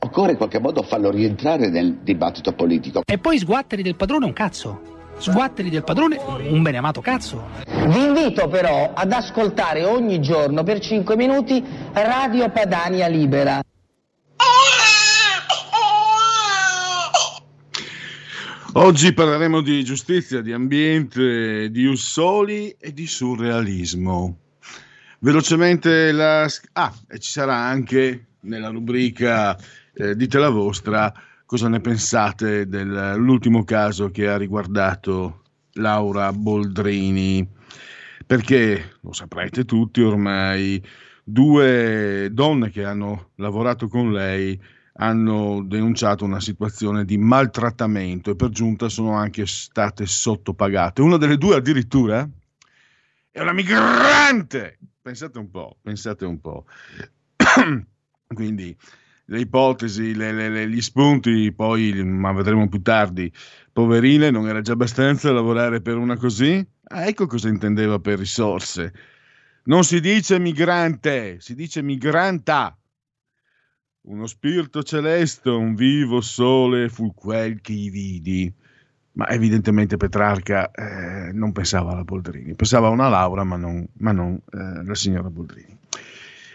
Occorre in qualche modo farlo rientrare nel dibattito politico. E poi sguatteri del padrone un cazzo. Sguatteri del padrone un beneamato cazzo. Vi invito però ad ascoltare ogni giorno per 5 minuti Radio Padania Libera. Oggi parleremo di giustizia, di ambiente, di ussoli e di surrealismo. Velocemente la... Ah, e ci sarà anche nella rubrica eh, Dite la vostra cosa ne pensate dell'ultimo caso che ha riguardato Laura Boldrini. Perché, lo saprete tutti ormai, due donne che hanno lavorato con lei hanno denunciato una situazione di maltrattamento e per giunta sono anche state sottopagate. Una delle due addirittura è una migrante. Pensate un po', pensate un po'. Quindi le ipotesi, le, le, gli spunti, poi, ma vedremo più tardi. Poverine, non era già abbastanza lavorare per una così? Ah, ecco cosa intendeva per risorse. Non si dice migrante, si dice migranta. Uno spirito celeste, un vivo sole fu quel che i vidi. Ma evidentemente Petrarca eh, non pensava alla Boldrini, pensava a una Laura, ma non, ma non eh, la signora Boldrini.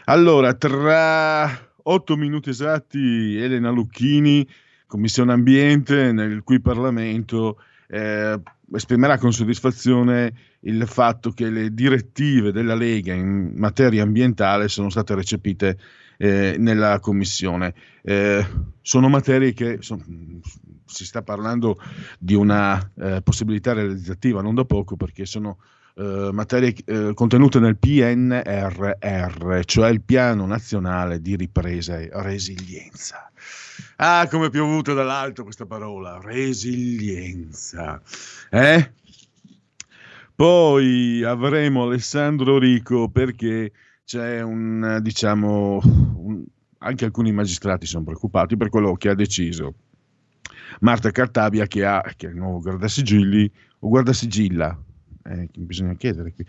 Allora, tra otto minuti esatti, Elena Lucchini, Commissione Ambiente, nel cui Parlamento eh, esprimerà con soddisfazione il fatto che le direttive della Lega in materia ambientale sono state recepite eh, nella Commissione. Eh, sono materie che sono, si sta parlando di una eh, possibilità realizzativa non da poco perché sono eh, materie eh, contenute nel PNRR, cioè il Piano Nazionale di Ripresa e Resilienza. Ah, come è piovuto dall'alto questa parola, resilienza. Eh? Poi avremo Alessandro Rico perché c'è un, diciamo, un, anche alcuni magistrati sono preoccupati per quello che ha deciso Marta Cartabia che ha, che è il nuovo guardasigilli o guardasigilla, eh, bisogna chiedere qui,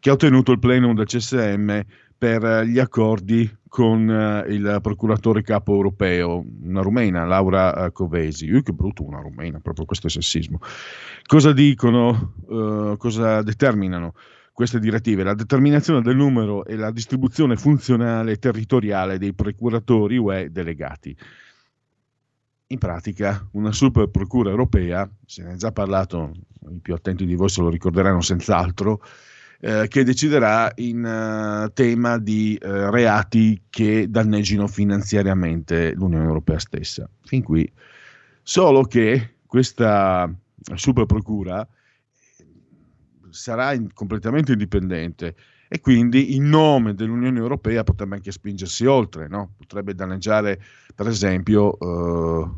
che ha ottenuto il plenum del CSM per gli accordi con uh, il procuratore capo europeo, una rumena, Laura uh, Covesi. Uh, che brutto una rumena, proprio questo è sessismo. Cosa dicono, uh, cosa determinano queste direttive? La determinazione del numero e la distribuzione funzionale e territoriale dei procuratori UE delegati in pratica una super procura europea, se ne è già parlato, i più attenti di voi se lo ricorderanno senz'altro, eh, che deciderà in uh, tema di uh, reati che danneggino finanziariamente l'Unione Europea stessa. Fin qui. Solo che questa super procura sarà in, completamente indipendente e quindi in nome dell'Unione Europea potrebbe anche spingersi oltre, no? potrebbe danneggiare per esempio, eh,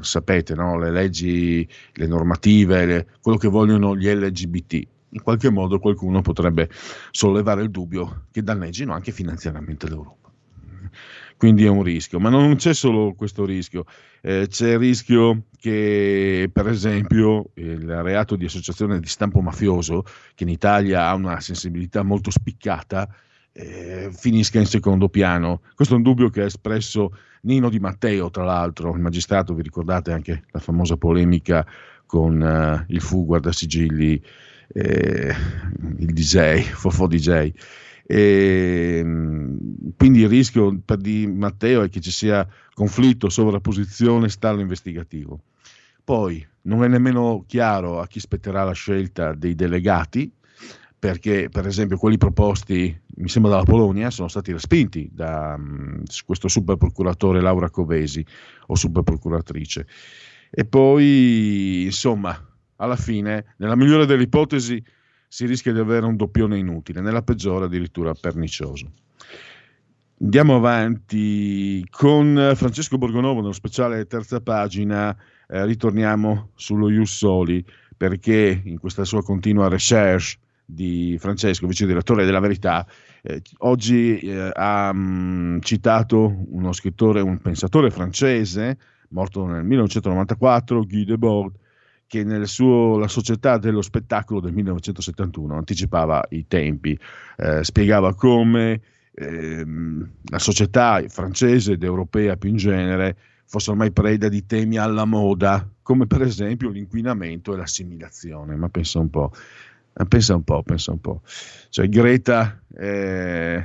sapete, no? le leggi, le normative, le, quello che vogliono gli LGBT. In qualche modo qualcuno potrebbe sollevare il dubbio che danneggino anche finanziariamente l'Europa. Quindi è un rischio, ma non c'è solo questo rischio, eh, c'è il rischio che per esempio il reato di associazione di stampo mafioso, che in Italia ha una sensibilità molto spiccata, eh, finisca in secondo piano. Questo è un dubbio che ha espresso Nino Di Matteo, tra l'altro, il magistrato, vi ricordate anche la famosa polemica con uh, il fu guardasigilli, eh, il DJ, Fofò DJ. E, quindi il rischio per di Matteo è che ci sia conflitto, sovrapposizione, stallo investigativo. Poi non è nemmeno chiaro a chi spetterà la scelta dei delegati, perché per esempio quelli proposti, mi sembra dalla Polonia, sono stati respinti da um, questo superprocuratore Laura Covesi o superprocuratrice. E poi, insomma, alla fine, nella migliore delle ipotesi, si rischia di avere un doppione inutile, nella peggiore addirittura pernicioso. Andiamo avanti con Francesco Borgonovo nello speciale terza pagina, eh, ritorniamo sullo Ius Soli perché in questa sua continua recherche di Francesco, vice direttore della Verità, eh, oggi eh, ha mh, mm, citato uno scrittore, un pensatore francese, morto nel 1994, Guy Debord, che nel suo La società dello spettacolo del 1971 anticipava i tempi, eh, spiegava come ehm, la società francese ed europea più in genere fosse ormai preda di temi alla moda, come per esempio l'inquinamento e l'assimilazione. Ma pensa un po'. Ah, pensa un po', pensa un po'. Cioè, Greta eh,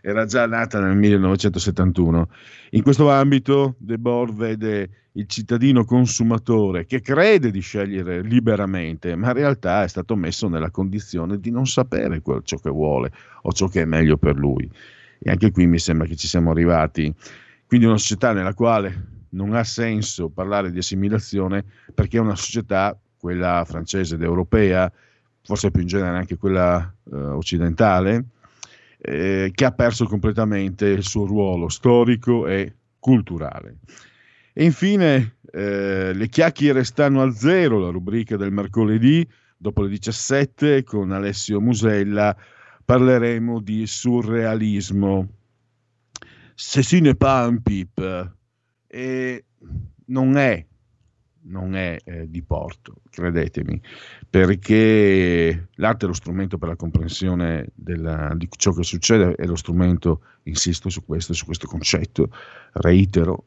era già nata nel 1971. In questo ambito, De Boer vede il cittadino consumatore che crede di scegliere liberamente, ma in realtà è stato messo nella condizione di non sapere quel, ciò che vuole o ciò che è meglio per lui. E anche qui mi sembra che ci siamo arrivati. Quindi una società nella quale non ha senso parlare di assimilazione perché è una società, quella francese ed europea, forse più in genere anche quella eh, occidentale, eh, che ha perso completamente il suo ruolo storico e culturale. E infine eh, le chiacchiere stanno a zero, la rubrica del mercoledì, dopo le 17 con Alessio Musella parleremo di surrealismo. Se si ne pas un pip, e non è non è eh, di porto, credetemi, perché l'arte è lo strumento per la comprensione della, di ciò che succede, è lo strumento, insisto su questo, su questo concetto, reitero,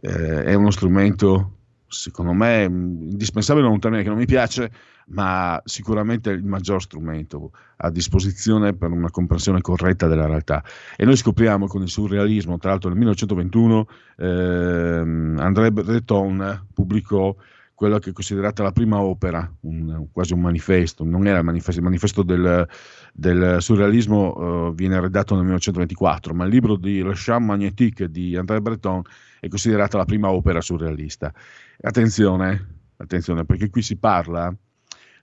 eh, è uno strumento secondo me indispensabile, è un termine che non mi piace, ma sicuramente il maggior strumento a disposizione per una comprensione corretta della realtà. E noi scopriamo con il surrealismo, tra l'altro nel 1921 ehm, André Breton pubblicò quella che è considerata la prima opera, un, quasi un manifesto, non era il manifesto, il manifesto del, del surrealismo uh, viene redatto nel 1924, ma il libro di Le Champ Magnétique di André Breton è considerata la prima opera surrealista. Attenzione, attenzione, perché qui si parla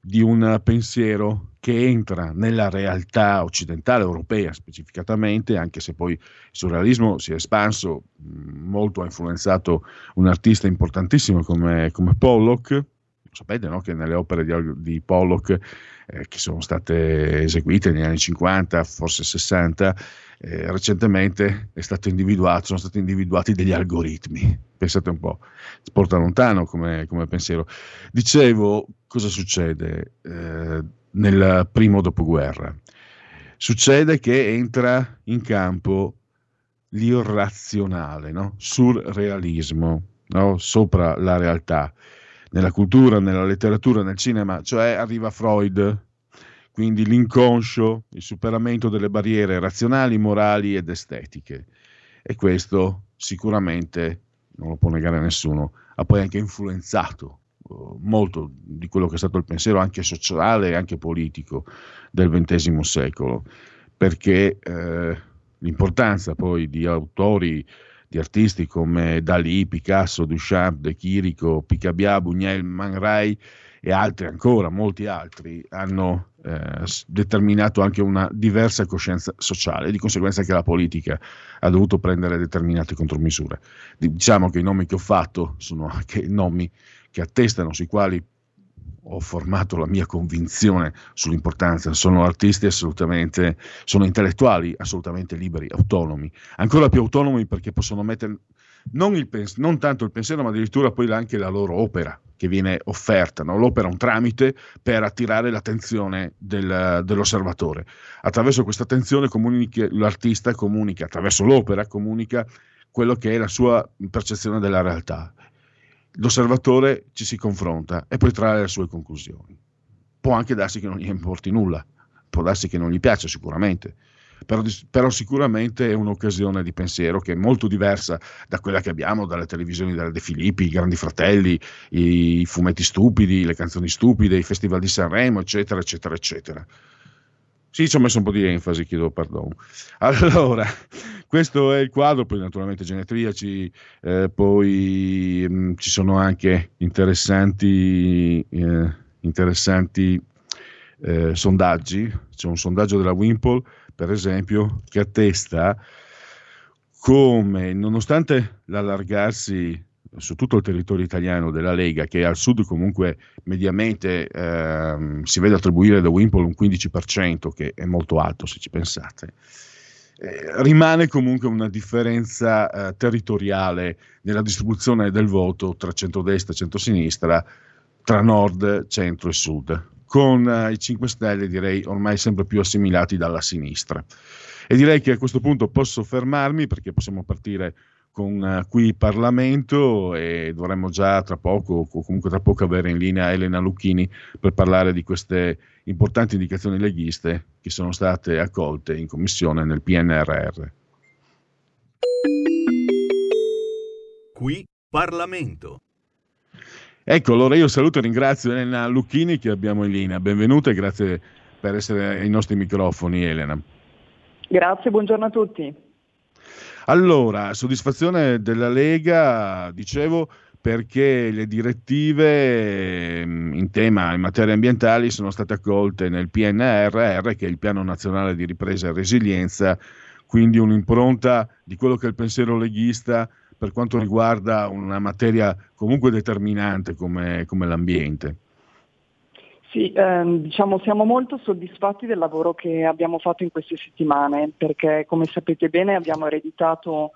di un pensiero che entra nella realtà occidentale, europea specificatamente, anche se poi il surrealismo si è espanso, molto ha influenzato un artista importantissimo come, come Pollock. Sapete no? che nelle opere di, di Pollock eh, che sono state eseguite negli anni 50, forse 60, eh, recentemente sono stati individuati degli algoritmi. Pensate un po', porta lontano come, come pensiero. Dicevo, cosa succede eh, nel primo dopoguerra? Succede che entra in campo l'irrazionale, no? surrealismo, no? sopra la realtà, nella cultura, nella letteratura, nel cinema, cioè arriva Freud, quindi l'inconscio, il superamento delle barriere razionali, morali ed estetiche. E questo sicuramente, non lo può negare nessuno, ha poi anche influenzato uh, molto di quello che è stato il pensiero anche sociale e anche politico del XX secolo, perché eh, l'importanza poi di autori, di artisti come Dalì, Picasso, Duchamp, De Chirico, Picabia, Buñuel, Man Ray e altri ancora, molti altri, hanno eh, determinato anche una diversa coscienza sociale, di conseguenza che la politica ha dovuto prendere determinate contromisure. Diciamo che i nomi che ho fatto sono anche nomi che attestano, sui quali ho formato la mia convinzione sull'importanza, sono artisti assolutamente, sono intellettuali assolutamente liberi, autonomi, ancora più autonomi perché possono mettere non, pens- non tanto il pensiero, ma addirittura poi anche la loro opera che viene offerta. No? L'opera è un tramite per attirare l'attenzione del, dell'osservatore. Attraverso questa attenzione comunica, l'artista comunica, attraverso l'opera comunica quello che è la sua percezione della realtà. L'osservatore ci si confronta e poi trae le sue conclusioni. Può anche darsi che non gli importi nulla, può darsi che non gli piaccia sicuramente, però, però, sicuramente è un'occasione di pensiero che è molto diversa da quella che abbiamo dalle televisioni della De Filippi, i Grandi Fratelli, i fumetti stupidi, le canzoni stupide, i festival di Sanremo, eccetera, eccetera, eccetera. Sì, ci ho messo un po' di enfasi, chiedo perdono. Allora, questo è il quadro, poi naturalmente genetriaci, eh, poi mh, mm, ci sono anche interessanti, eh, interessanti eh, sondaggi. C'è un sondaggio della Wimpole, per esempio, che attesta come, nonostante l'allargarsi su tutto il territorio italiano della Lega, che al sud comunque mediamente ehm, si vede attribuire da Wimpole un 15%, che è molto alto se ci pensate, eh, rimane comunque una differenza eh, territoriale nella distribuzione del voto tra centrodestra e centrosinistra, tra nord, centro e sud, con eh, i 5 Stelle direi ormai sempre più assimilati dalla sinistra. E direi che a questo punto posso fermarmi perché possiamo partire con uh, qui Parlamento e dovremmo già tra poco o comunque tra poco avere in linea Elena Lucchini per parlare di queste importanti indicazioni leghiste che sono state accolte in commissione nel PNRR. Qui Parlamento. Ecco, allora io saluto e ringrazio Elena Lucchini che abbiamo in linea. Benvenuta e grazie per essere ai nostri microfoni, Elena. Grazie, buongiorno a tutti. Allora, soddisfazione della Lega, dicevo, perché le direttive mm, in tema in materie ambientali sono state accolte nel PNRR, che è il Piano Nazionale di Ripresa e Resilienza, quindi un'impronta di quello che è il pensiero leghista per quanto riguarda una materia comunque determinante come, come l'ambiente. Sì, ehm, diciamo siamo molto soddisfatti del lavoro che abbiamo fatto in queste settimane perché come sapete bene abbiamo ereditato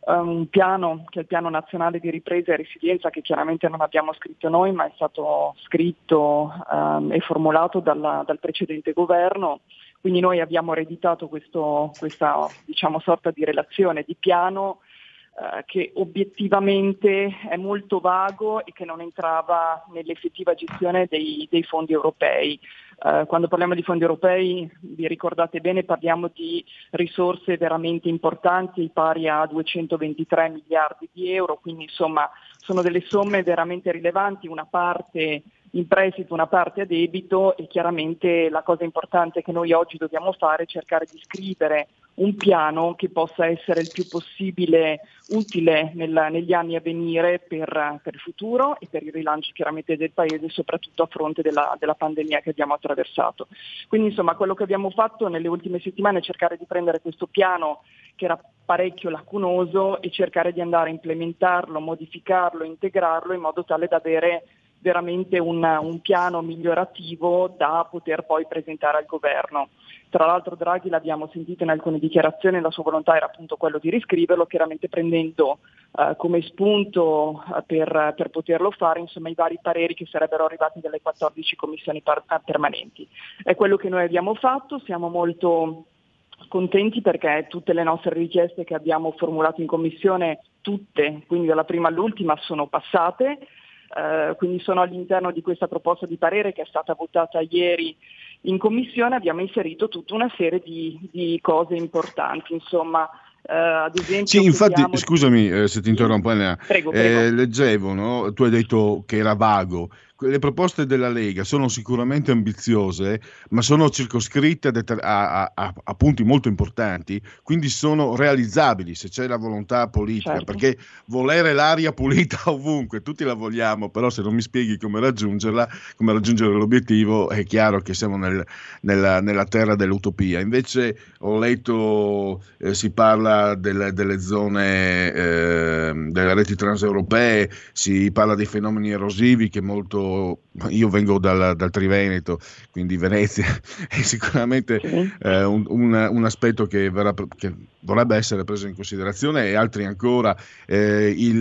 um, un piano che è il piano nazionale di ripresa e resilienza che chiaramente non abbiamo scritto noi ma è stato scritto um, e formulato dalla, dal precedente governo. Quindi noi abbiamo ereditato questo, questa diciamo, sorta di relazione di piano eh, che obiettivamente è molto vago e che non entrava nell'effettiva gestione dei, dei fondi europei. Uh, quando parliamo di fondi europei, vi ricordate bene, parliamo di risorse veramente importanti, pari a 223 miliardi di euro, quindi insomma sono delle somme veramente rilevanti, una parte in prestito, una parte a debito e chiaramente la cosa importante che noi oggi dobbiamo fare è cercare di scrivere un piano che possa essere il più possibile utile nel, negli anni a venire per, per, il futuro e per il rilancio chiaramente del Paese, soprattutto a fronte della, della, pandemia che abbiamo attraversato. Quindi insomma quello che abbiamo fatto nelle ultime settimane è cercare di prendere questo piano che era parecchio lacunoso e cercare di andare a implementarlo, modificarlo, integrarlo in modo tale da avere veramente un, un piano migliorativo da poter poi presentare al governo. Tra l'altro Draghi l'abbiamo sentito in alcune dichiarazioni, la sua volontà era appunto quello di riscriverlo, chiaramente prendendo eh, come spunto eh, per, per, poterlo fare insomma, i vari pareri che sarebbero arrivati dalle 14 commissioni par- eh, permanenti. È quello che noi abbiamo fatto, siamo molto contenti perché tutte le nostre richieste che abbiamo formulato in commissione, tutte, quindi dalla prima all'ultima, sono passate. Uh, quindi sono all'interno di questa proposta di parere che è stata votata ieri in commissione abbiamo inserito tutta una serie di, di cose importanti, insomma, Uh, ad esempio, sì, infatti, chiediamo... scusami eh, se ti interrompo, Elena. Prego, prego. Eh, leggevo, no? tu hai detto che era vago le proposte della Lega sono sicuramente ambiziose, ma sono circoscritte a, a, a, punti molto importanti, quindi sono realizzabili se c'è la volontà politica, certo. perché volere l'aria pulita ovunque, tutti la vogliamo, però se non mi spieghi come raggiungerla, come raggiungere l'obiettivo, è chiaro che siamo nel, nella, nella, terra dell'utopia. Invece ho letto, eh, si parla delle, delle zone, eh, delle reti transeuropee, si parla dei fenomeni erosivi che molto io vengo dal, dal Triveneto, quindi Venezia, è sicuramente eh, un, un, un, aspetto che, verrà, che, dovrebbe essere preso in considerazione e altri ancora eh, il,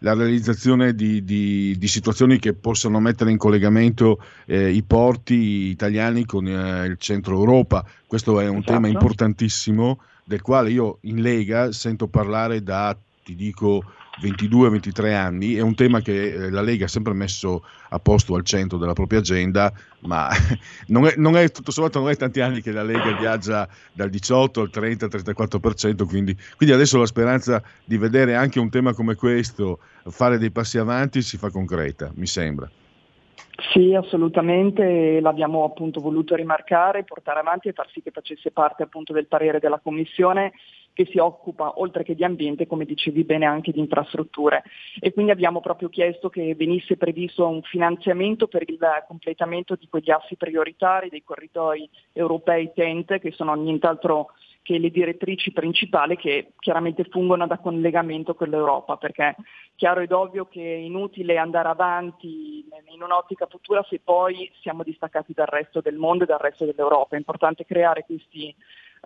la realizzazione di, di, di, situazioni che possano mettere in collegamento eh, i porti italiani con eh, il centro Europa. Questo è un esatto. tema importantissimo del quale io in Lega sento parlare da, ti dico, 22-23 anni, è un tema che eh, la Lega ha sempre messo a posto al centro della propria agenda, ma non è, non è tutto sommato non è tanti anni che la Lega viaggia dal 18 al 30-34%, quindi, quindi adesso la speranza di vedere anche un tema come questo fare dei passi avanti si fa concreta, mi sembra. Sì, assolutamente, l'abbiamo appunto voluto rimarcare, portare avanti e far sì che facesse parte appunto del parere della Commissione che si occupa oltre che di ambiente, come dicevi bene, anche di infrastrutture. E quindi abbiamo proprio chiesto che venisse previsto un finanziamento per il completamento di quegli assi prioritari dei corridoi europei TENT, che sono nient'altro che le direttrici principali che chiaramente fungono da collegamento con l'Europa, perché è chiaro ed ovvio che è inutile andare avanti in un'ottica futura se poi siamo distaccati dal resto del mondo e dal resto dell'Europa. È importante creare questi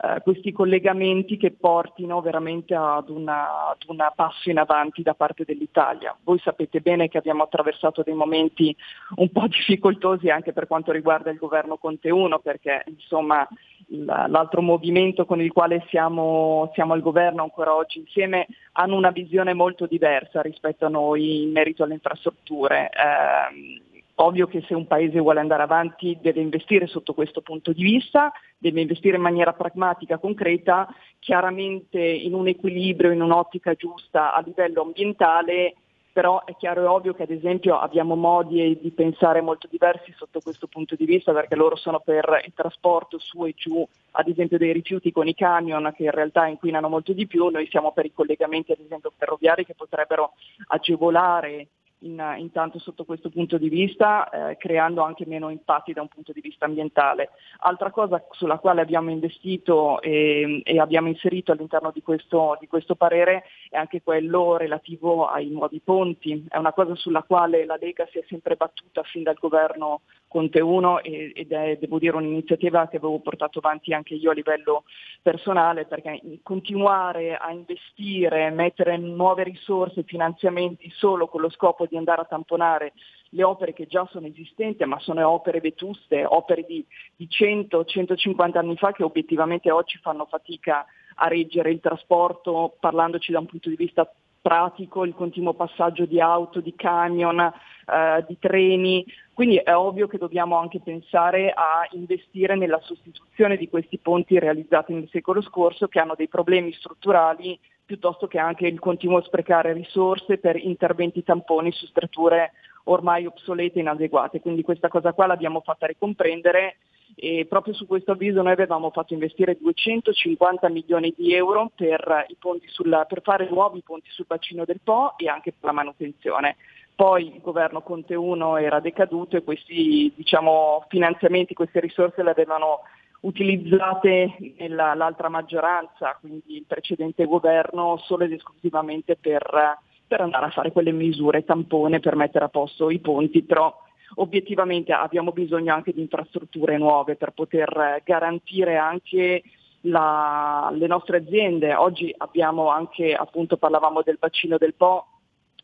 eh, questi collegamenti che portino veramente ad, una, ad un passo in avanti da parte dell'Italia. Voi sapete bene che abbiamo attraversato dei momenti un po' difficoltosi anche per quanto riguarda il governo Conte 1, perché insomma l'altro movimento con il quale siamo, siamo, al governo ancora oggi insieme hanno una visione molto diversa rispetto a noi in merito alle infrastrutture. Eh, Ovvio che se un paese vuole andare avanti deve investire sotto questo punto di vista, deve investire in maniera pragmatica, concreta, chiaramente in un equilibrio, in un'ottica giusta a livello ambientale, però è chiaro e ovvio che ad esempio abbiamo modi di pensare molto diversi sotto questo punto di vista perché loro sono per il trasporto su e giù ad esempio dei rifiuti con i camion che in realtà inquinano molto di più, noi siamo per i collegamenti ad esempio ferroviari che potrebbero agevolare in, intanto sotto questo punto di vista, eh, creando anche meno impatti da un punto di vista ambientale. Altra cosa sulla quale abbiamo investito e, e abbiamo inserito all'interno di questo, di questo, parere è anche quello relativo ai nuovi ponti. È una cosa sulla quale la Lega si è sempre battuta fin dal governo Conte 1 ed è, devo dire, un'iniziativa che avevo portato avanti anche io a livello personale perché continuare a investire, mettere nuove risorse, e finanziamenti solo con lo scopo di andare a tamponare le opere che già sono esistenti, ma sono opere vetuste, opere di, di 100-150 anni fa che obiettivamente oggi fanno fatica a reggere il trasporto, parlandoci da un punto di vista pratico, il continuo passaggio di auto, di camion, eh, di treni, quindi è ovvio che dobbiamo anche pensare a investire nella sostituzione di questi ponti realizzati nel secolo scorso che hanno dei problemi strutturali piuttosto che anche il continuo sprecare risorse per interventi tamponi su strutture ormai obsolete e inadeguate. Quindi questa cosa qua l'abbiamo fatta ricomprendere e proprio su questo avviso noi avevamo fatto investire 250 milioni di euro per, sulla, per fare nuovi ponti sul bacino del Po e anche per la manutenzione. Poi il governo Conte 1 era decaduto e questi diciamo, finanziamenti, queste risorse le avevano utilizzate nell'altra maggioranza, quindi il precedente governo, solo ed esclusivamente per, per andare a fare quelle misure tampone per mettere a posto i ponti, però obiettivamente abbiamo bisogno anche di infrastrutture nuove per poter garantire anche la, le nostre aziende. Oggi abbiamo anche, appunto parlavamo del bacino del Po,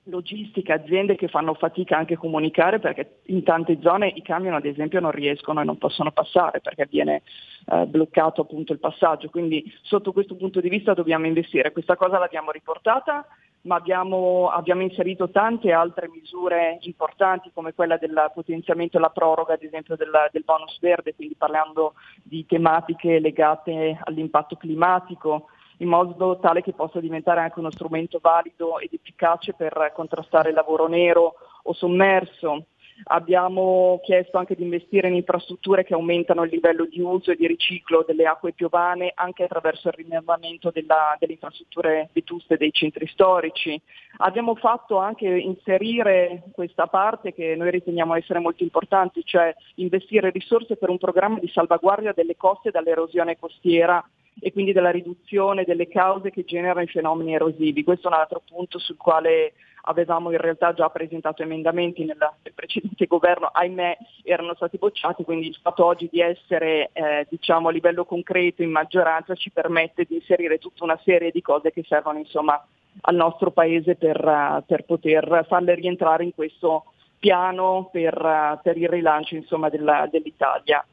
logistica, aziende che fanno fatica anche a comunicare perché in tante zone i camion ad esempio non riescono e non possono passare perché viene eh, bloccato appunto il passaggio. Quindi sotto questo punto di vista dobbiamo investire. Questa cosa l'abbiamo riportata ma abbiamo, abbiamo, inserito tante altre misure importanti come quella del potenziamento e la proroga ad esempio del, del, bonus verde, quindi parlando di tematiche legate all'impatto climatico, in modo tale che possa diventare anche uno strumento valido ed efficace per contrastare il lavoro nero o sommerso. Abbiamo chiesto anche di investire in infrastrutture che aumentano il livello di uso e di riciclo delle acque piovane anche attraverso il rinnovamento della, delle infrastrutture vetuste dei centri storici. Abbiamo fatto anche inserire questa parte che noi riteniamo essere molto importante, cioè investire risorse per un programma di salvaguardia delle coste dall'erosione costiera e quindi della riduzione delle cause che generano i fenomeni erosivi. Questo è un altro punto sul quale avevamo in realtà già presentato emendamenti nel, precedente governo, ahimè erano stati bocciati, quindi il fatto oggi di essere eh, diciamo, a livello concreto in maggioranza ci permette di inserire tutta una serie di cose che servono insomma, al nostro Paese per, uh, per, poter farle rientrare in questo piano per, uh, per il rilancio insomma, della, dell'Italia.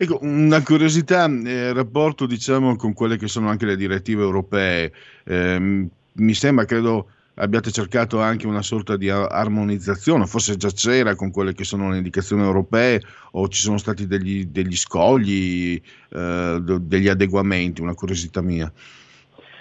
Ecco, una curiosità eh, rapporto diciamo con quelle che sono anche le direttive europee. Eh, mi sembra, credo, abbiate cercato anche una sorta di armonizzazione, forse già c'era con quelle che sono le indicazioni europee o ci sono stati degli, degli scogli, eh, degli adeguamenti, una curiosità mia.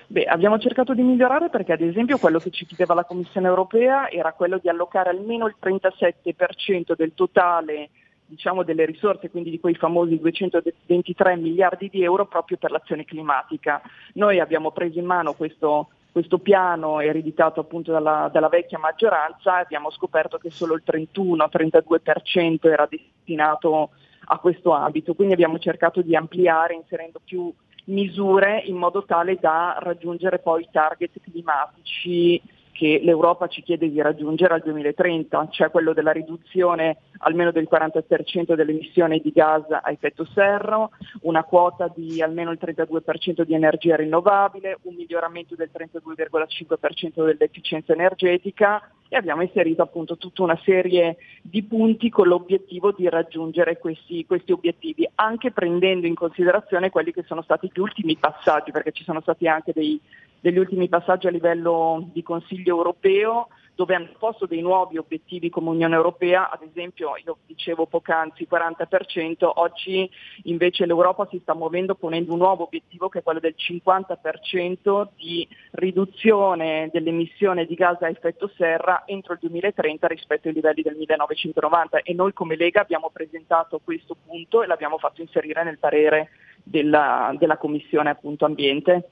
Beh, abbiamo cercato di migliorare perché ad esempio quello che ci chiedeva la Commissione europea era quello di allocare almeno il 37% del totale diciamo, delle risorse, quindi di quei famosi 223 miliardi di euro proprio per l'azione climatica. Noi abbiamo preso in mano questo, questo piano ereditato appunto dalla, dalla, vecchia maggioranza e abbiamo scoperto che solo il 31-32% era destinato a questo ambito, quindi abbiamo cercato di ampliare inserendo più misure in modo tale da raggiungere poi i target climatici che l'Europa ci chiede di raggiungere al 2030, cioè quello della riduzione almeno del 40% delle emissioni di gas a effetto serra, una quota di almeno il 32% di energia rinnovabile, un miglioramento del 32,5% dell'efficienza energetica e abbiamo inserito appunto tutta una serie di punti con l'obiettivo di raggiungere questi, questi obiettivi, anche prendendo in considerazione quelli che sono stati gli ultimi passaggi, perché ci sono stati anche dei degli ultimi passaggi a livello di Consiglio europeo dove hanno posto dei nuovi obiettivi come Unione Europea, ad esempio io dicevo poc'anzi 40%, oggi invece l'Europa si sta muovendo ponendo un nuovo obiettivo che è quello del 50% di riduzione dell'emissione di gas a effetto serra entro il 2030 rispetto ai livelli del 1990 e noi come Lega abbiamo presentato questo punto e l'abbiamo fatto inserire nel parere della, della Commissione appunto Ambiente.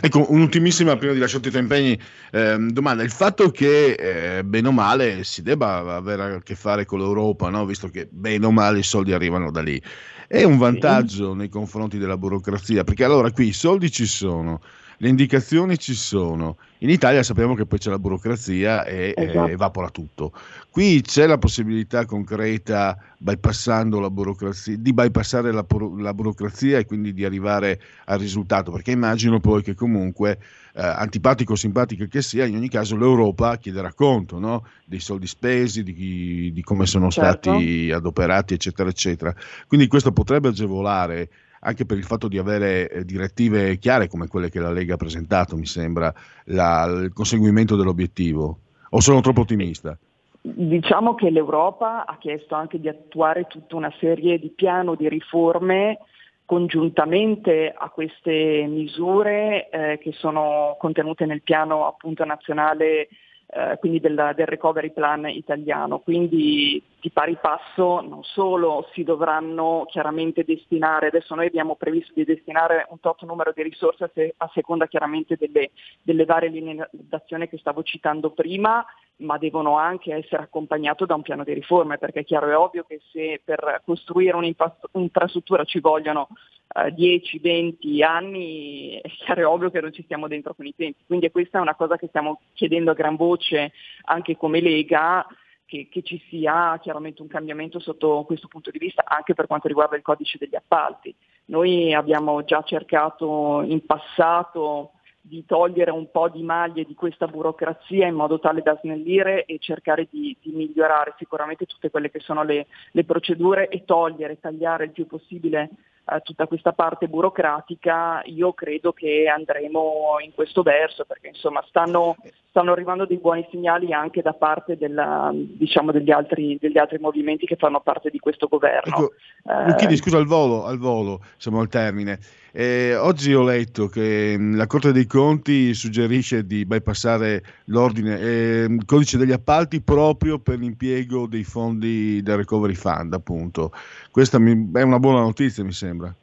Ecco, un'ultimissima prima di lasciarti i tuoi impegni eh, domanda. Il fatto che eh, bene o male si debba avere a che fare con l'Europa, no? visto che bene o male i soldi arrivano da lì, è un vantaggio sì. nei confronti della burocrazia, perché allora qui i soldi ci sono, le indicazioni ci sono. In Italia sappiamo che poi c'è la burocrazia e esatto. eh, evapora tutto. Qui c'è la possibilità concreta, bypassando la burocrazia, di bypassare la, la, burocrazia e quindi di arrivare al risultato, perché immagino poi che comunque, eh, antipatico o simpatico che sia, in ogni caso l'Europa chiederà conto no? dei soldi spesi, di, di come sono certo. stati adoperati, eccetera, eccetera. Quindi questo potrebbe agevolare anche per il fatto di avere eh, direttive chiare come quelle che la Lega ha presentato, mi sembra, la, il conseguimento dell'obiettivo. O sono troppo ottimista? Diciamo che l'Europa ha chiesto anche di attuare tutta una serie di piano di riforme congiuntamente a queste misure eh, che sono contenute nel piano appunto nazionale eh, quindi del, del, recovery plan italiano. Quindi di pari passo non solo si dovranno chiaramente destinare, adesso noi abbiamo previsto di destinare un tot numero di risorse a, se, a seconda chiaramente delle, delle varie linee d'azione che stavo citando prima, ma devono anche essere accompagnate da un piano di riforme, perché è chiaro e ovvio che se per costruire un'infrastruttura ci vogliono eh, 10-20 anni, è chiaro e ovvio che non ci stiamo dentro con i tempi. Quindi questa è una cosa che stiamo chiedendo a gran voce anche come Lega, che, che, ci sia chiaramente un cambiamento sotto questo punto di vista anche per quanto riguarda il codice degli appalti. Noi abbiamo già cercato in passato di togliere un po' di maglie di questa burocrazia in modo tale da snellire e cercare di, di migliorare sicuramente tutte quelle che sono le, le procedure e togliere, tagliare il più possibile eh, tutta questa parte burocratica, io credo che andremo in questo verso perché insomma stanno, stanno arrivando dei buoni segnali anche da parte della, diciamo, degli, altri, degli, altri, movimenti che fanno parte di questo governo. Ecco, eh, Lucchini, scusa, al volo, al volo, siamo al termine. Eh, oggi ho letto che mm, la Corte dei Conti suggerisce di bypassare l'ordine, eh, il codice degli appalti proprio per l'impiego dei fondi del Recovery Fund, appunto. Questa mi, è una buona notizia, mi sembra.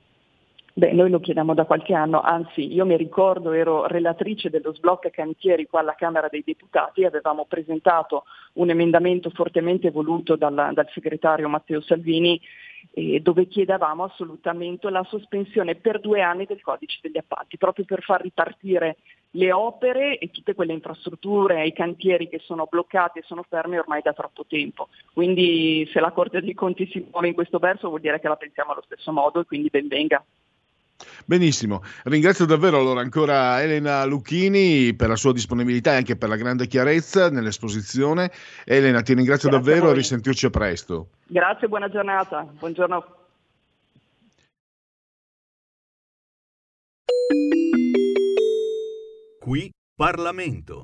Beh, noi lo chiediamo da qualche anno, anzi io mi ricordo ero relatrice dello sblocca cantieri qua alla Camera dei Deputati avevamo presentato un emendamento fortemente voluto dal, dal segretario Matteo Salvini eh, dove chiedevamo assolutamente la sospensione per due anni del codice degli appalti, proprio per far ripartire le opere e tutte quelle infrastrutture i cantieri che sono bloccati e sono fermi ormai da troppo tempo. Quindi se la Corte dei Conti si muove in questo verso vuol dire che la pensiamo allo stesso modo e quindi ben venga. Benissimo, ringrazio davvero allora ancora Elena Lucchini per la sua disponibilità e anche per la grande chiarezza nell'esposizione. Elena, ti ringrazio Grazie davvero e risentirci presto. Grazie, buona giornata. Buongiorno. Qui Parlamento.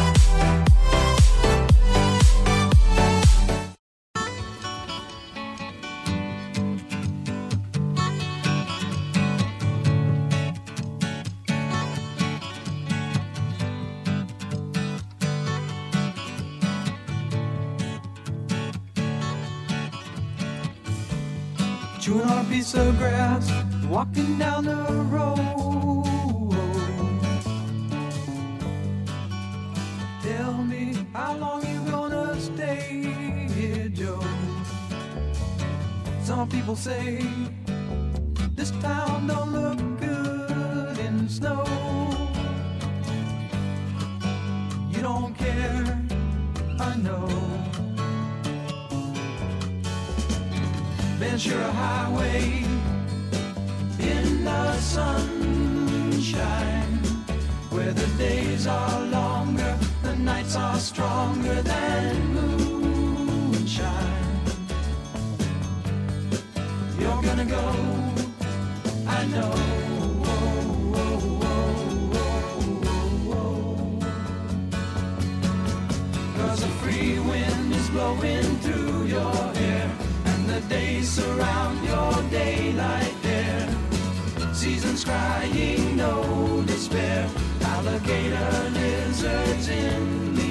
Piece of grass, walking down the road. Tell me how long you gonna stay here, Joe. Some people say this town don't look good in snow. You don't care, I know. Ventura Highway in the sunshine, where the days are longer, the nights are stronger than moonshine. You're gonna go, I know. Cause a free wind is blowing through your the days surround your daylight there. Seasons crying, no despair. Alligator lizards in the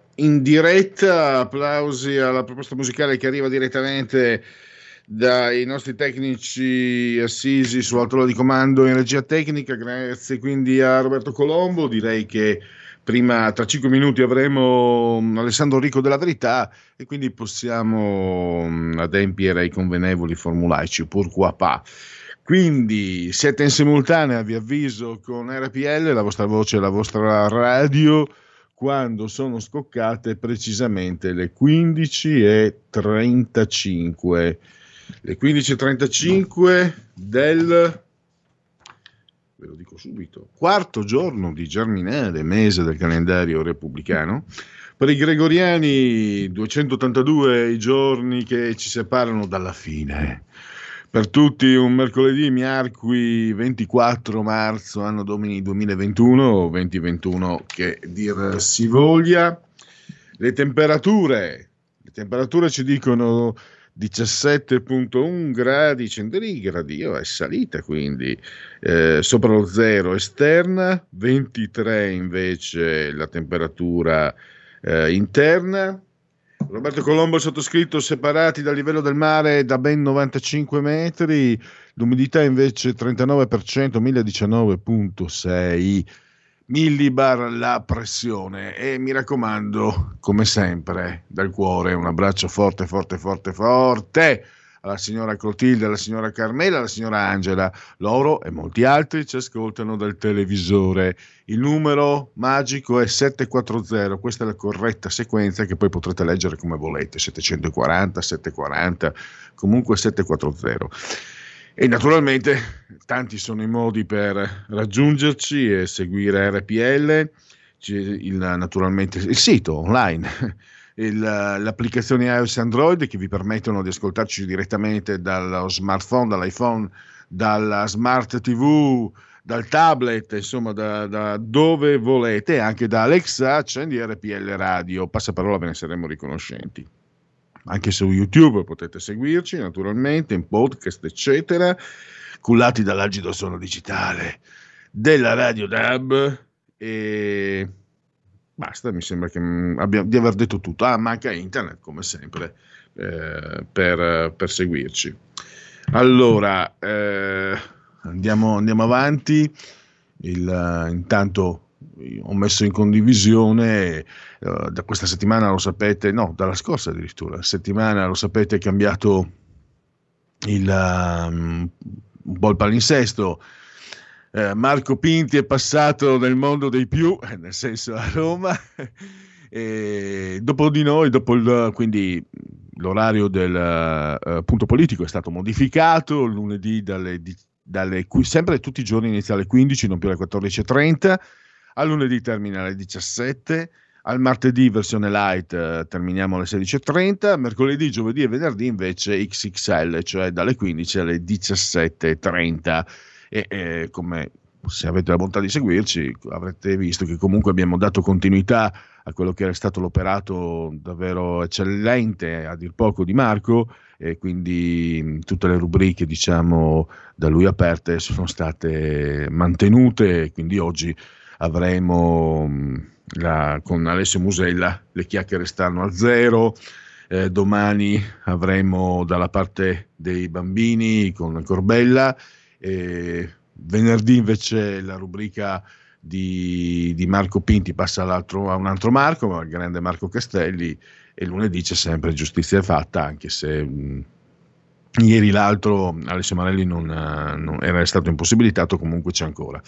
in diretta, applausi alla proposta musicale che arriva direttamente dai nostri tecnici assisi su altola di comando in regia tecnica, grazie quindi a Roberto Colombo, direi che prima tra cinque minuti avremo mm, Alessandro Rico della Verità e quindi possiamo mm, adempiere ai convenevoli formulaici, pourquoi pas. Quindi siete in simultanea, vi avviso, con RPL, la vostra voce la vostra radio, quando sono scoccate precisamente le 15.35. Le 15.35 del, ve lo dico subito, quarto giorno di Germinale, mese del calendario repubblicano. Per i gregoriani 282 i giorni che ci separano dalla fine per tutti un mercoledì miarqui 24 marzo anno domini 2021 o 2021 che dir si voglia. Le temperature le temperature ci dicono 17.1 gradi centigradi oh, è salita quindi eh, sopra lo zero esterna 23 invece la temperatura eh, interna Roberto Colombo sottoscritto separati dal livello del mare da ben 95 metri, l'umidità invece 39%, 1019.6 millibar la pressione. E mi raccomando, come sempre, dal cuore un abbraccio forte, forte, forte, forte alla signora Clotilde, alla signora Carmela, alla signora Angela. Loro e molti altri ci ascoltano dal televisore. Il numero magico è 740, questa è la corretta sequenza che poi potrete leggere come volete, 740, 740, comunque 740. E naturalmente tanti sono i modi per raggiungerci e seguire RPL, il, naturalmente il sito online l'applicazione iOS e Android che vi permettono di ascoltarci direttamente dallo smartphone, dall'iPhone, dalla smart TV, dal tablet, insomma da, da dove volete, anche da Alexa, accendi RPL Radio, passaparola ve ne saremo riconoscenti. Anche su YouTube potete seguirci naturalmente, in podcast eccetera, cullati dall'agido suono digitale della Radio DAB e Basta, mi sembra che mm, abbia, di aver detto tutto. Ah, manca internet, come sempre, eh, per, per, seguirci. Allora, eh, andiamo, andiamo, avanti. Il, intanto ho messo in condivisione uh, da questa settimana lo sapete, no, dalla scorsa addirittura, settimana lo sapete è cambiato il, um, un po' il palinsesto eh, Marco Pinti è passato nel mondo dei più, eh, nel senso a Roma, e dopo di noi, dopo il, quindi l'orario del uh, punto politico è stato modificato, lunedì dalle, dalle, sempre tutti i giorni inizia alle 15, non più alle 14.30, a lunedì termina alle 17, al martedì versione light uh, terminiamo alle 16.30, mercoledì, giovedì e venerdì invece XXL, cioè dalle 15 alle 17.30 e eh, come se avete la bontà di seguirci avrete visto che comunque abbiamo dato continuità a quello che era stato l'operato davvero eccellente a dir poco di Marco e quindi tutte le rubriche diciamo da lui aperte sono state mantenute quindi oggi avremo la, con Alessio Musella le chiacchiere stanno a zero eh, domani avremo dalla parte dei bambini con Corbella e venerdì invece la rubrica di, di Marco Pinti passa a un altro Marco, il grande Marco Castelli, e lunedì c'è sempre giustizia fatta, anche se mh, ieri l'altro Alessio Marelli non, non, era stato impossibilitato, comunque c'è ancora.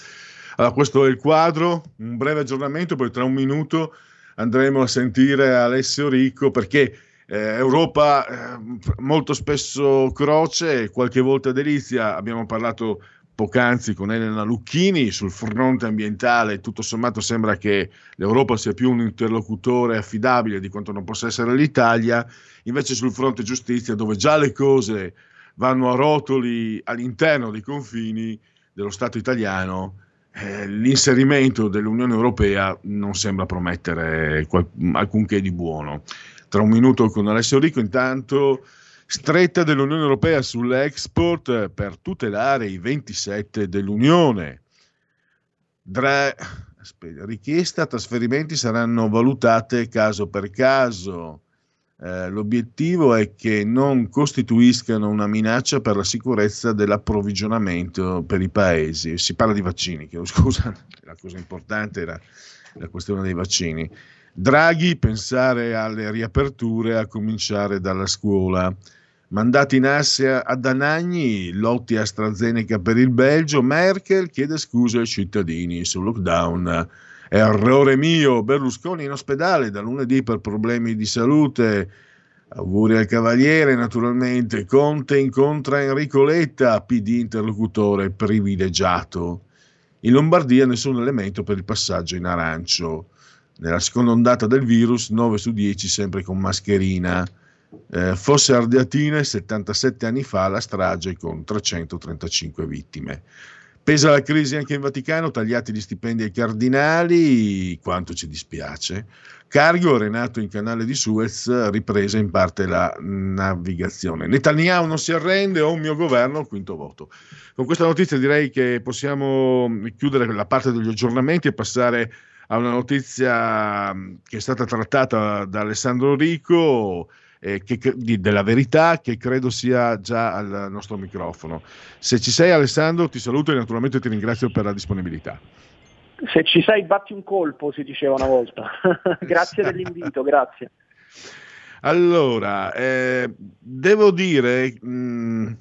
Allora, questo è il quadro, un breve aggiornamento, poi tra un minuto andremo a sentire Alessio Ricco perché eh, Europa eh, molto spesso croce, qualche volta delizia, abbiamo parlato poc'anzi con Elena Lucchini, sul fronte ambientale. Tutto sommato sembra che l'Europa sia più un interlocutore affidabile di quanto non possa essere l'Italia, invece sul fronte giustizia dove già le cose vanno a rotoli all'interno dei confini dello Stato italiano, eh, l'inserimento dell'Unione Europea non sembra promettere alcunché di buono. Tra un minuto con Alessio Rico, intanto stretta dell'Unione Europea sull'export per tutelare i 27 dell'Unione. Dra- aspetta, richiesta trasferimenti saranno valutate caso per caso. Eh, l'obiettivo è che non costituiscano una minaccia per la sicurezza dell'approvvigionamento per i paesi. Si parla di vaccini, chiedo scusa, la cosa importante era la questione dei vaccini. Draghi, pensare alle riaperture a cominciare dalla scuola. Mandati in Asia ad Anagni, lotti AstraZeneca per il Belgio, Merkel chiede scuse ai cittadini sul lockdown. Errore mio, Berlusconi in ospedale da lunedì per problemi di salute. Auguri al Cavaliere, naturalmente. Conte incontra Enrico Letta, PD interlocutore privilegiato. In Lombardia nessun elemento per il passaggio in arancio. Nella seconda ondata del virus, 9 su 10 sempre con mascherina. Eh, Fosse Ardeatine, 77 anni fa, la strage con 335 vittime. Pesa la crisi anche in Vaticano, tagliati gli stipendi ai cardinali, quanto ci dispiace. Cargo, renato in canale di Suez, ripresa in parte la navigazione. Netanyahu non si arrende, ho un mio governo, quinto voto. Con questa notizia direi che possiamo chiudere la parte degli aggiornamenti e passare a una notizia che è stata trattata da Alessandro Rico eh, che, di, della verità che credo sia già al nostro microfono. Se ci sei Alessandro ti saluto e naturalmente ti ringrazio per la disponibilità. Se ci sei batti un colpo, si diceva una volta. grazie dell'invito, grazie. Allora, eh, devo dire, mh,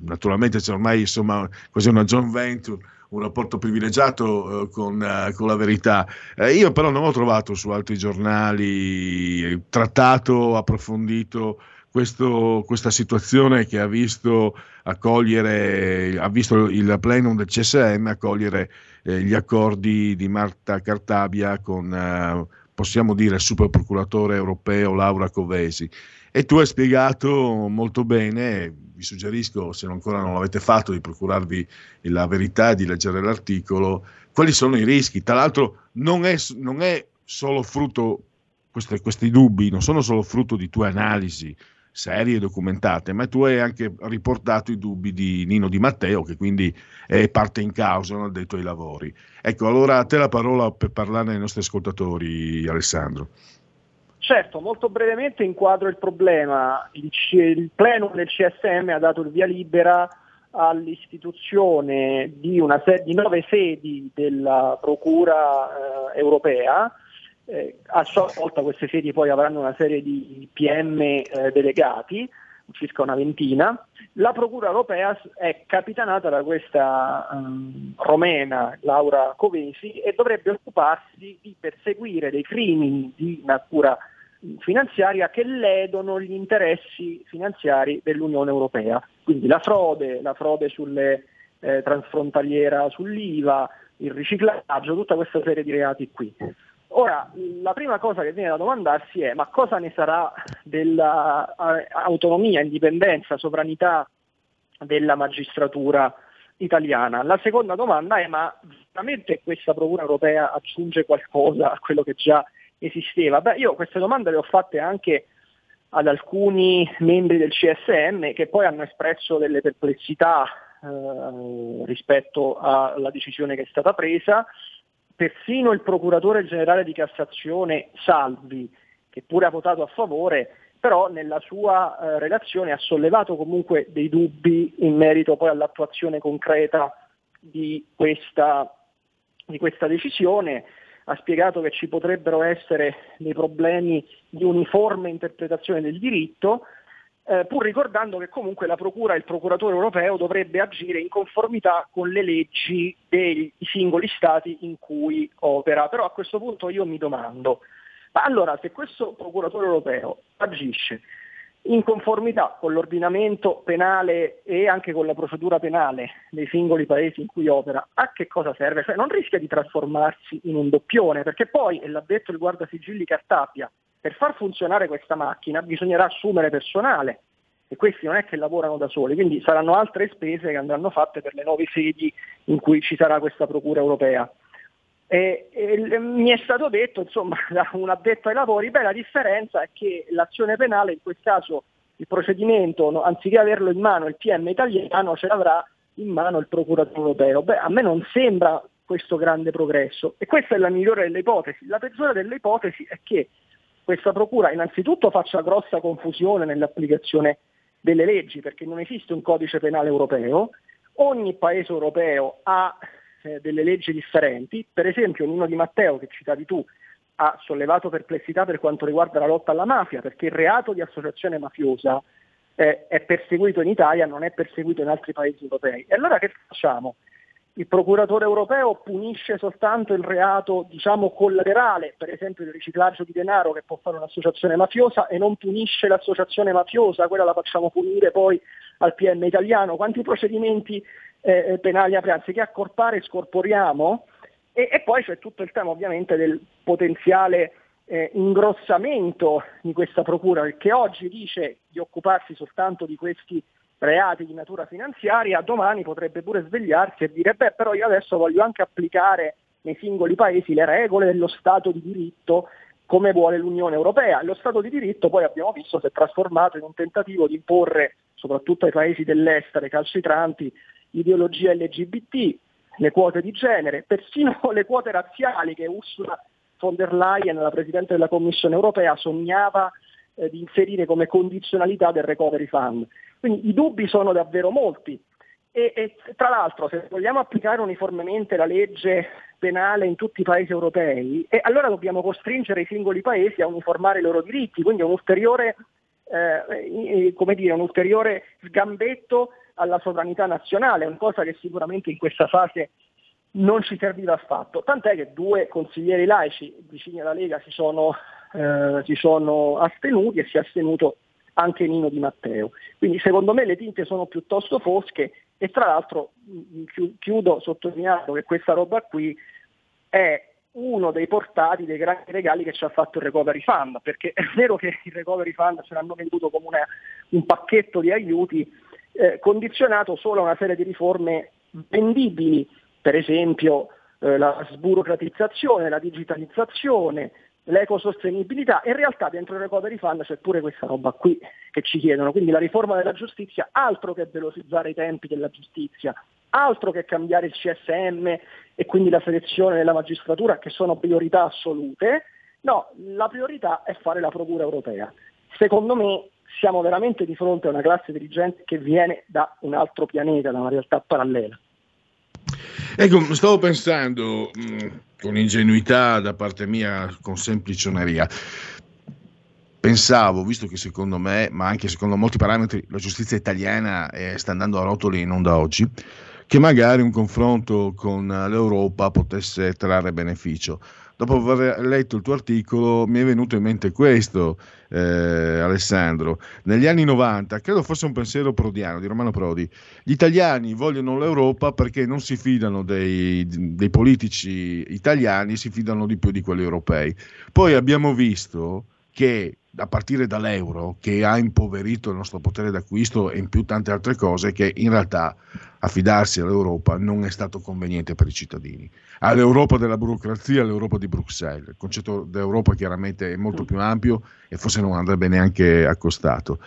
naturalmente c'è ormai insomma quasi una joint venture, un rapporto privilegiato eh, con, eh, con, la verità. Eh, io però non ho trovato su altri giornali trattato, approfondito questo, questa situazione che ha visto accogliere, ha visto il plenum del CSM accogliere eh, gli accordi di Marta Cartabia con, eh, possiamo dire, il super procuratore europeo Laura Covesi. E tu hai spiegato molto bene, vi suggerisco, se ancora non l'avete fatto, di procurarvi la verità e di leggere l'articolo, quali sono i rischi. Tra l'altro non è, non è solo frutto, questi, questi dubbi non sono solo frutto di tue analisi, serie e documentate, ma tu hai anche riportato i dubbi di Nino Di Matteo, che quindi è parte in causa, non detto ai lavori. Ecco, allora a te la parola per parlare ai nostri ascoltatori, Alessandro. Certo, molto brevemente inquadro il problema. Il, C- il plenum del CSM ha dato il via libera all'istituzione di, una se- di nove sedi della Procura eh, europea, eh, a sua volta queste sedi poi avranno una serie di PM eh, delegati, circa una ventina. La Procura europea è capitanata da questa um, romena Laura Covesi e dovrebbe occuparsi di perseguire dei crimini di natura finanziaria che ledono gli interessi finanziari dell'Unione Europea. Quindi la frode, la frode sulle, eh, transfrontaliera sull'IVA, il riciclaggio, tutta questa serie di reati qui. Ora, la prima cosa che viene da domandarsi è ma cosa ne sarà dell'autonomia, indipendenza, sovranità della magistratura italiana? La seconda domanda è ma veramente questa Procura europea aggiunge qualcosa a quello che già esisteva? Beh, io queste domande le ho fatte anche ad alcuni membri del CSM che poi hanno espresso delle perplessità eh, rispetto alla decisione che è stata presa persino il procuratore generale di Cassazione Salvi, che pure ha votato a favore, però nella sua eh, relazione ha sollevato comunque dei dubbi in merito poi all'attuazione concreta di questa, di questa decisione, ha spiegato che ci potrebbero essere dei problemi di uniforme interpretazione del diritto, eh, pur ricordando che comunque la Procura e il procuratore europeo dovrebbe agire in conformità con le leggi dei singoli Stati in cui opera. Però a questo punto io mi domando, ma allora se questo procuratore europeo agisce in conformità con l'ordinamento penale e anche con la procedura penale dei singoli paesi in cui opera, a che cosa serve? Cioè non rischia di trasformarsi in un doppione, perché poi, e l'ha detto il guardasigilli Cartapia, per far funzionare questa macchina bisognerà assumere personale e questi non è che lavorano da soli, quindi saranno altre spese che andranno fatte per le nuove sedi in cui ci sarà questa Procura europea. E, e, mi è stato detto, insomma, da un addetto ai lavori, beh, la differenza è che l'azione penale, in questo caso il procedimento, no, anziché averlo in mano il PM italiano, ce l'avrà in mano il procuratore europeo. Beh, a me non sembra questo grande progresso e questa è la migliore delle ipotesi. La peggiore delle ipotesi è che questa procura innanzitutto faccia grossa confusione nell'applicazione delle leggi, perché non esiste un codice penale europeo, ogni paese europeo ha eh, delle leggi differenti, per esempio Nino Di Matteo, che citavi tu, ha sollevato perplessità per quanto riguarda la lotta alla mafia, perché il reato di associazione mafiosa eh, è perseguito in Italia, non è perseguito in altri paesi europei. E allora che facciamo? Il procuratore europeo punisce soltanto il reato diciamo collaterale, per esempio il riciclaggio di denaro che può fare un'associazione mafiosa e non punisce l'associazione mafiosa, quella la facciamo punire poi al PM italiano. Quanti procedimenti eh, penali apriamo? Anziché accorpare scorporiamo e, e, poi c'è tutto il tema ovviamente del potenziale eh, ingrossamento di questa procura che oggi dice di occuparsi soltanto di questi reati di natura finanziaria, domani potrebbe pure svegliarsi e dire beh però io adesso voglio anche applicare nei singoli paesi le regole dello Stato di diritto come vuole l'Unione Europea. Lo Stato di diritto poi abbiamo visto si è trasformato in un tentativo di imporre soprattutto ai paesi dell'estero calcitranti ideologia LGBT, le quote di genere, persino le quote razziali che Ursula von der Leyen, la Presidente della Commissione europea, sognava eh, di inserire come condizionalità del recovery fund. Quindi i dubbi sono davvero molti. E, e, tra l'altro se vogliamo applicare uniformemente la legge penale in tutti i paesi europei, eh, allora dobbiamo costringere i singoli paesi a uniformare i loro diritti, quindi un ulteriore, eh, dire, un ulteriore sgambetto alla sovranità nazionale, una cosa che sicuramente in questa fase non ci serviva affatto, tant'è che due consiglieri laici vicini alla Lega si sono, eh, si sono astenuti e si è astenuto anche Nino Di Matteo. Quindi secondo me le tinte sono piuttosto fosche e tra l'altro chiudo sottolineando che questa roba qui è uno dei portati dei grandi regali che ci ha fatto il Recovery Fund, perché è vero che il Recovery Fund ce l'hanno venduto come una, un pacchetto di aiuti eh, condizionato solo a una serie di riforme vendibili, per esempio eh, la sburocratizzazione, la digitalizzazione, l'ecosostenibilità. In realtà dentro il recovery fund c'è pure questa roba qui che ci chiedono, quindi la riforma della giustizia, altro che velocizzare i tempi della giustizia, altro che cambiare il CSM e quindi la selezione della magistratura, che sono priorità assolute. No, la priorità è fare la Procura europea. Secondo me siamo veramente di fronte a una classe dirigente che viene da un altro pianeta, da una realtà parallela. Ecco, stavo pensando mh, con ingenuità da parte mia, con semplicioneria. Pensavo, visto che secondo me, ma anche secondo molti parametri, la giustizia italiana eh, sta andando a rotoli non da oggi, che magari un confronto con l'Europa potesse trarre beneficio dopo aver letto il tuo articolo mi è venuto in mente questo, eh, Alessandro. Negli anni 90, credo fosse un pensiero prodiano di Romano Prodi, gli italiani vogliono l'Europa perché non si fidano dei, dei politici italiani, si fidano di più di quelli europei. Poi abbiamo visto che a partire dall'euro che ha impoverito il nostro potere d'acquisto e in più tante altre cose che in realtà affidarsi all'Europa non è stato conveniente per i cittadini. All'Europa della burocrazia, all'Europa di Bruxelles. Il concetto d'Europa chiaramente è molto più ampio e forse non andrebbe neanche accostato.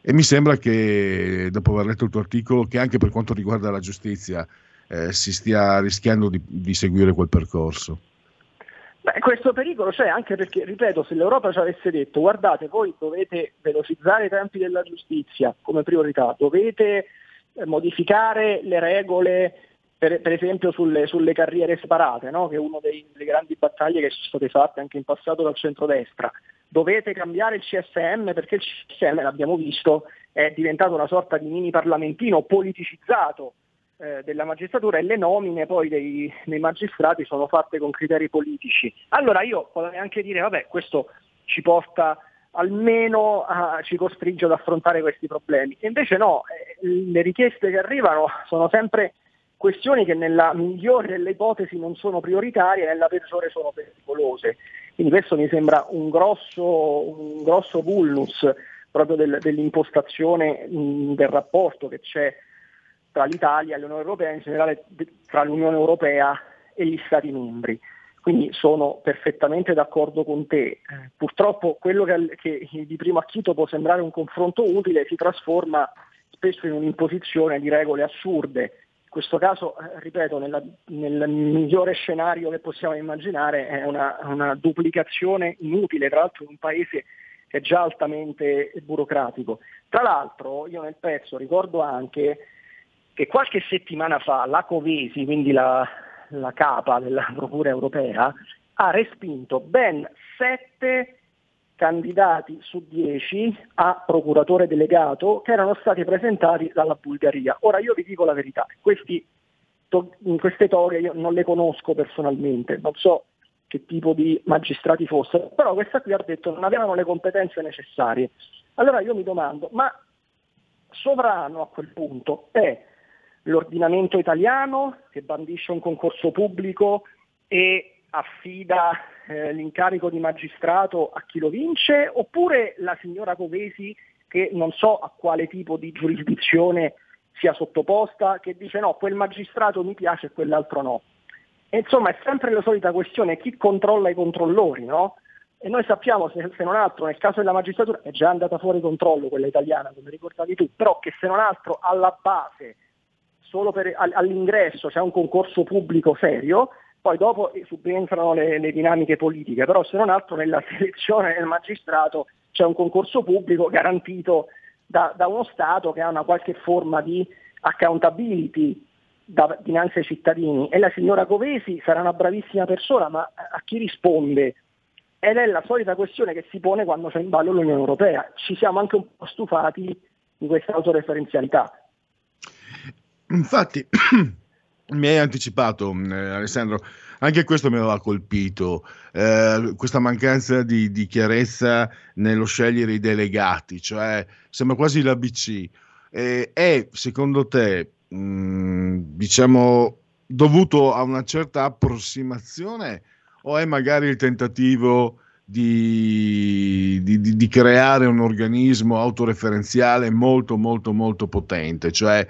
E mi sembra che, dopo aver letto il tuo articolo, che anche per quanto riguarda la giustizia eh, si stia rischiando di, di seguire quel percorso. Beh, questo pericolo c'è anche perché, ripeto, se l'Europa ci avesse detto guardate, voi dovete velocizzare i tempi della giustizia come priorità, dovete eh, modificare le regole, per, per esempio sulle, sulle, carriere separate, no? che è una delle grandi battaglie che sono state fatte anche in passato dal centrodestra, dovete cambiare il CSM perché il CSM, l'abbiamo visto, è diventato una sorta di mini parlamentino politicizzato eh, della magistratura e le nomine poi dei, dei, magistrati sono fatte con criteri politici. Allora io potrei anche dire, vabbè, questo ci porta almeno ah, ci costringe ad affrontare questi problemi. E invece no, eh, le richieste che arrivano sono sempre questioni che nella migliore delle ipotesi non sono prioritarie e nella peggiore sono pericolose. Quindi questo mi sembra un grosso, un grosso vulnus proprio del, dell'impostazione mh, del rapporto che c'è tra l'Italia e l'Unione Europea, in generale tra l'Unione Europea e gli Stati membri. Quindi sono perfettamente d'accordo con te. Eh, purtroppo quello che, che di primo acchito può sembrare un confronto utile si trasforma spesso in un'imposizione di regole assurde. In questo caso, eh, ripeto, nella, nel migliore scenario che possiamo immaginare è una, una duplicazione inutile, tra l'altro in un paese che è già altamente burocratico. Tra l'altro io nel pezzo ricordo anche che qualche settimana fa la Covesi, quindi la, la capa della Procura europea, ha respinto ben sette candidati su dieci a procuratore delegato che erano stati presentati dalla Bulgaria. Ora io vi dico la verità, questi, to- queste toghe io non le conosco personalmente, non so che tipo di magistrati fossero, però questa qui ha detto non avevano le competenze necessarie. Allora io mi domando, ma sovrano a quel punto è l'ordinamento italiano che bandisce un concorso pubblico e affida eh, l'incarico di magistrato a chi lo vince, oppure la signora Covesi che non so a quale tipo di giurisdizione sia sottoposta, che dice no, quel magistrato mi piace e quell'altro no. E insomma è sempre la solita questione, chi controlla i controllori, no? E noi sappiamo, se, se, non altro, nel caso della magistratura è già andata fuori controllo quella italiana, come ricordavi tu, però che se non altro alla base solo per, all'ingresso c'è un concorso pubblico serio, poi dopo subentrano le, le, dinamiche politiche, però se non altro nella selezione del magistrato c'è un concorso pubblico garantito da, da uno Stato che ha una qualche forma di accountability da, dinanzi ai cittadini e la signora Covesi sarà una bravissima persona, ma a chi risponde? Ed è la solita questione che si pone quando c'è in ballo l'Unione Europea. Ci siamo anche un po' stufati di questa autoreferenzialità. Infatti, mi hai anticipato, eh, Alessandro, anche questo mi aveva colpito, eh, questa mancanza di, di, chiarezza nello scegliere i delegati, cioè sembra quasi l'ABC. Eh, è secondo te, mh, mm, diciamo, dovuto a una certa approssimazione o è magari il tentativo di, di, di, creare un organismo autoreferenziale molto molto molto potente, cioè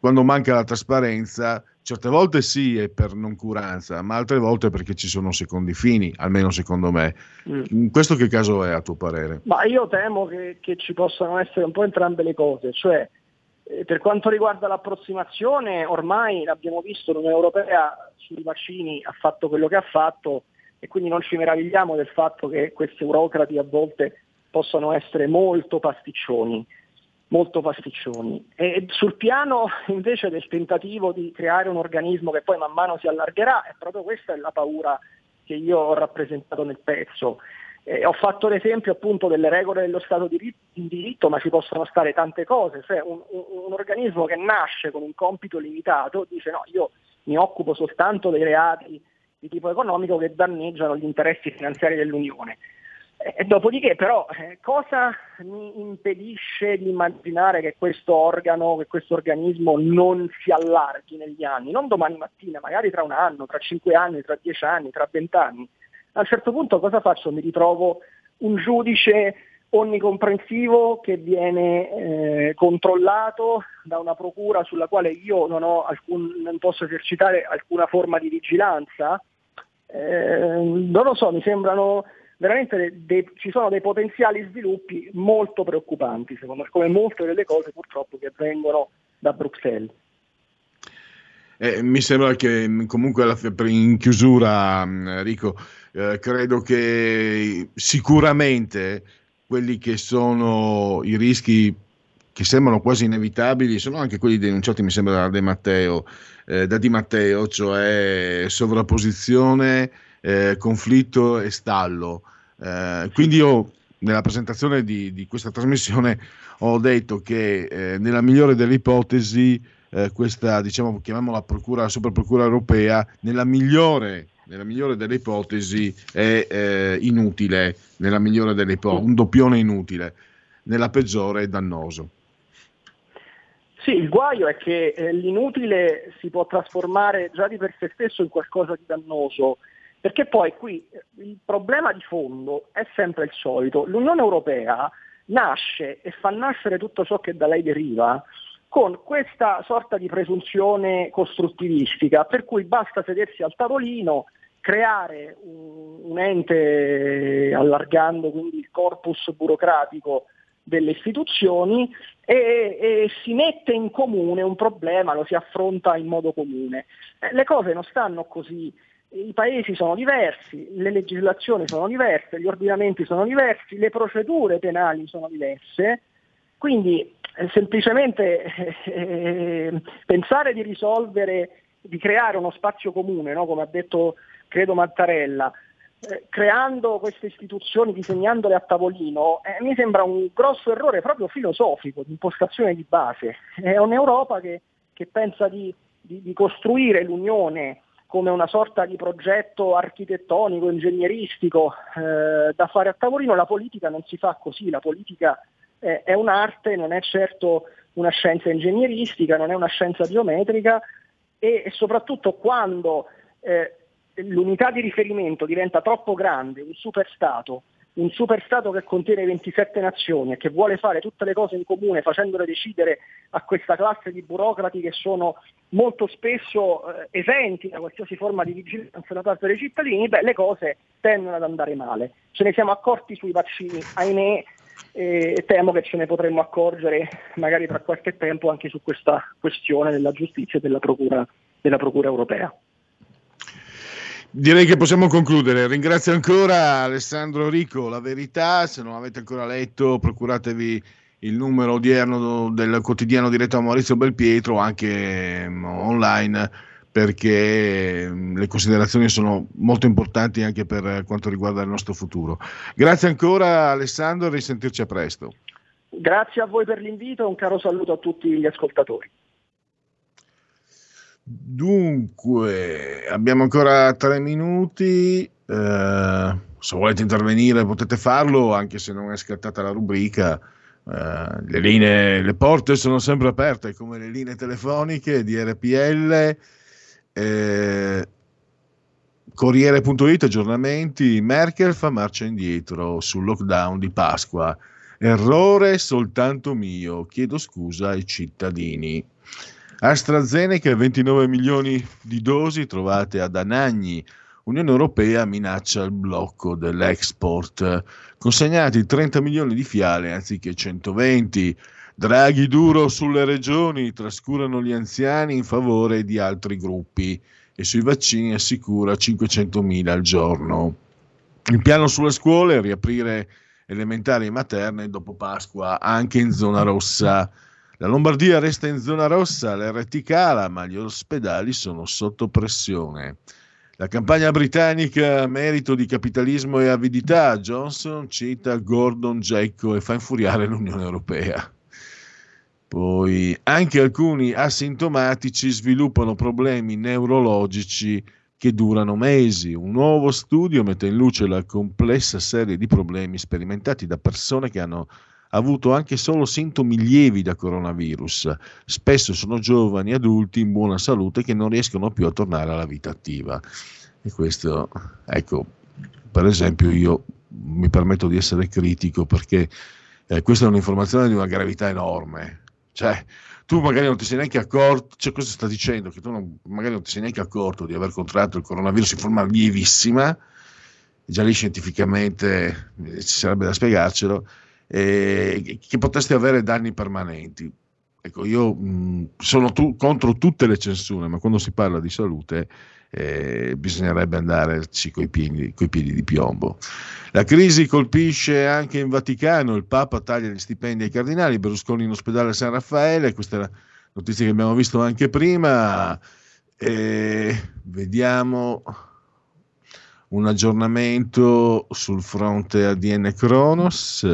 quando manca la trasparenza, certe volte sì è per noncuranza, ma altre volte perché ci sono secondi fini, almeno secondo me. Mm. In questo che caso è a tuo parere? Ma io temo che, che ci possano essere un po' entrambe le cose, cioè eh, per quanto riguarda l'approssimazione, ormai l'abbiamo visto, l'Unione Europea sui vaccini ha fatto quello che ha fatto e quindi non ci meravigliamo del fatto che questi eurocrati a volte possano essere molto pasticcioni molto pasticcioni. E sul piano invece del tentativo di creare un organismo che poi man mano si allargherà, e proprio questa è la paura che io ho rappresentato nel pezzo. Eh, ho fatto l'esempio appunto delle regole dello Stato di diritto, ma ci possono stare tante cose, cioè un, un, un organismo che nasce con un compito limitato dice no, io mi occupo soltanto dei reati di tipo economico che danneggiano gli interessi finanziari dell'Unione. E dopodiché però eh, cosa mi impedisce di immaginare che questo organo, che questo organismo non si allarghi negli anni, non domani mattina, magari tra un anno, tra cinque anni, tra dieci anni, tra vent'anni. A un certo punto cosa faccio? Mi ritrovo un giudice onnicomprensivo che viene eh, controllato da una procura sulla quale io non, alcun, non posso esercitare alcuna forma di vigilanza? Eh, non lo so, mi sembrano veramente dei, ci sono dei potenziali sviluppi molto preoccupanti, secondo me, come molte delle cose purtroppo che avvengono da Bruxelles. Eh, mi sembra che mm, comunque in chiusura, mm, Rico, eh, credo che sicuramente quelli che sono i rischi che sembrano quasi inevitabili sono anche quelli denunciati, mi sembra, da De Matteo, eh, da Di Matteo, cioè sovrapposizione eh, conflitto e stallo. Eh, quindi io nella presentazione di, di, questa trasmissione ho detto che eh, nella migliore delle ipotesi eh, questa, diciamo, chiamiamola procura, super procura europea, nella migliore nella migliore delle ipotesi è eh, inutile, nella migliore delle ipotesi, un doppione inutile, nella peggiore è dannoso. Sì, il guaio è che eh, l'inutile si può trasformare già di per sé stesso in qualcosa di dannoso, perché poi qui eh, il problema di fondo è sempre il solito. L'Unione Europea nasce e fa nascere tutto ciò che da lei deriva con questa sorta di presunzione costruttivistica, per cui basta sedersi al tavolino, creare un, un ente allargando quindi il corpus burocratico delle istituzioni e, e, si mette in comune un problema, lo si affronta in modo comune. Eh, le cose non stanno così, i paesi sono diversi, le legislazioni sono diverse, gli ordinamenti sono diversi, le procedure penali sono diverse, quindi eh, semplicemente eh, pensare di risolvere, di creare uno spazio comune, no? come ha detto credo Mattarella, eh, creando queste istituzioni, disegnandole a tavolino, eh, mi sembra un grosso errore proprio filosofico, di impostazione di base. È un'Europa che, che pensa di, di, di, costruire l'Unione come una sorta di progetto architettonico, ingegneristico eh, da fare a tavolino, la politica non si fa così, la politica eh, è un'arte, non è certo una scienza ingegneristica, non è una scienza geometrica e, e soprattutto quando eh, l'unità di riferimento diventa troppo grande, un superstato, un superstato che contiene 27 nazioni e che vuole fare tutte le cose in comune facendole decidere a questa classe di burocrati che sono molto spesso eh, esenti da qualsiasi forma di vigilanza da parte dei cittadini, beh, le cose tendono ad andare male. Ce ne siamo accorti sui vaccini, ahimè, e temo che ce ne potremmo accorgere magari tra qualche tempo anche su questa questione della giustizia e della procura, della procura europea. Direi che possiamo concludere. Ringrazio ancora Alessandro Rico. La verità, se non avete ancora letto, procuratevi il numero odierno del quotidiano diretto a Maurizio Belpietro, anche mm, online, perché mm, le considerazioni sono molto importanti anche per quanto riguarda il nostro futuro. Grazie ancora Alessandro e risentirci a presto. Grazie a voi per l'invito un caro saluto a tutti gli ascoltatori. Dunque, abbiamo ancora tre minuti. Eh, se volete intervenire potete farlo, anche se non è scattata la rubrica. Eh, le, linee, le porte sono sempre aperte, come le linee telefoniche di RPL. Eh, Corriere.it aggiornamenti. Merkel fa marcia indietro sul lockdown di Pasqua. Errore soltanto mio. Chiedo scusa ai cittadini. AstraZeneca 29 milioni di dosi trovate ad Anagni. Unione Europea minaccia il blocco dell'export. Consegnati 30 milioni di fiale anziché 120. Draghi duro sulle regioni, trascurano gli anziani in favore di altri gruppi e sui vaccini assicura 500 mila al giorno. Il piano sulle scuole, riaprire elementari e materne dopo Pasqua anche in zona rossa. La Lombardia resta in zona rossa, l'RT cala, ma gli ospedali sono sotto pressione. La campagna britannica merito di capitalismo e avidità. Johnson cita Gordon Gekko e fa infuriare l'Unione Europea. Poi anche alcuni asintomatici sviluppano problemi neurologici che durano mesi. Un nuovo studio mette in luce la complessa serie di problemi sperimentati da persone che hanno avuto anche solo sintomi lievi da coronavirus. Spesso sono giovani adulti in buona salute che non riescono più a tornare alla vita attiva. E questo, ecco, per esempio io mi permetto di essere critico perché eh, questa è un'informazione di una gravità enorme. Cioè, tu magari non ti sei neanche accorto, cioè cosa sta dicendo? Che tu non, magari non ti sei neanche accorto di aver contratto il coronavirus in forma lievissima, già lì scientificamente eh, ci sarebbe da spiegarcelo, eh, che poteste avere danni permanenti. Ecco, io mh, sono tu, contro tutte le censure, ma quando si parla di salute eh, bisognerebbe andarci coi piedi, coi piedi di piombo. La crisi colpisce anche in Vaticano, il Papa taglia gli stipendi ai cardinali, Berlusconi in ospedale a San Raffaele, questa è la notizia che abbiamo visto anche prima. Eh, vediamo un aggiornamento sul fronte ADN Kronos.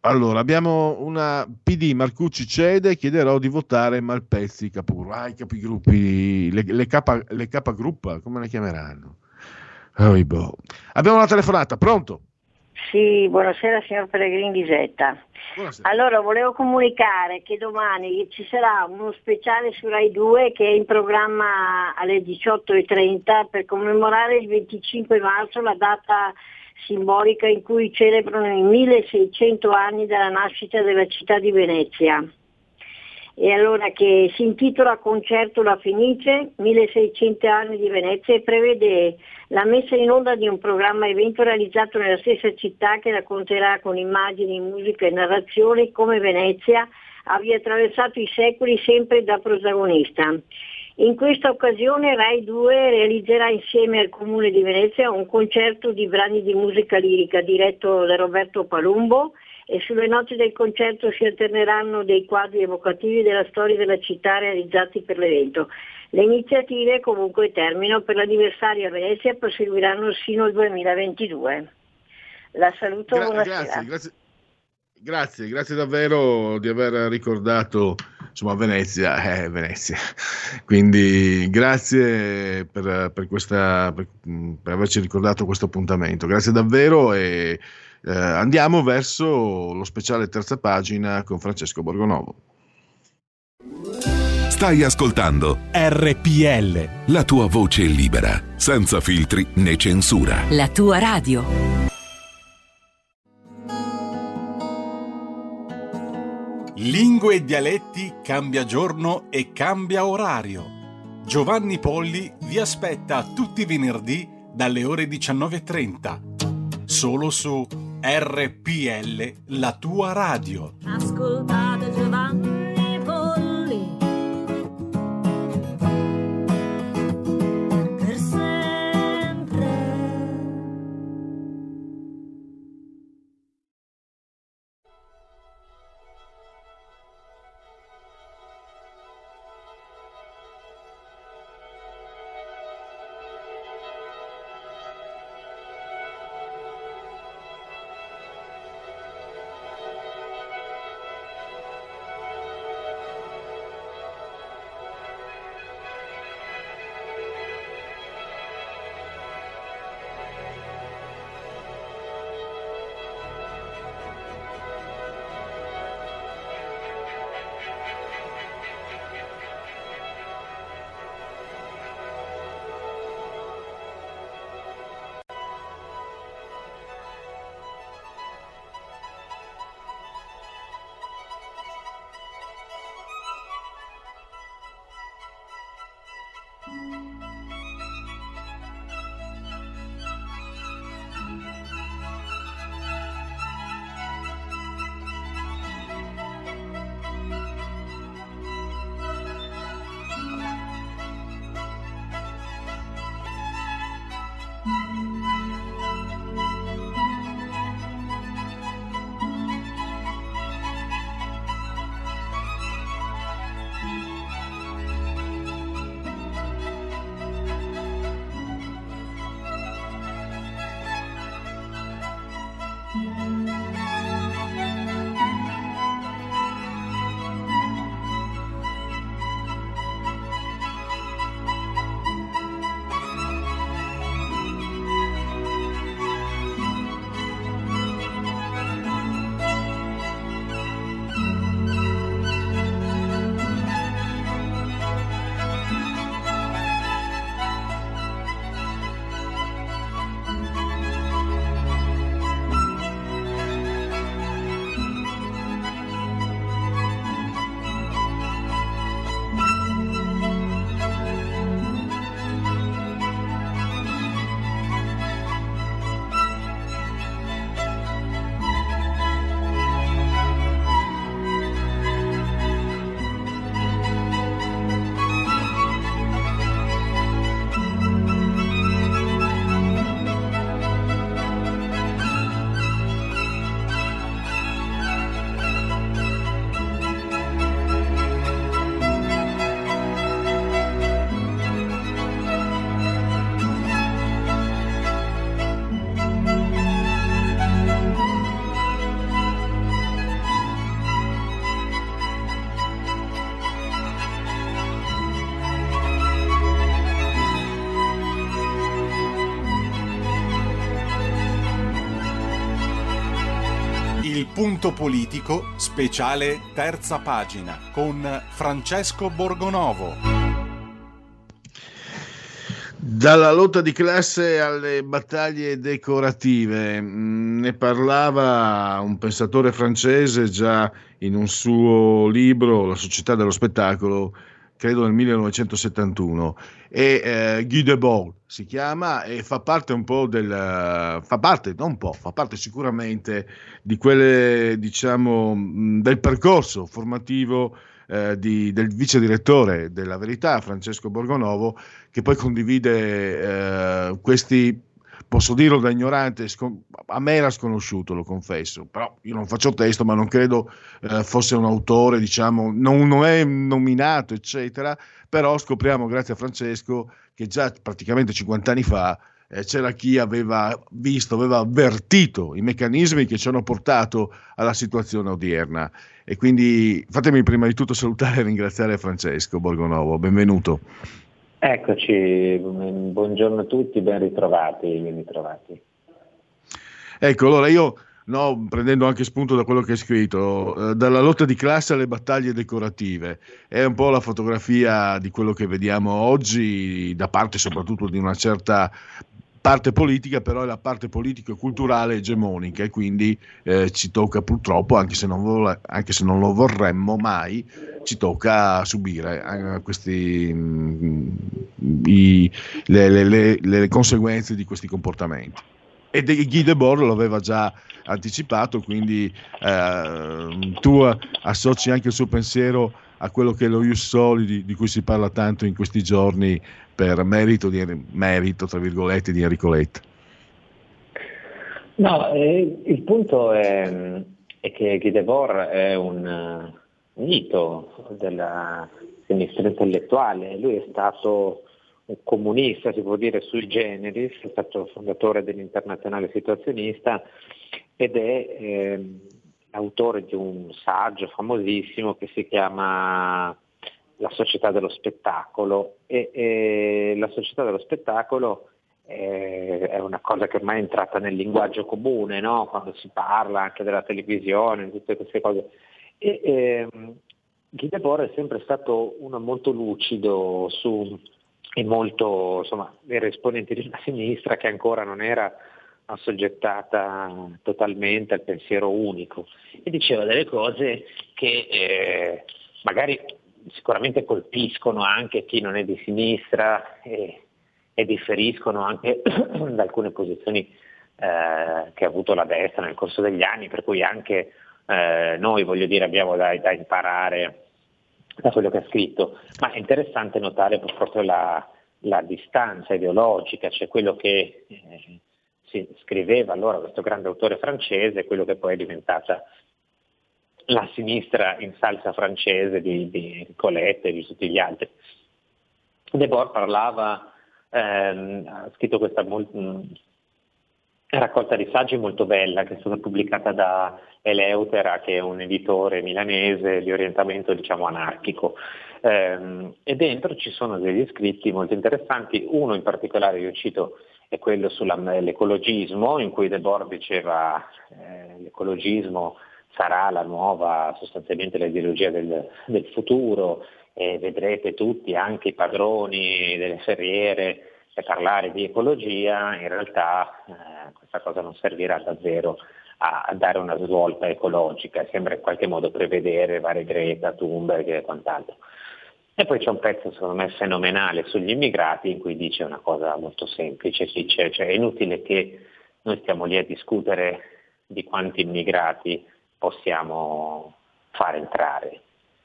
Allora, abbiamo una PD Marcucci cede, chiederò di votare Malpezzi Capurro. Ah, i capigruppi, le, le, K, le come le chiameranno? Oh, boh. Abbiamo una telefonata, pronto? Sì, buonasera signor Pellegrini Lisetta. Buonasera. Allora, volevo comunicare che domani ci sarà uno speciale su Rai 2 che è in programma alle 18.30 per commemorare il 25 marzo, la data simbolica in cui celebrano i 1600 anni dalla nascita della città di Venezia. E allora che si intitola Concerto La Fenice, 1600 anni di Venezia e prevede la messa in onda di un programma evento realizzato nella stessa città che racconterà con immagini, musica e narrazioni come Venezia abbia attraversato i secoli sempre da protagonista. In questa occasione Rai 2 realizzerà insieme al Comune di Venezia un concerto di brani di musica lirica diretto da Roberto Palumbo e sulle note del concerto si alterneranno dei quadri evocativi della storia della città realizzati per l'evento. Le iniziative comunque termino per l'anniversario a Venezia proseguiranno sino al 2022. La saluto, Gra- buonasera. grazie, grazie, grazie, grazie davvero di aver ricordato insomma Venezia, eh, Venezia. Quindi grazie per, per questa, per, per averci ricordato questo appuntamento. Grazie davvero e eh, andiamo verso lo speciale terza pagina con Francesco Borgonovo. Stai ascoltando RPL. la tua voce libera, senza filtri né censura. La tua radio. Lingue e dialetti cambia giorno e cambia orario. Giovanni Polli vi aspetta tutti i venerdì dalle ore 19.30. Solo su RPL, la tua radio. Ascoltate Giovanni Punto politico, speciale terza pagina con Francesco Borgonovo. Dalla lotta di classe alle battaglie decorative, mm, ne parlava un pensatore francese già in un suo libro, La società dello spettacolo, credo nel 1971, e eh, Guy Debord si chiama e fa parte un po' del, fa parte, non un po', fa parte sicuramente di quelle, diciamo, del percorso formativo eh, di- del vice direttore della Verità, Francesco Borgonovo, che poi condivide eh, questi, posso dirlo da ignorante, a me era sconosciuto, lo confesso, però io non faccio testo, ma non credo eh, fosse un autore, diciamo, non, non è nominato, eccetera, però scopriamo grazie a Francesco che già praticamente 50 anni fa eh, c'era chi aveva visto, aveva avvertito i meccanismi che ci hanno portato alla situazione odierna. E quindi fatemi prima di tutto salutare e ringraziare Francesco Borgonovo, benvenuto. Eccoci, buongiorno a tutti, ben ritrovati, ben ritrovati. Ecco, allora io, no, prendendo anche spunto da quello che hai scritto, eh, dalla lotta di classe alle battaglie decorative, è un po' la fotografia di quello che vediamo oggi, da parte soprattutto di una certa parte politica, però è la parte politico-culturale egemonica e quindi eh, ci tocca purtroppo, anche se, non vol- anche se non lo vorremmo mai, ci tocca subire eh, questi, mm, i- le, le- le- le conseguenze di questi comportamenti. E Guy Debord lo aveva già anticipato, quindi eh, tu associ anche il suo pensiero a quello che è lo Ius Soli di, di cui si parla tanto in questi giorni per merito, di, merito tra virgolette, di Enrico Letta. No, eh, il punto è, è che Guy Debord è un eh, mito della sinistra intellettuale, lui è stato un comunista, si può dire sui generis, è stato fondatore dell'internazionale situazionista ed è ehm, autore di un saggio famosissimo che si chiama La società dello spettacolo e, e la società dello spettacolo è, è una cosa che ormai è entrata nel linguaggio comune, no? quando si parla anche della televisione, tutte queste cose. E, ehm, Guy Debord è sempre stato uno molto lucido su, e molto, insomma, era esponente di una sinistra che ancora non era assoggettata totalmente al pensiero unico e diceva delle cose che eh, magari sicuramente colpiscono anche chi non è di sinistra e, e differiscono anche da alcune posizioni eh, che ha avuto la destra nel corso degli anni, per cui anche eh, noi voglio dire abbiamo da, da imparare da quello che ha scritto, ma è interessante notare proprio la, la distanza ideologica, cioè quello che eh, si scriveva allora questo grande autore francese, quello che poi è diventata la sinistra in salsa francese di, di Colette e di tutti gli altri. Debord parlava, ehm, ha scritto questa mol- mh, raccolta di saggi molto bella che è stata pubblicata da Eleutera, che è un editore milanese di orientamento diciamo anarchico. Ehm, e dentro ci sono degli scritti molto interessanti, uno in particolare io cito è quello sull'ecologismo, in cui Debord diceva eh, l'ecologismo sarà la nuova, sostanzialmente l'ideologia del, del futuro, e vedrete tutti, anche i padroni delle ferriere, parlare di ecologia, in realtà eh, questa cosa non servirà davvero a, a dare una svolta ecologica, sembra in qualche modo prevedere varie Greta, Thunberg e quant'altro. E poi c'è un pezzo secondo me fenomenale sugli immigrati in cui dice una cosa molto semplice, dice cioè, è inutile che noi stiamo lì a discutere di quanti immigrati possiamo far entrare.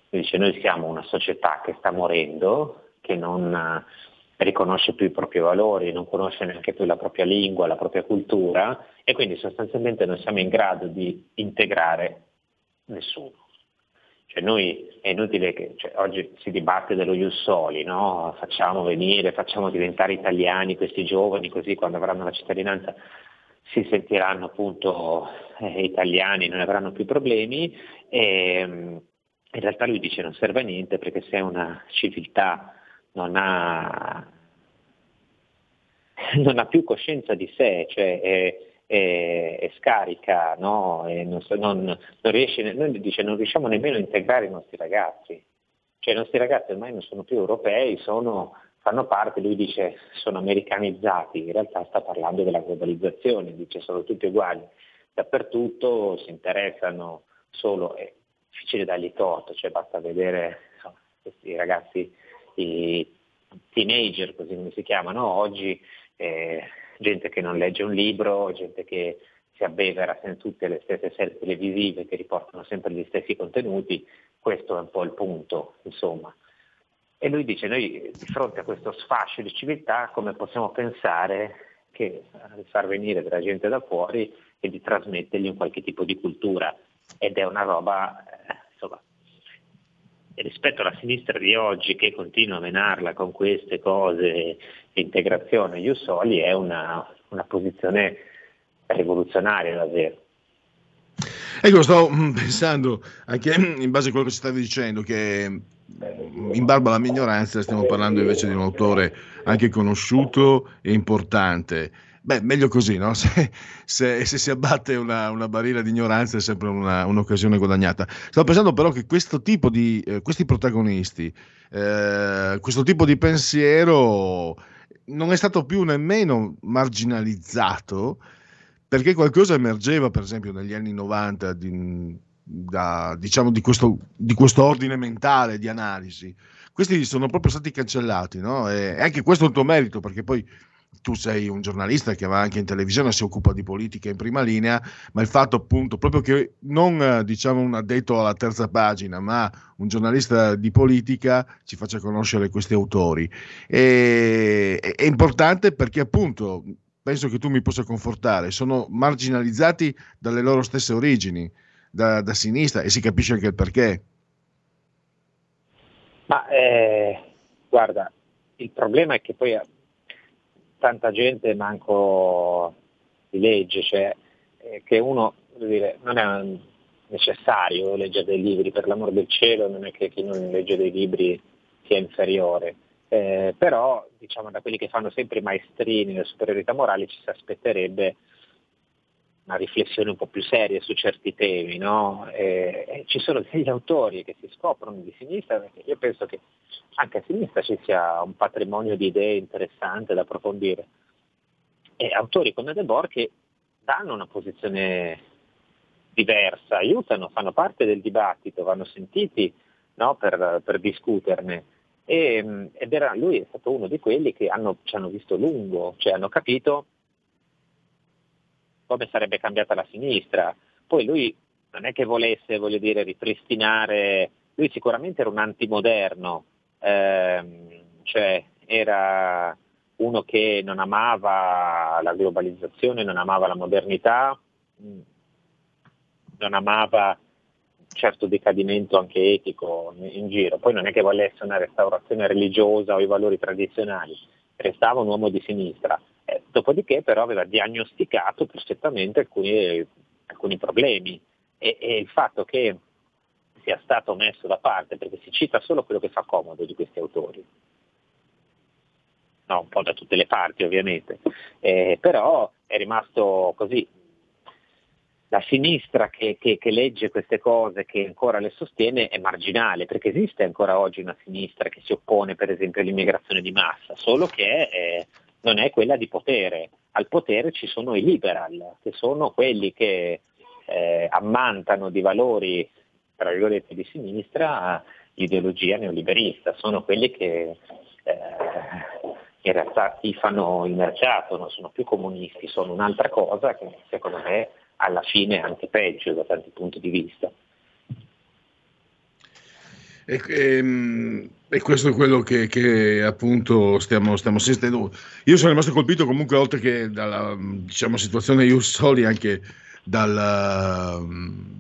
Dice noi siamo una società che sta morendo, che non eh, riconosce più i propri valori, non conosce neanche più la propria lingua, la propria cultura e quindi sostanzialmente non siamo in grado di integrare nessuno. Cioè noi è inutile che cioè, oggi si dibatte dello Ius Soli, no? facciamo venire, facciamo diventare italiani questi giovani così quando avranno la cittadinanza si sentiranno appunto eh, italiani, non avranno più problemi e mm, in realtà lui dice non serve a niente perché se una civiltà non ha, non ha più coscienza di sé, cioè è, e, e scarica, no? Non, non- non riesce, dice, non riusciamo nemmeno a integrare i nostri ragazzi. Cioè i nostri ragazzi ormai non sono più europei, sono- fanno parte, lui dice sono americanizzati, in realtà sta parlando della globalizzazione, dice sono tutti uguali, dappertutto si interessano solo, è difficile dargli torto, cioè basta vedere insomma, questi ragazzi, i teenager così come si chiamano oggi, eh, gente che non legge un libro, gente che si abbevera in tutte le stesse serie televisive che riportano sempre gli stessi contenuti, questo è un po' il punto, insomma. E lui dice, noi di fronte a questo sfascio di civiltà come possiamo pensare che far venire della gente da fuori e di trasmettergli un qualche tipo di cultura? Ed è una roba, eh, insomma, rispetto alla sinistra di oggi che continua a menarla con queste cose, integrazione, Ius Soli, è una, una posizione rivoluzionaria davvero. Ecco, sto mm, pensando anche in base a quello che stavi dicendo, che mm, in barba alla mia ignoranza stiamo parlando invece di un autore anche conosciuto e importante. Beh, meglio così, no? Se, se- se si abbatte una, una barriera di ignoranza è sempre una- un'occasione guadagnata. Stavo pensando però che questo tipo di, eh, questi protagonisti, eh, questo tipo di pensiero non è stato più nemmeno marginalizzato perché qualcosa emergeva, per esempio, negli anni 90 di, da, diciamo, di, questo, di questo ordine mentale di analisi. Questi sono proprio stati cancellati, no? E anche questo è un tuo merito, perché poi tu sei un giornalista che va anche in televisione, si occupa di politica in prima linea, ma il fatto appunto proprio che non eh, diciamo un addetto alla terza pagina, ma un giornalista di politica ci faccia conoscere questi autori. E- è, importante perché appunto penso che tu mi possa confortare, sono marginalizzati dalle loro stesse origini, da, da sinistra, e si capisce anche il perché. Ma eh, guarda, il problema è che poi tanta gente manco di legge, cioè eh, che uno dire, non è necessario leggere dei libri, per l'amor del cielo, non è che chi non legge dei libri sia inferiore. Eh, però diciamo da quelli che fanno sempre i maestrini nelle superiorità morali ci si aspetterebbe una riflessione un po' più seria su certi temi, no? Eh, ci sono degli autori che si scoprono di sinistra, perché io penso che anche a sinistra ci sia un patrimonio di idee interessante da approfondire. E autori come De Boer che danno una posizione diversa, aiutano, fanno parte del dibattito, vanno sentiti no, per, per discuterne. E, ed era, lui è stato uno di quelli che hanno, ci hanno visto lungo, cioè hanno capito come sarebbe cambiata la sinistra. Poi lui non è che volesse, voglio dire, ripristinare, lui sicuramente era un antimoderno, ehm, cioè era uno che non amava la globalizzazione, non amava la modernità, mh, non amava un certo decadimento anche etico in, in giro. Poi non è che volesse una restaurazione religiosa o i valori tradizionali, restava un uomo di sinistra. Eh, dopodiché però aveva diagnosticato perfettamente alcuni, alcuni problemi. E, e il fatto che sia stato messo da parte, perché si cita solo quello che fa comodo di questi autori, no, un po' da tutte le parti ovviamente, Eh, però è rimasto così. La sinistra che, che- che legge queste cose, che ancora le sostiene, è marginale, perché esiste ancora oggi una sinistra che si oppone per esempio all'immigrazione di massa, solo che eh, non è quella di potere. Al potere ci sono i liberal, che sono quelli che eh, ammantano di valori, tra virgolette, di sinistra l'ideologia neoliberista, sono quelli che eh, in realtà tifano il mercato, non sono più comunisti, sono un'altra cosa che secondo me alla fine è anche peggio da tanti punti di vista. E, ehm, e questo è quello che, che, appunto stiamo, stiamo assistendo. Io sono rimasto colpito comunque, oltre che dalla diciamo, situazione Ius Soli, anche dal,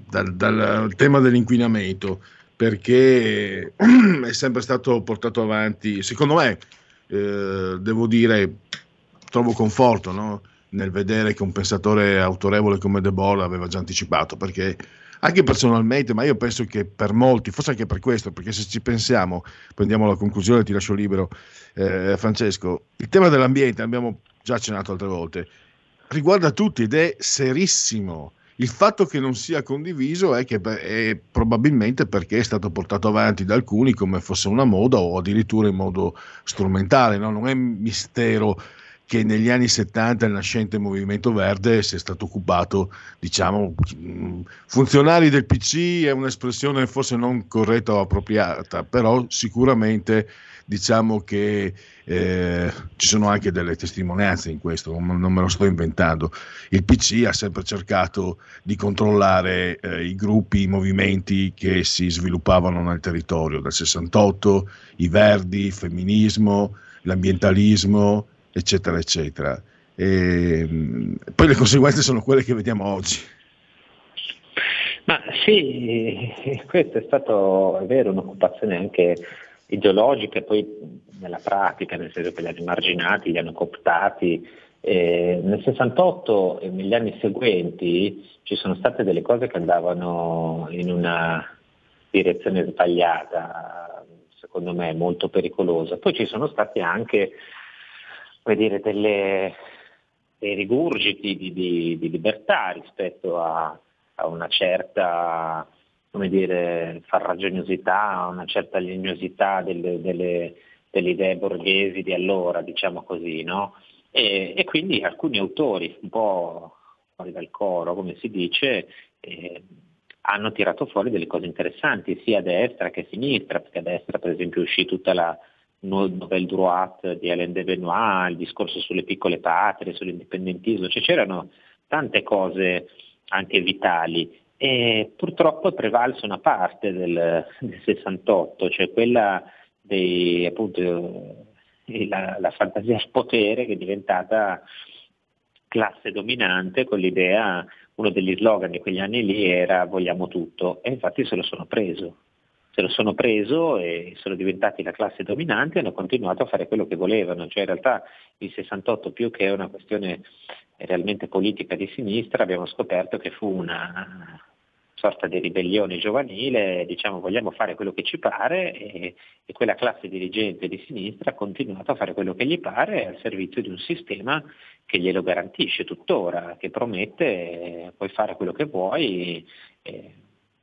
dal- dal tema dell'inquinamento, perché è sempre stato portato avanti, secondo me, eh, devo dire, trovo conforto no? nel vedere che un pensatore autorevole come De Boer aveva già anticipato, perché anche personalmente, ma io penso che per molti, forse anche per questo, perché se ci pensiamo, prendiamo la conclusione, ti lascio libero, eh, Francesco, il tema dell'ambiente, abbiamo già accennato altre volte, riguarda tutti ed è serissimo. Il fatto che non sia condiviso è che è probabilmente perché è stato portato avanti da alcuni come fosse una moda o addirittura in modo strumentale. No? Non è mistero che negli anni 70 il nascente Movimento Verde sia stato occupato, diciamo, mh, funzionari del PC è un'espressione forse non corretta o appropriata, però sicuramente diciamo che eh, ci sono anche delle testimonianze in questo, non, non me lo sto inventando. Il PC ha sempre cercato di controllare eh, i gruppi, i movimenti che si sviluppavano nel territorio, dal 68, i verdi, il femminismo, l'ambientalismo, eccetera, eccetera. E, mh, poi le conseguenze sono quelle che vediamo oggi. Ma sì, questo è stato, è vero, un'occupazione anche ideologica poi nella pratica, nel senso che li hanno emarginati, li hanno cooptati. Eh, nel 68 e negli anni seguenti ci sono state delle cose che andavano in una direzione sbagliata, secondo me molto pericolosa. Poi ci sono stati anche come dire, delle, dei rigurgiti di, di, di libertà rispetto a, a una certa come dire, farraginosità, una certa legnosità delle, delle, delle, idee borghesi di allora, diciamo così, no? e, e, quindi alcuni autori, un po' fuori dal coro, come si dice, eh, hanno tirato fuori delle cose interessanti, sia a destra che a sinistra, perché a destra per esempio uscì tutta la Nouvelle Droite di Alain de Benoit, il discorso sulle piccole patrie, sull'indipendentismo, cioè c'erano tante cose anche vitali. E purtroppo è prevalsa una parte del, del 68, cioè quella dei, appunto, la, la fantasia al potere che è diventata classe dominante con l'idea, uno degli slogan di quegli anni lì era vogliamo tutto e infatti se lo sono preso se lo sono preso e sono diventati la classe dominante e hanno continuato a fare quello che volevano, cioè in realtà il 68 più che una questione realmente politica di sinistra abbiamo scoperto che fu una sorta di ribellione giovanile, diciamo vogliamo fare quello che ci pare e, e, quella classe dirigente di sinistra ha continuato a fare quello che gli pare al servizio di un sistema che glielo garantisce tuttora, che promette eh, puoi fare quello che vuoi, eh,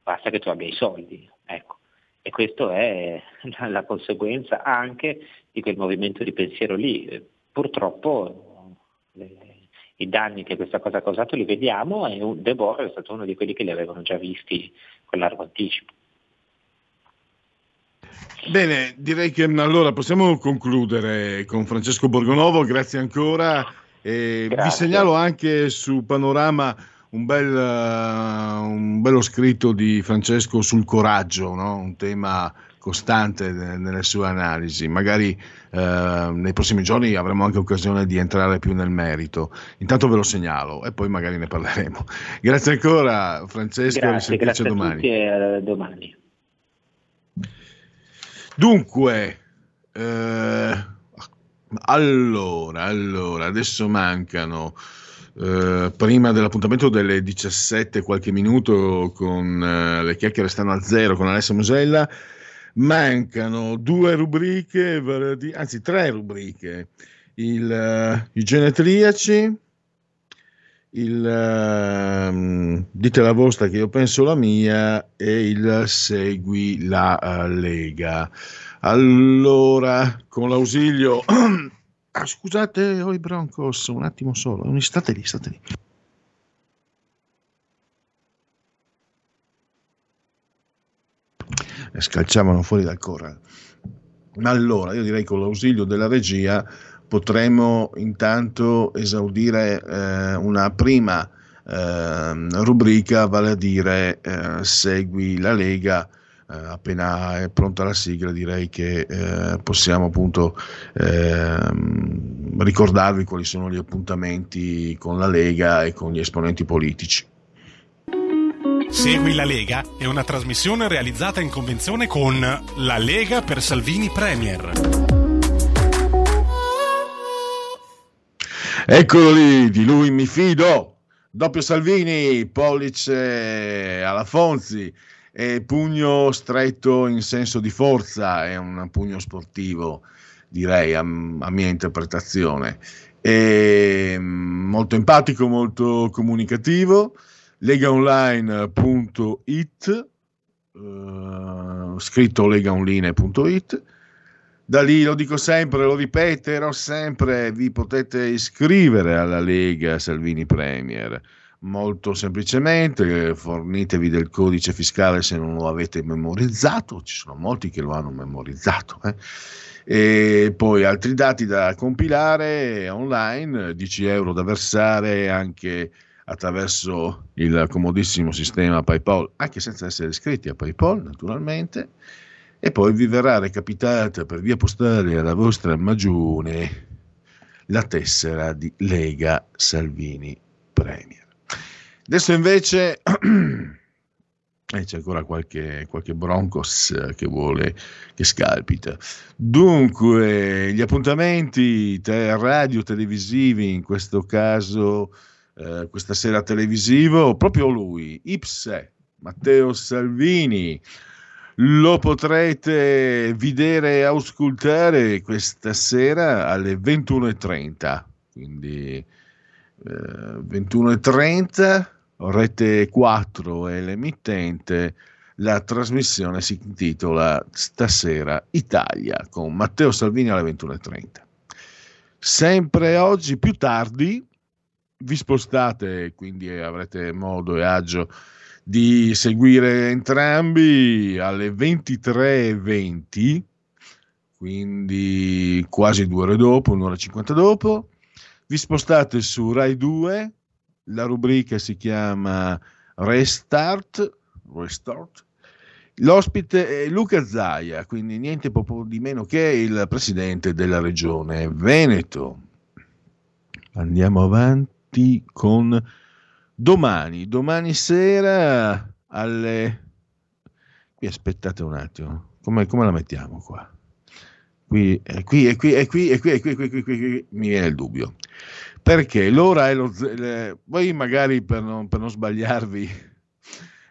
basta che tu abbia i soldi. Ecco. E questa è la, conseguenza anche di quel movimento di pensiero lì. Purtroppo le, i danni che questa cosa ha causato li vediamo e un, De Boer è stato uno di quelli che li avevano già visti con largo anticipo. Bene, direi che allora possiamo concludere con Francesco Borgonovo, grazie ancora. E vi segnalo anche su Panorama un, bel, uh, un bello scritto di Francesco sul coraggio, no? un tema costante nelle sue analisi. Magari eh, nei prossimi giorni avremo anche occasione di entrare più nel merito. Intanto ve lo segnalo e poi magari ne parleremo. Grazie ancora Francesco, grazie, grazie a domani. Tutti e domani. Dunque, eh, allora, allora, adesso mancano eh, prima dell'appuntamento delle 17 qualche minuto con eh, le chiacchiere stanno a zero con Alessia Musella. Mancano due rubriche anzi tre rubriche. Il, uh, i genetriaci il uh, dite la vostra che io penso la mia e il segui la uh, Lega. Allora con l'ausilio Ah, scusate, ho i Broncos, un attimo solo, state lì, state lì. E scalciavano fuori dal corral. Allora, io direi con l'ausilio della regia potremmo intanto esaudire eh, una prima eh, rubrica, vale a dire eh, Segui la Lega eh, appena è pronta la sigla direi che eh, possiamo appunto eh, ricordarvi quali sono gli appuntamenti con la Lega e con gli esponenti politici. Segui la Lega è una trasmissione realizzata in convenzione con La Lega per Salvini Premier. Eccolo lì, di lui mi fido. Doppio Salvini, pollice alla Fonzi e pugno stretto in senso di forza, è un pugno sportivo. direi a, a mia interpretazione. E, molto empatico, molto comunicativo. legaonline.it, eh, scritto legaonline.it. Da lì lo dico sempre, lo ripeterò sempre, vi potete iscrivere alla Lega Salvini Premier. Molto semplicemente, fornitevi del codice fiscale se non lo avete memorizzato, ci sono molti che lo hanno memorizzato. eh. E poi altri dati da compilare online, 10 euro da versare anche attraverso il comodissimo sistema PayPal, anche senza essere iscritti a PayPal naturalmente, e poi vi verrà recapitata per via postale alla vostra magione la tessera di Lega Salvini Premier. Adesso invece eh, c'è ancora qualche, qualche Broncos eh, che vuole che scalpita. Dunque, gli appuntamenti te- radio televisivi, in questo caso eh, questa sera televisivo, proprio lui, Ipse, Matteo Salvini. Lo potrete vedere e auscultare questa sera alle 21.30, quindi eh, 21.30, rete 4 è l'emittente, la trasmissione si intitola Stasera Italia con Matteo Salvini alle 21.30. Sempre oggi più tardi vi spostate, quindi avrete modo e agio di seguire entrambi alle 23.20, quindi quasi due ore dopo, un'ora e 50 dopo. Vi spostate su Rai 2, la rubrica si chiama Restart, Restart. L'ospite è Luca Zaia, quindi niente proprio di meno che il presidente della regione Veneto. Andiamo avanti con domani, domani sera alle... Qui aspettate un attimo, come, come la mettiamo qua? Qui, è qui, è qui, è qui, è qui, è qui, è qui, è qui, è qui, è qui, mi viene il dubbio. Perché? L'ora è lo... le- voi magari per non, per non sbagliarvi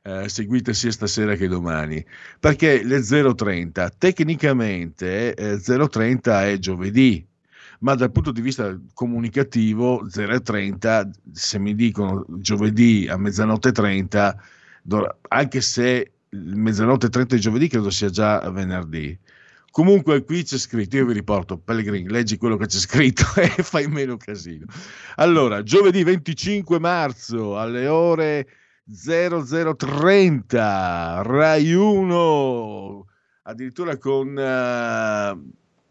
eh, seguite sia stasera che domani, perché le 0.30 tecnicamente eh, 0.30 è giovedì, ma dal punto di vista comunicativo 0.30 se mi dicono giovedì a mezzanotte 30 dov- anche se mezzanotte 30 di giovedì credo sia già venerdì comunque qui c'è scritto io vi riporto Pellegrini leggi quello che c'è scritto e fai meno casino allora giovedì 25 marzo alle ore 0030 Rai 1 addirittura con eh,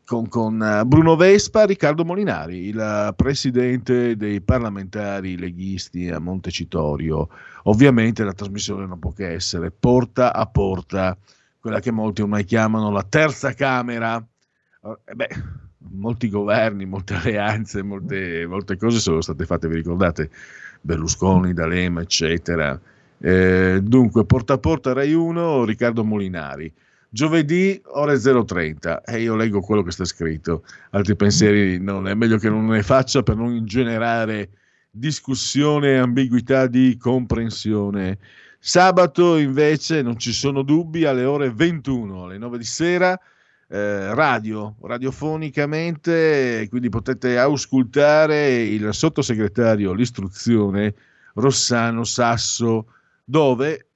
con, con eh, Bruno Vespa, Riccardo Molinari, il presidente dei parlamentari leghisti a Montecitorio. Ovviamente la trasmissione non può che essere porta a porta, quella che molti ormai chiamano la terza Camera. Eh, beh, molti governi, molte alleanze, molte, molte cose sono state fatte, vi ricordate? Berlusconi, D'Alema, eccetera. Eh, dunque, porta a porta Rai 1, Riccardo Molinari. Giovedì ore 0.30 e io leggo quello che sta scritto, altri pensieri non è meglio che non ne faccia per non ingenerare discussione, ambiguità di comprensione. Sabato invece non ci sono dubbi alle ore 21, alle 9 di sera, eh, radio, radiofonicamente, quindi potete auscultare il sottosegretario all'istruzione Rossano Sasso, dove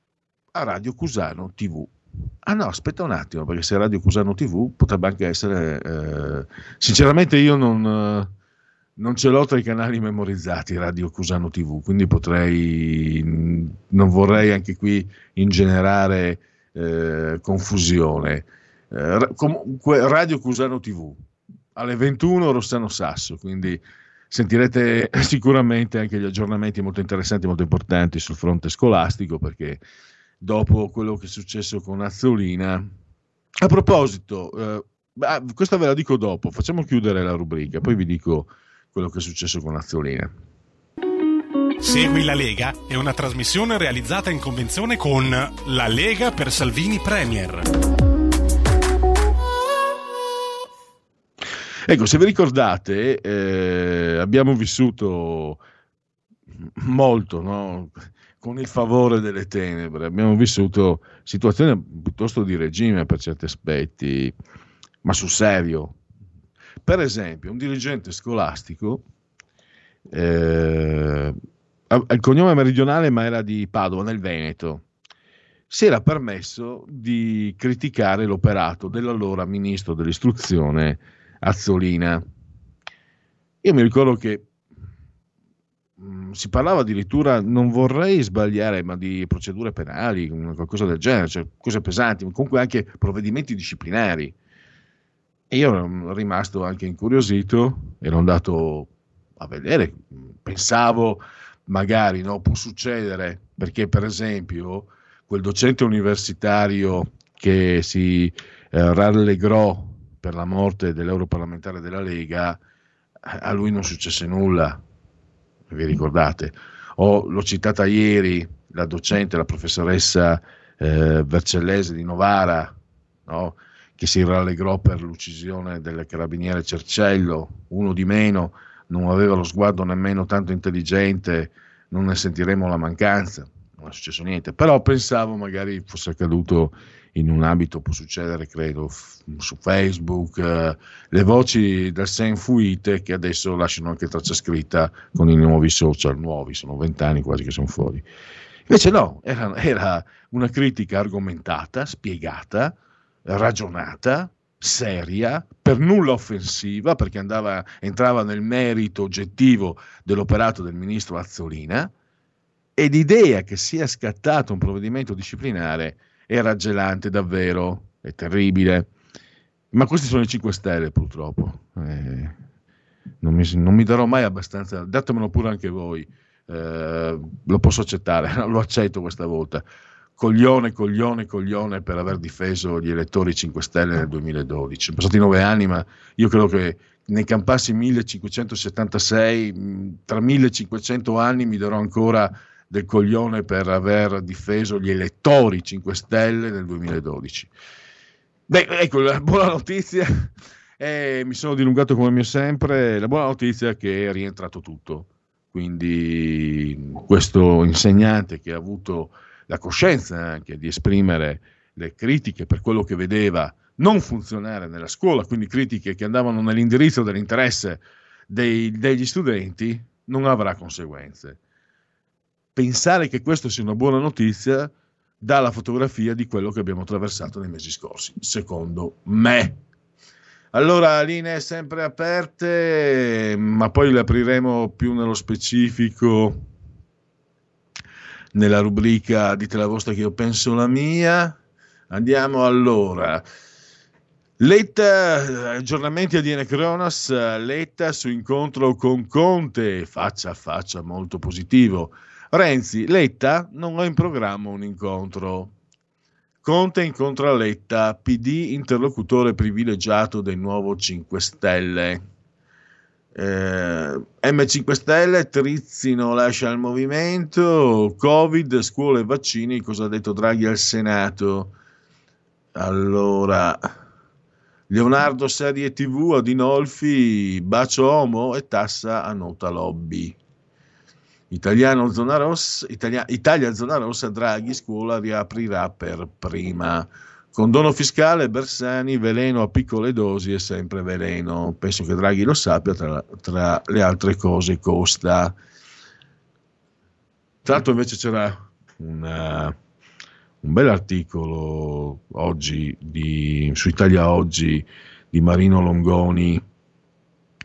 a Radio Cusano TV. Ah no, aspetta un attimo, perché se Radio Cusano TV potrebbe anche essere... eh, sinceramente io non, eh, non ce l'ho tra i canali memorizzati Radio Cusano TV, quindi potrei... non vorrei anche qui ingenerare eh, confusione. Eh, comunque Radio Cusano TV, alle 21 Rossano Sasso, quindi sentirete sicuramente anche gli aggiornamenti molto interessanti, molto importanti sul fronte scolastico, perché dopo quello che è successo con Azzolina. A proposito, eh, questa ve la dico dopo, facciamo chiudere la rubrica, poi vi dico quello che è successo con Azzolina. Segui la Lega è una trasmissione realizzata in convenzione con La Lega per Salvini Premier. Ecco, se vi ricordate, eh, abbiamo vissuto molto, no? con il favore delle tenebre, abbiamo vissuto situazioni piuttosto di regime per certi aspetti, ma sul serio. Per esempio, un dirigente scolastico, eh, il cognome meridionale ma era di Padova, nel Veneto, si era permesso di criticare l'operato dell'allora ministro dell'istruzione Azzolina. Io mi ricordo che mh, si parlava addirittura, non vorrei sbagliare, ma di procedure penali, qualcosa del genere, cioè cose pesanti, ma comunque anche provvedimenti disciplinari. E io ero rimasto anche incuriosito, ero andato a vedere, pensavo magari no, può succedere, perché per esempio quel docente universitario che si eh, rallegrò per la morte dell'europarlamentare della Lega, a lui non successe nulla, vi ricordate? O l'ho citata ieri, la docente, la professoressa eh, Vercellese di Novara, no? Che si rallegrò per l'uccisione del carabiniere Cercello, uno di meno, non aveva lo sguardo nemmeno tanto intelligente, non ne sentiremo la mancanza, non è successo niente, però pensavo magari fosse accaduto in un ambito, può succedere credo f- su Facebook, eh, le voci del Sen fuite che adesso lasciano anche traccia scritta con i nuovi social, nuovi, sono vent'anni quasi che sono fuori. Invece no, era, era una critica argomentata, spiegata, ragionata, seria, per nulla offensiva, perché andava, entrava nel merito oggettivo dell'operato del ministro Azzolina, e l'idea che sia scattato un provvedimento disciplinare è raggelante davvero, è terribile. Ma questi sono i 5 Stelle purtroppo. Eh, non, mi, non, mi, darò mai abbastanza, datemelo pure anche voi, eh, lo posso accettare, lo accetto questa volta coglione, coglione, coglione per aver difeso gli elettori 5 Stelle nel 2012. Sono passati nove anni, ma io credo che ne campassi 1576, tra 1500 anni mi darò ancora del coglione per aver difeso gli elettori 5 Stelle nel 2012. Beh, ecco, la buona notizia, eh, mi sono dilungato come mio sempre, la buona notizia è che è rientrato tutto. Quindi questo insegnante che ha avuto la coscienza anche di esprimere le critiche per quello che vedeva non funzionare nella scuola, quindi critiche che andavano nell'indirizzo dell'interesse dei, degli studenti, non avrà conseguenze. Pensare che questo sia una buona notizia dà la fotografia di quello che abbiamo attraversato nei mesi scorsi, secondo me. Allora, linee sempre aperte, ma poi le apriremo più nello specifico nella rubrica Dite la vostra che io penso la mia. Andiamo allora. Letta, aggiornamenti a Diene Cronas, Letta su incontro con Conte, faccia a faccia molto positivo. Renzi, Letta, non ho in programma un incontro. Conte incontra Letta, PD interlocutore privilegiato del nuovo 5 Stelle. Eh, M5 Stelle, Trizzino lascia il movimento, Covid, scuole e vaccini, cosa ha detto Draghi al Senato? Allora, Leonardo serie TV, Adinolfi, bacio Omo e tassa a nota lobby. Italiano zona rossa, Italia, Italia zona rossa, Draghi, scuola riaprirà per prima. Condono fiscale, Bersani, veleno a piccole dosi è sempre veleno. Penso che Draghi lo sappia, tra, tra le altre cose costa. Tra l'altro invece c'era una, un bel articolo oggi di, su Italia Oggi di Marino Longoni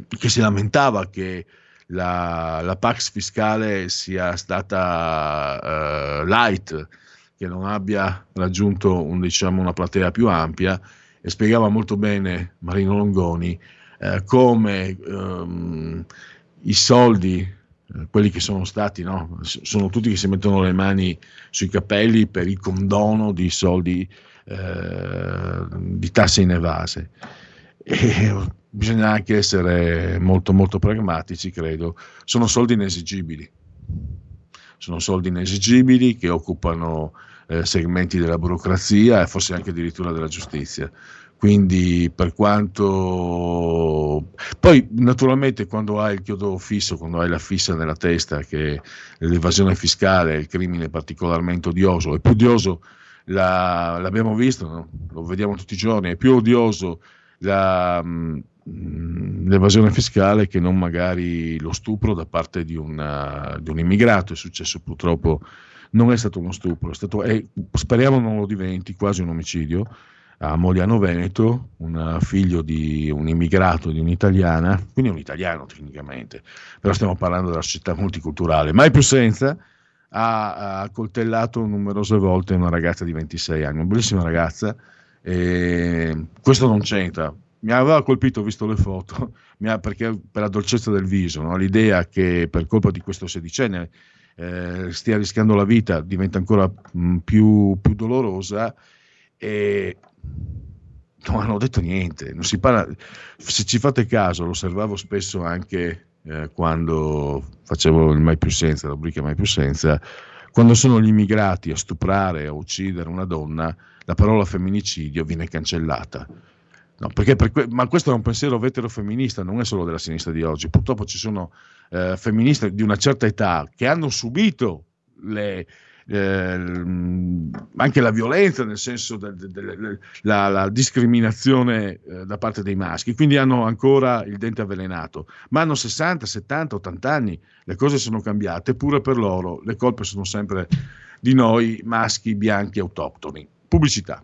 che si lamentava che la, la Pax fiscale sia stata uh, light che non abbia raggiunto un, diciamo, una platea più ampia e spiegava molto bene Marino Longoni eh, come ehm, i soldi, eh, quelli che sono stati, no? sono tutti che si mettono le mani sui capelli per il condono di soldi eh, di tasse inevase. E bisogna anche essere molto molto pragmatici, credo. Sono soldi inesigibili sono soldi inesigibili che occupano eh, segmenti della burocrazia e forse anche addirittura della giustizia. Quindi per quanto... Poi naturalmente quando hai il chiodo fisso, quando hai la fissa nella testa che l'evasione fiscale è il crimine particolarmente odioso, è più odioso, la, l'abbiamo visto, no? lo vediamo tutti i giorni, è più odioso la, mh, l'evasione fiscale che non magari lo stupro da parte di, una- di un immigrato. È successo purtroppo, non è stato uno stupro, è stato, è- speriamo non lo diventi, quasi un omicidio a Moliano Veneto, un figlio di un immigrato, di un'italiana, quindi un italiano tecnicamente, però stiamo parlando della società multiculturale, mai più senza, ha, ha coltellato numerose volte una ragazza di 26 anni, una bellissima ragazza, questo non c'entra. Mi aveva colpito, visto le foto, ha- perché per la dolcezza del viso, no? l'idea che per colpa di questo sedicenne eh, stia rischiando la vita diventa ancora mh, più, più dolorosa e non hanno detto niente. Parla, se ci fate caso, lo osservavo spesso anche eh, quando facevo il Mai più senza, la rubrica Mai più senza, quando sono gli immigrati a stuprare, a uccidere una donna, la parola femminicidio viene cancellata. No, que- ma questo è un pensiero veterofemminista, non è solo della sinistra di oggi. Purtroppo ci sono eh, femministe di una certa età che hanno subito le, eh, anche la violenza, nel senso della discriminazione eh, da parte dei maschi, quindi hanno ancora il dente avvelenato, ma hanno 60, 70, 80 anni, le cose sono cambiate, eppure per loro le colpe sono sempre di noi maschi bianchi autoctoni. Pubblicità.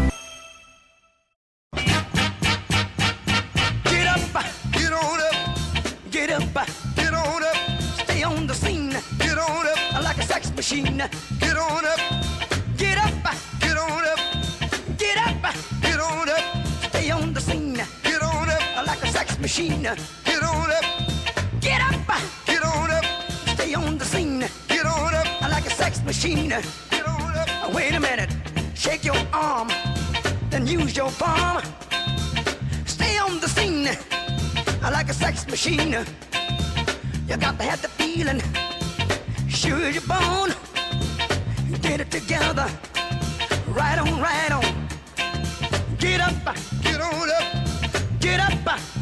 Get on up, get up, get on up, stay on the scene, get on up, I like a sex machine, get on up, wait a minute, shake your arm, then use your palm. Stay on the scene. I like a sex machine. You got to have the feeling, sure as you're born. Get it together, right on, right on. Get up, get on up, get up,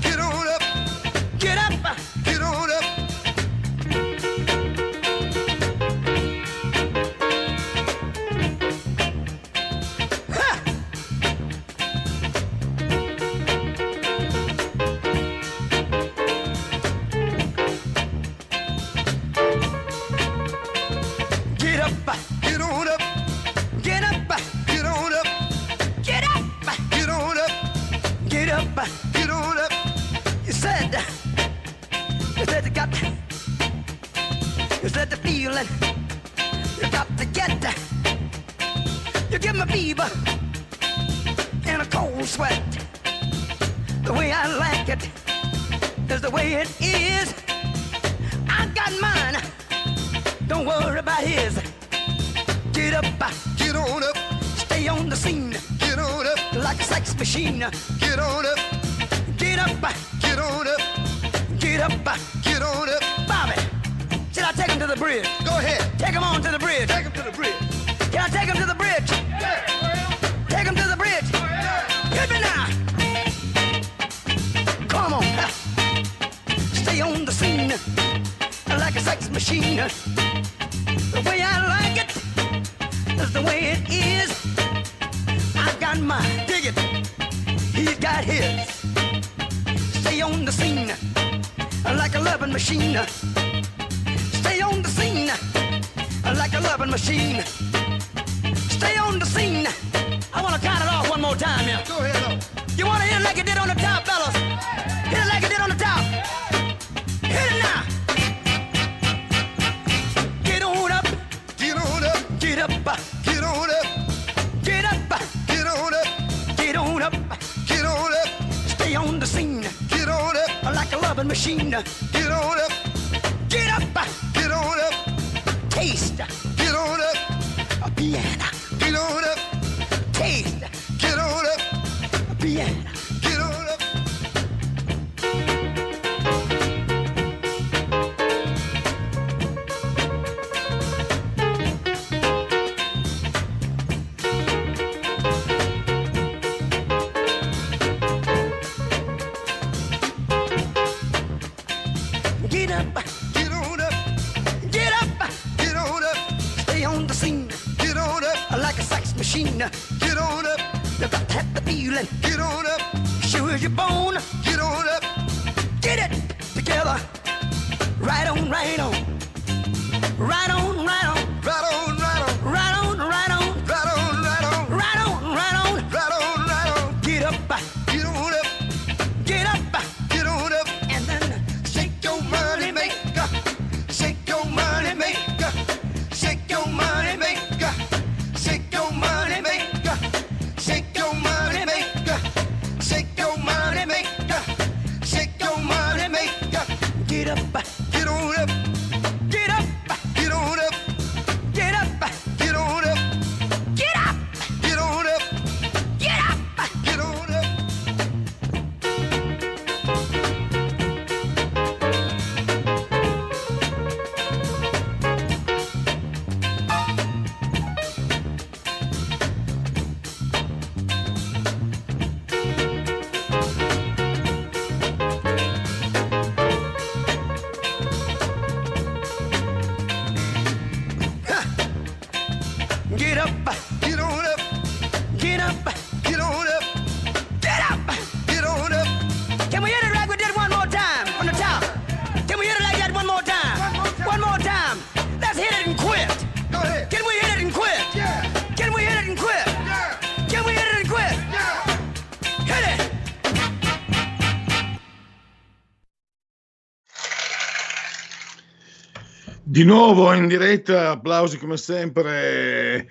Di nuovo in diretta, applausi come sempre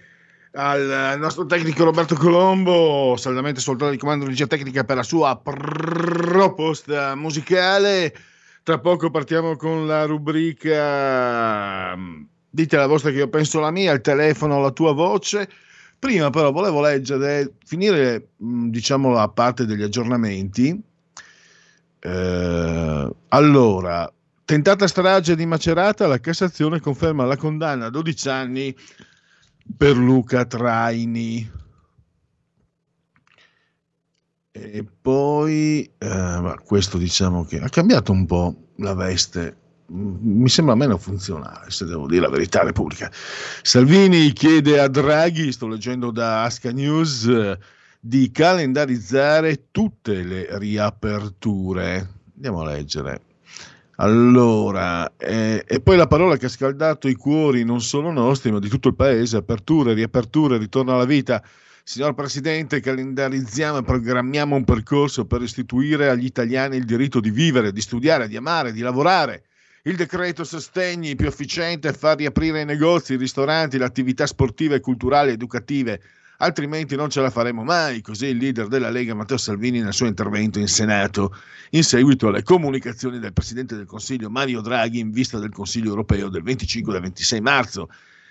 al nostro tecnico Roberto Colombo, saldamente soltanto di comando di regia tecnica per la sua proposta musicale. Tra poco partiamo con la rubrica mm, Dite la vostra che io penso la mia, il telefono, la tua voce. Prima però volevo leggere, finire mh, diciamo la parte degli aggiornamenti. Eh, allora, tentata strage di Macerata, la Cassazione conferma la condanna a 12 anni per Luca Traini. E poi, eh, questo diciamo che ha cambiato un po' la veste, Mm, mi sembra meno funzionale, se devo dire la verità, Repubblica. Salvini chiede a Draghi, sto leggendo da Asca News, di calendarizzare tutte le riaperture. Andiamo a leggere. Allora, eh, e poi la parola che ha scaldato i cuori non solo nostri, ma di tutto il paese, aperture, riaperture, ritorno alla vita. Signor Presidente, calendarizziamo e programmiamo un percorso per restituire agli italiani il diritto di vivere, di studiare, di amare, di lavorare. Il decreto sostegni più efficiente è far riaprire i negozi, i ristoranti, le attività sportive, culturali, educative, altrimenti non ce la faremo mai, così il leader della Lega Matteo Salvini nel suo intervento in Senato, in seguito alle comunicazioni del Presidente del Consiglio Mario Draghi in vista del Consiglio europeo del 25 e 26 marzo.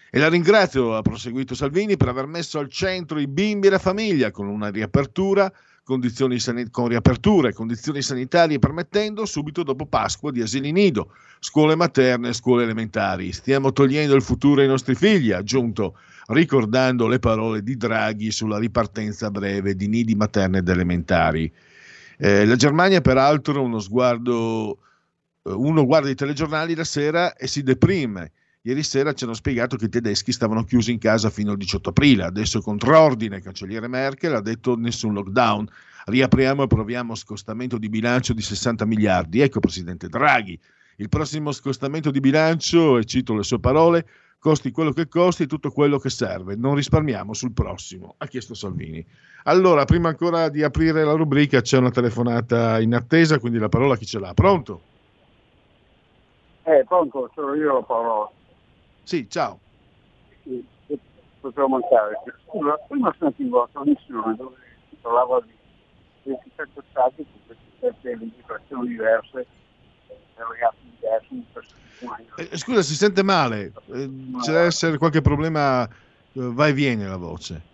E la ringrazio, ha proseguito Salvini, per aver messo al centro i bimbi e la famiglia con una riapertura, condizioni sani- con riaperture, condizioni sanitarie permettendo, subito dopo Pasqua di asili nido, scuole materne e scuole elementari. Stiamo togliendo il futuro ai nostri figli, ha aggiunto, ricordando le parole di Draghi sulla ripartenza breve di nidi materne ed elementari. Eh, la Germania, peraltro, uno sguardo, eh, uno guarda i telegiornali la sera e si deprime. Ieri sera ci hanno spiegato che i tedeschi stavano chiusi in casa fino al 18 aprile. Adesso, controordine, il cancelliere Merkel ha detto nessun lockdown. Riapriamo e proviamo scostamento di bilancio di 60 miliardi. Ecco, presidente Draghi, il prossimo scostamento di bilancio, e cito le sue parole, costi quello che costi, tutto quello che serve. Non risparmiamo sul prossimo, ha chiesto Salvini. Allora, prima ancora di aprire la rubrica, c'è una telefonata in attesa, quindi la parola a chi ce l'ha. Pronto? Eh, pronto, sono io la parola. Sì, ciao. Sì, potevo mancare. Scusa, prima sentivo la trasmissione dove si parlava di 27 stati con 27 legislazioni diverse ragazzi diversi. per- Eh, scusa, si sente male. Eh, C'è deve essere qualche problema. eh, Va e viene la voce.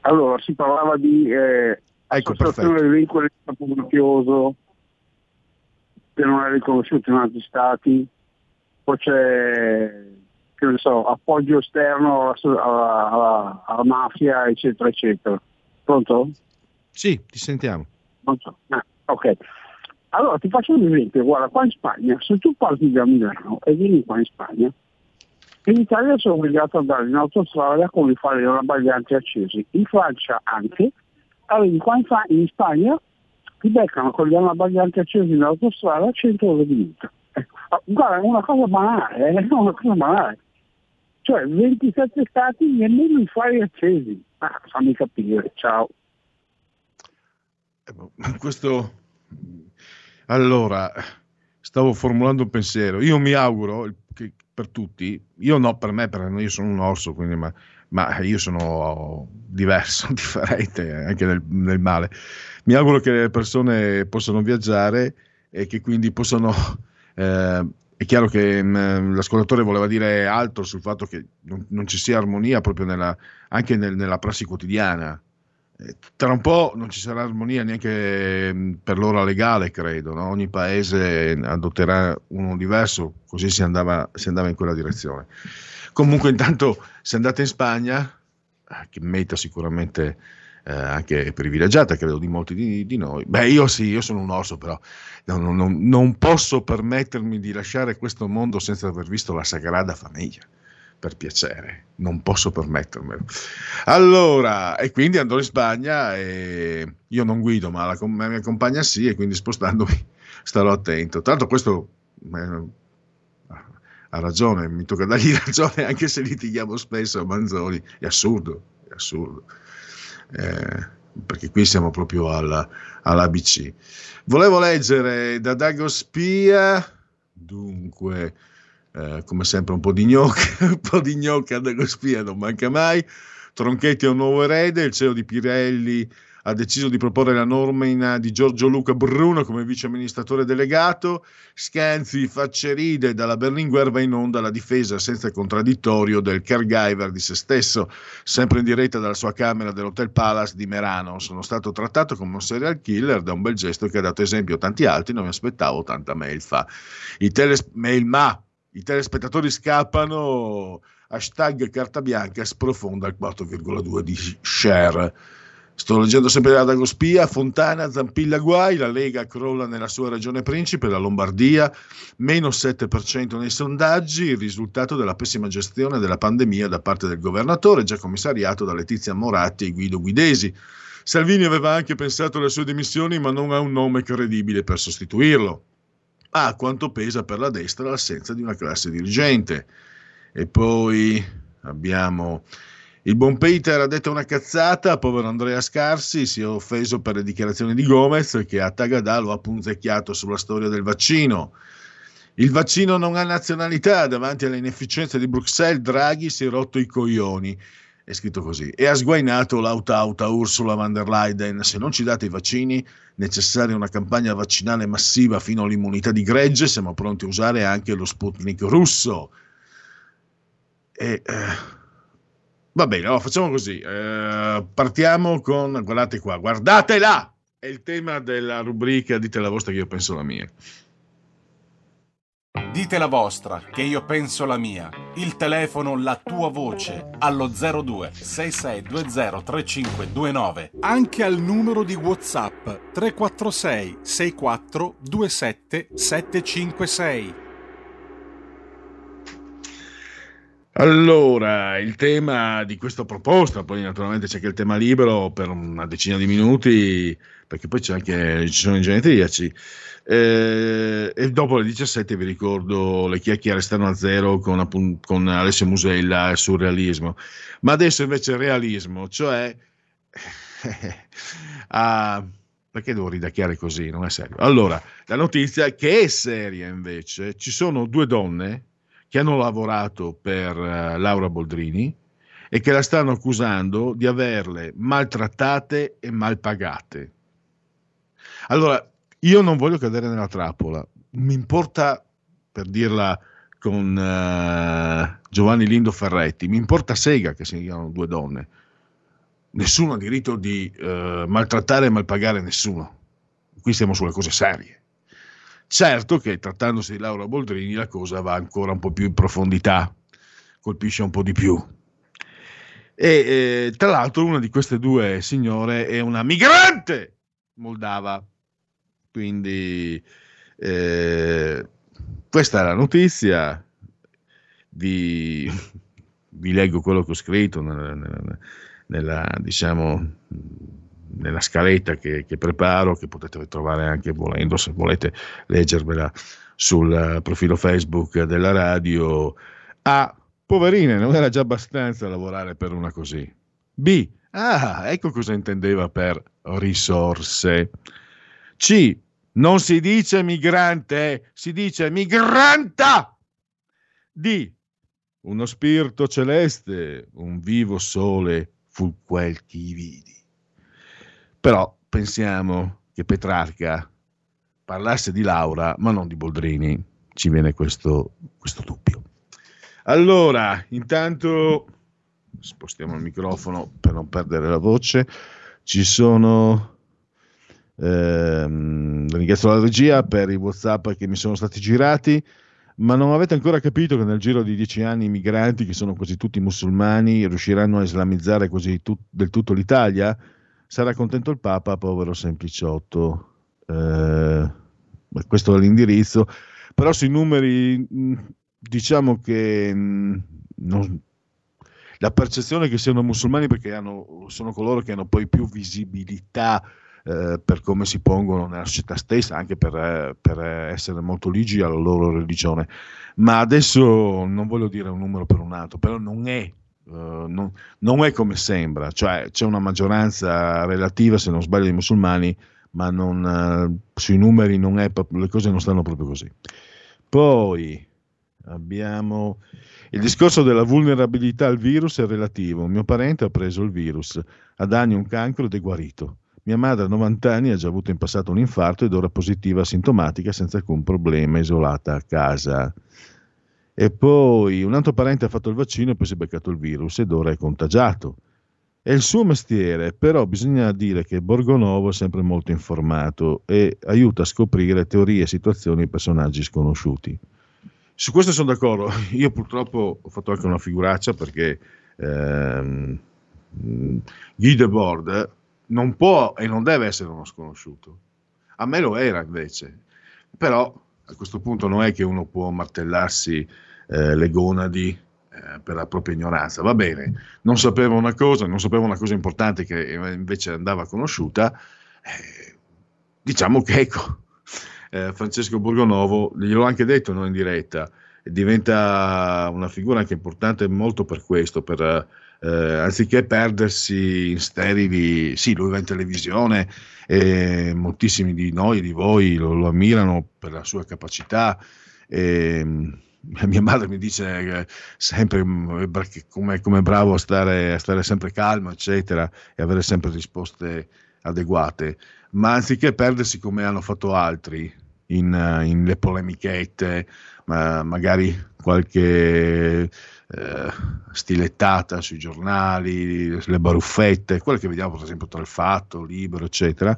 Allora, si parlava di eh, Ecco, associazione del vincolo di stato mafioso che non è riconosciuto in altri stati, poi c'è che ne so, appoggio esterno alla, alla- alla- alla mafia, eccetera, eccetera. Pronto? Sì, ti sentiamo. Pronto? Ah, ok. Allora ti faccio un esempio, guarda, qua in Spagna, se tu parti da Milano e vieni qua in Spagna, in Italia sono obbligato ad andare in autostrada con i fari non abbaglianti accesi, in Francia anche, arrivi qua in, Fa- in Spagna, ti beccano con gli abbaglianti accesi in autostrada a 100 ore di multa. Ecco, Guarda, è una cosa banale, eh, è una cosa banale. Cioè 27 stati nemmeno i fari accesi. Ah, fammi capire, ciao. Questo. Allora, stavo formulando un pensiero. Io mi auguro che per tutti, io no, per me, perché io sono un orso, quindi, ma, ma io sono diverso, differente anche nel, nel male. Mi auguro che le persone possano viaggiare e che quindi possano. eh, è chiaro che mh, l'ascoltatore voleva dire altro sul fatto che non, non ci sia armonia proprio nella, anche nel- nella prassi quotidiana. Eh, Tra un po' non ci sarà armonia neanche mh, per l'ora legale, credo. no? Ogni paese adotterà uno diverso, così si andava, si andava in quella direzione. Comunque, intanto, se andate in Spagna, eh, che meta sicuramente eh, anche privilegiata, credo, di molti di, di noi. Beh, io sì, io sono un orso, però no, no, no, non posso permettermi di lasciare questo mondo senza aver visto la Sagrada Famiglia. Per piacere, non posso permettermelo. Allora, e quindi andrò in Spagna e io non guido, ma la, la mia compagna sì, e quindi spostandomi starò attento. Tra l'altro, questo eh, ha ragione, mi tocca dargli ragione anche se litighiamo spesso a Manzoni. È assurdo, è assurdo. Eh, perché qui siamo proprio alla- all'ABC. Volevo leggere da Dago Spia, dunque, eh, come sempre un po' di gnocca, un po' di gnocca a Dago Spia non manca mai. Tronchetti è un nuovo erede, il CEO di Pirelli ha deciso di proporre la nomina di Giorgio Luca Bruno come vice amministratore delegato. Scanzi facceride dalla Berlinguer va in onda la difesa senza contraddittorio del caregiver di se stesso, sempre in diretta dalla sua camera dell'Hotel Palace di Merano. Sono stato trattato come un serial killer da un bel gesto che ha dato esempio a tanti altri, non mi aspettavo tanta mail fa. I teles- mail ma, i telespettatori scappano, hashtag carta bianca sprofonda il 4,2 di share. Sto leggendo sempre da Dagospia, Fontana, Zampilla Guai, la Lega crolla nella sua regione principe, la Lombardia, meno 7% nei sondaggi, il risultato della pessima gestione della pandemia da parte del governatore, già commissariato da Letizia Moratti e Guido Guidesi. Salvini aveva anche pensato alle sue dimissioni, ma non ha un nome credibile per sostituirlo. Ah, quanto pesa per la destra l'assenza di una classe dirigente. E poi abbiamo il buon Peter ha detto una cazzata, povero Andrea Scarsi si è offeso per le dichiarazioni di Gomez che a Tagadà lo ha punzecchiato sulla storia del vaccino. Il vaccino non ha nazionalità, davanti alle inefficienze di Bruxelles Draghi si è rotto i coglioni, è scritto così, e ha sguainato l'autauta Ursula von der Leyen, se non ci date i vaccini, necessaria una campagna vaccinale massiva fino all'immunità di gregge, siamo pronti a usare anche lo Sputnik russo. E, eh, Va bene, allora facciamo così. eh, partiamo con. Guardate qua, guardatela! È il tema della rubrica Dite la vostra che io penso la mia. Dite la vostra, che io penso la mia. Il telefono, la tua voce, allo 02 6620 3529. Anche al numero di WhatsApp 346 64 27 756. Allora, il tema di questa proposta, poi naturalmente c'è anche il tema libero per una decina di minuti, perché poi c'è anche, ci sono i genetriaci. Eh, e dopo le 17 vi ricordo le chiacchiere stanno a zero con, appun- con Alessio Musella sul realismo. Ma adesso invece realismo, cioè... ah, perché devo ridacchiare così? Non è serio. Allora, la notizia che è seria invece, ci sono due donne che hanno lavorato per eh, Laura Boldrini e che la stanno accusando di averle maltrattate e malpagate. Allora, io non voglio cadere nella trappola. Mi importa, per dirla con eh, Giovanni Lindo Ferretti, mi importa sega che siano due donne. Nessuno ha diritto di eh, maltrattare e malpagare nessuno. Qui siamo sulle cose serie. Certo che trattandosi di Laura Boldrini la cosa va ancora un po' più in profondità, colpisce un po' di più. E eh, tra l'altro una di queste due signore è una migrante moldava. Quindi eh, questa è la notizia. Vi, vi leggo quello che ho scritto nella, nella, nella, diciamo, nella scaletta che, che, preparo, che potete trovare anche volendo, se volete leggervela sul profilo Facebook della radio. A poverine, non era già abbastanza lavorare per una così. B. Ah, ecco cosa intendeva per risorse. C. Non si dice migrante, si dice migranta. D. Uno spirito celeste, un vivo sole fu quel chi vidi. Però pensiamo che Petrarca parlasse di Laura, ma non di Boldrini. Ci viene questo, questo dubbio. Allora, intanto spostiamo il microfono per non perdere la voce. Ci sono. Ehm, ringrazio la regia per i WhatsApp che mi sono stati girati. Ma non avete ancora capito che nel giro di dieci anni i migranti, che sono quasi tutti musulmani, riusciranno a islamizzare quasi tut- del tutto l'Italia? Sarà contento il Papa, povero sempliciotto. Eh, questo è l'indirizzo. Però sui numeri, diciamo che non, la percezione che siano musulmani perché hanno, sono coloro che hanno poi più visibilità eh, per come si pongono nella società stessa, anche per, eh, per, essere molto ligi alla loro religione. Ma adesso non voglio dire un numero per un altro, però non è, uh, non, non è come sembra, cioè c'è una maggioranza relativa, se non sbaglio, di musulmani, ma non, uh, sui numeri è, le cose non stanno proprio così. Poi abbiamo il discorso della vulnerabilità al virus è relativo. Mio parente ha preso il virus, ha da anni un cancro ed è guarito. Mia madre a 90 anni ha già avuto in passato un infarto ed ora positiva sintomatica senza alcun problema, isolata a casa. E poi un altro parente ha fatto il vaccino e poi si è beccato il virus ed ora è contagiato. È il suo mestiere, però bisogna dire che Borgonovo è sempre molto informato e aiuta a scoprire teorie, situazioni e personaggi sconosciuti. Su questo sono d'accordo. Io purtroppo ho fatto anche una figuraccia perché ehm, Guy Debord non può e non deve essere uno sconosciuto. A me lo era invece. Però a questo punto non è che uno può martellarsi eh, le gonadi eh, per la propria ignoranza. Va bene, non sapeva una cosa, non sapeva una cosa importante che invece andava conosciuta. Eh, diciamo che ecco, eh, Francesco Borgonovo, gliel'ho anche detto non in diretta, diventa una figura anche importante molto per questo, per, eh, anziché perdersi in sterili, sì, lui va in televisione e moltissimi di noi, di voi lo, lo ammirano per la sua capacità. E, mia madre mi dice sempre come, come bravo a stare, a stare sempre calmo, eccetera, e avere sempre risposte adeguate, ma anziché perdersi come hanno fatto altri in, in le polemichette, ma magari qualche eh, stilettata sui giornali, le baruffette, quelle che vediamo per esempio tra il fatto, libero, eccetera,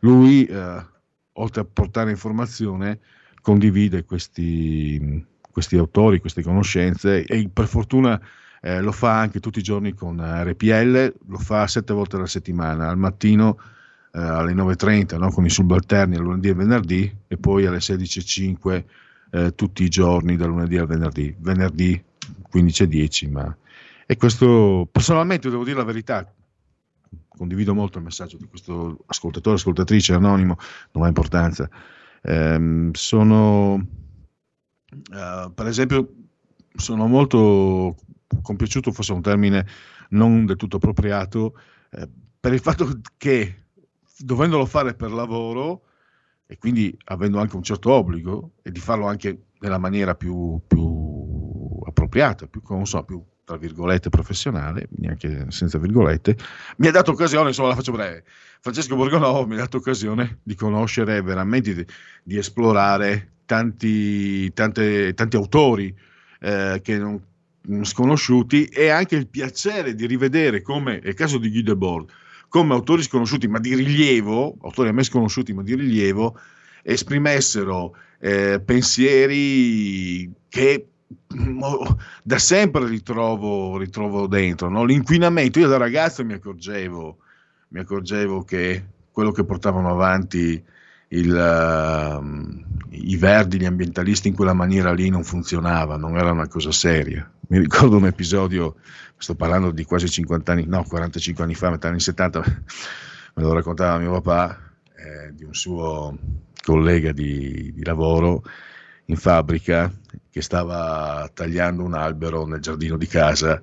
lui, eh, oltre a portare informazione, condivide questi, questi autori, queste conoscenze e per fortuna eh, lo fa anche tutti i giorni con RPL, lo fa sette volte alla settimana, al mattino eh, alle 9.30 no? con i subalterni al lunedì e venerdì e poi alle 16.05 eh, tutti i giorni dal lunedì al venerdì, venerdì 15.10 ma... E questo personalmente devo dire la verità, condivido molto il messaggio di questo ascoltatore, ascoltatrice anonimo, non ha importanza. Eh, sono, uh, per esempio, sono molto compiaciuto, forse un termine non del tutto appropriato, eh, per il fatto che dovendolo fare per lavoro e quindi avendo anche un certo obbligo e di farlo anche nella maniera più, più appropriata, più, so, più tra virgolette professionale, neanche senza virgolette, mi ha dato occasione, insomma la faccio breve, Francesco Borgonovo mi ha dato occasione di conoscere veramente, di, di esplorare tanti, tante, tanti autori eh, che non, sconosciuti e anche il piacere di rivedere come, è il caso di Guy Debord, come autori sconosciuti ma di rilievo, autori a me sconosciuti ma di rilievo, esprimessero eh, pensieri che da sempre ritrovo, ritrovo dentro. No? L'inquinamento, io da ragazzo mi accorgevo, mi accorgevo che quello che portavano avanti il, uh, i verdi, gli ambientalisti in quella maniera lì non funzionava, non era una cosa seria. Mi ricordo un episodio, sto parlando di quasi 50 anni, no, 45 anni fa, metà anni 70, me lo raccontava mio papà, eh, di un suo collega di, di lavoro in fabbrica che stava tagliando un albero nel giardino di casa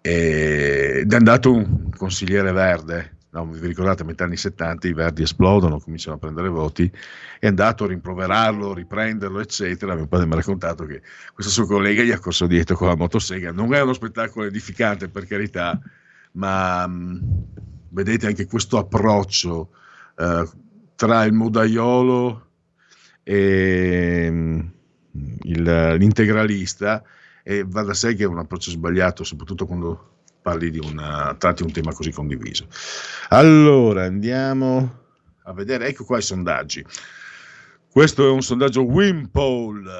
ed è andato un consigliere verde no, vi ricordate, a metà anni 70 i verdi esplodono, cominciano a prendere voti, è andato a rimproverarlo, riprenderlo, eccetera. Mio padre mi ha raccontato che questo suo collega gli ha corso dietro con la motosega. Non è uno spettacolo edificante, per carità, ma mh, vedete anche questo approccio eh, tra il modaiolo e mh, il, l'integralista e va da sé che è un approccio sbagliato, soprattutto quando parli di una, tratti un tema così condiviso. Allora, andiamo a vedere, ecco qua i sondaggi. Questo è un sondaggio Wimpole.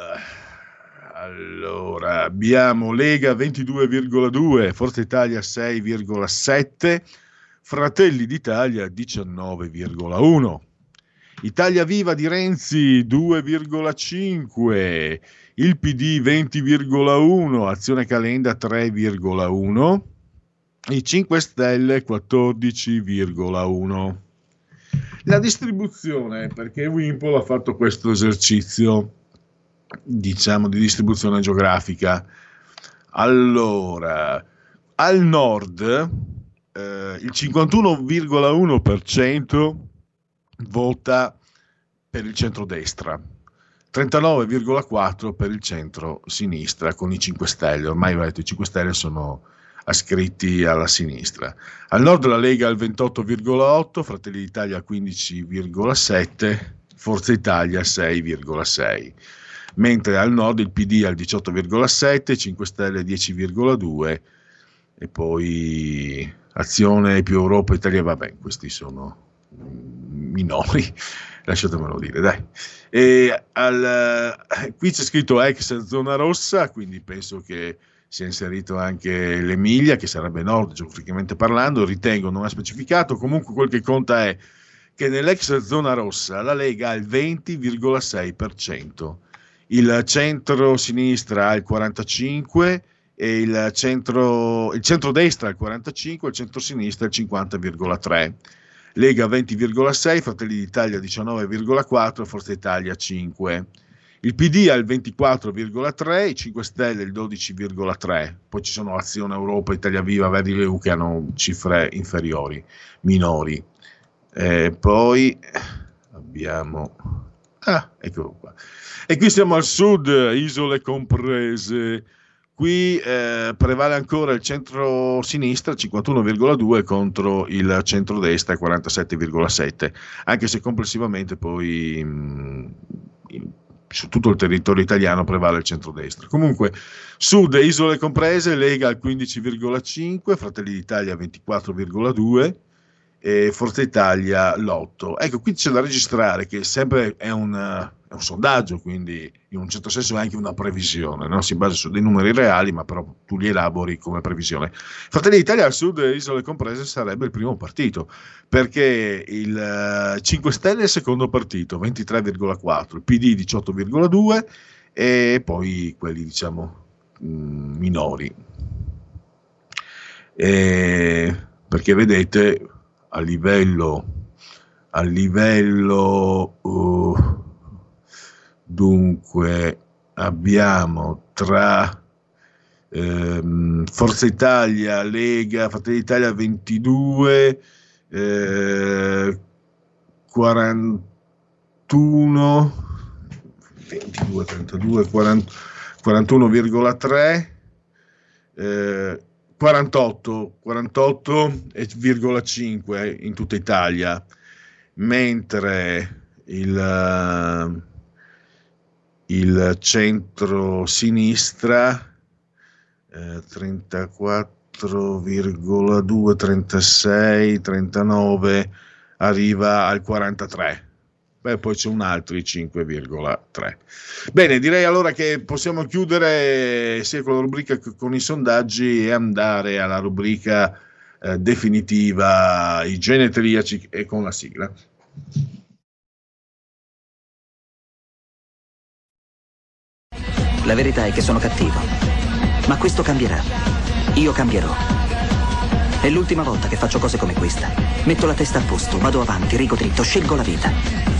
Allora, abbiamo Lega 22,2, Forza Italia 6,7, Fratelli d'Italia 19,1. Italia Viva di Renzi 2,5, il PD 20,1, Azione Calenda 3,1, i 5 Stelle 14,1. La distribuzione, perché Wimpole ha fatto questo esercizio, diciamo, di distribuzione geografica. Allora, al nord eh, il 51,1% vota per il centrodestra, 39,4% per il centro-sinistra con i 5 Stelle. Ormai vedete, i 5 Stelle sono ascritti alla sinistra. Al nord la Lega al 28,8, Fratelli d'Italia al 15,7, Forza Italia 6,6. Mentre al nord il PD al 18,7, 5 Stelle 10,2 e poi Azione più Europa Italia, vabbè, questi sono minori, lasciatemelo dire, dai. E al, qui c'è scritto ex zona rossa, quindi penso che si è inserito anche l'Emilia, che sarebbe nord geograficamente parlando, ritengo, non ha specificato, comunque quel che conta è che nell'ex zona rossa la Lega ha il 20,6%, il centro-sinistra ha il 45% e il, centro, il centro-destra il 45%, il centro-sinistra il 50,3%. Lega 20,6%, Fratelli d'Italia 19,4%, Forza Italia 5%. Il PD ha il 24,3, i 5 Stelle il 12,3, poi ci sono Azione Europa, Italia Viva, Verdi Leu che hanno cifre inferiori, minori. Eh, poi abbiamo... Ah, eccolo qua. E qui siamo al sud, isole comprese. Qui eh, prevale ancora il centro-sinistra 51,2 contro il centro-destra 47,7, anche se complessivamente poi mh, su tutto il territorio italiano prevale il centrodestra. Comunque, Sud, isole comprese, Lega al 15,5, Fratelli d'Italia 24,2 e Forza Italia l'8. Ecco, qui c'è da registrare che sempre è un, è un sondaggio, quindi in un certo senso è anche una previsione, no? si basa su dei numeri reali, ma però tu li elabori come previsione. Fratelli d'Italia al sud, isole comprese, sarebbe il primo partito, perché il 5 Stelle è il secondo partito, 23,4, il PD 18,2 e poi quelli diciamo minori. E perché vedete a livello, a livello uh, dunque abbiamo tra ehm, Forza Italia, Lega, Fratelli d'Italia 22, eh, 41, 22, 32, 40, 41,3 eh, 48, 48,5 in tutta Italia, mentre il, eh, il centro-sinistra eh, 34,2, 36, 39 arriva al 43. Beh, poi c'è un altro di 5,3. Bene, direi allora che possiamo chiudere sia con la rubrica che con i sondaggi e andare alla rubrica eh, definitiva, i genetriaci e con la sigla. La verità è che sono cattivo. Ma questo cambierà. Io cambierò. È l'ultima volta che faccio cose come questa. Metto la testa a posto, vado avanti, rigo dritto, scelgo la vita.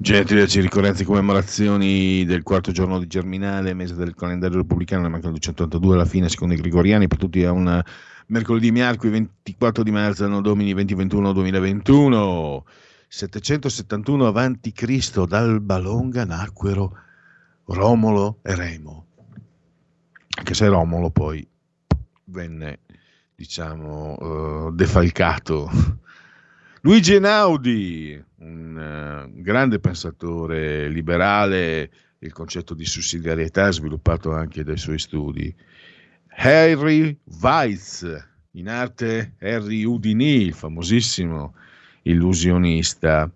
Genetriaci, ricorrenze e commemorazioni del quarto giorno di Germinale, mese del calendario repubblicano, ne mancano 282 alla fine, secondo i gregoriani, per tutti a un mercoledì miarqui 24 di marzo, anno domini 2021-2021, 771 avanti Cristo, dal Longa nacquero Romolo e Remo, anche se Romolo poi venne, diciamo, eh, defalcato. Luigi Einaudi, un eh, grande pensatore liberale, il concetto di sussidiarietà sviluppato anche dai suoi studi. Harry Weiss, in arte Harry Houdini, il famosissimo illusionista.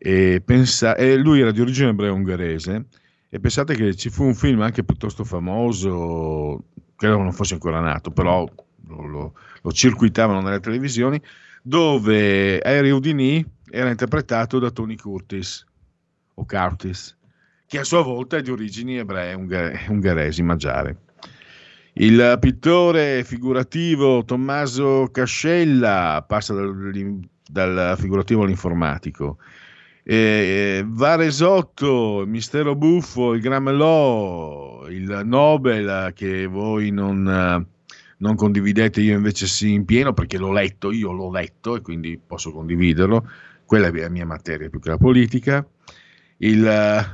E pensa- e lui era di origine ebrea ungherese e pensate che ci fu un film anche piuttosto famoso, credo non fosse ancora nato, però lo, lo- lo circuitavano nelle televisioni, dove Harry Houdini era interpretato da Tony Curtis o Curtis, che a sua volta è di origini ebree unghe- ungheresi, magiare. Il pittore figurativo Tommaso Cascella passa dal, dal figurativo all'informatico. E, Varesotto, Mistero Buffo, il Gramelò, il Nobel che voi non, eh, non condividete, io invece sì in pieno perché l'ho letto, io l'ho letto e quindi posso condividerlo. Quella è la mia materia più che la politica. Il, eh,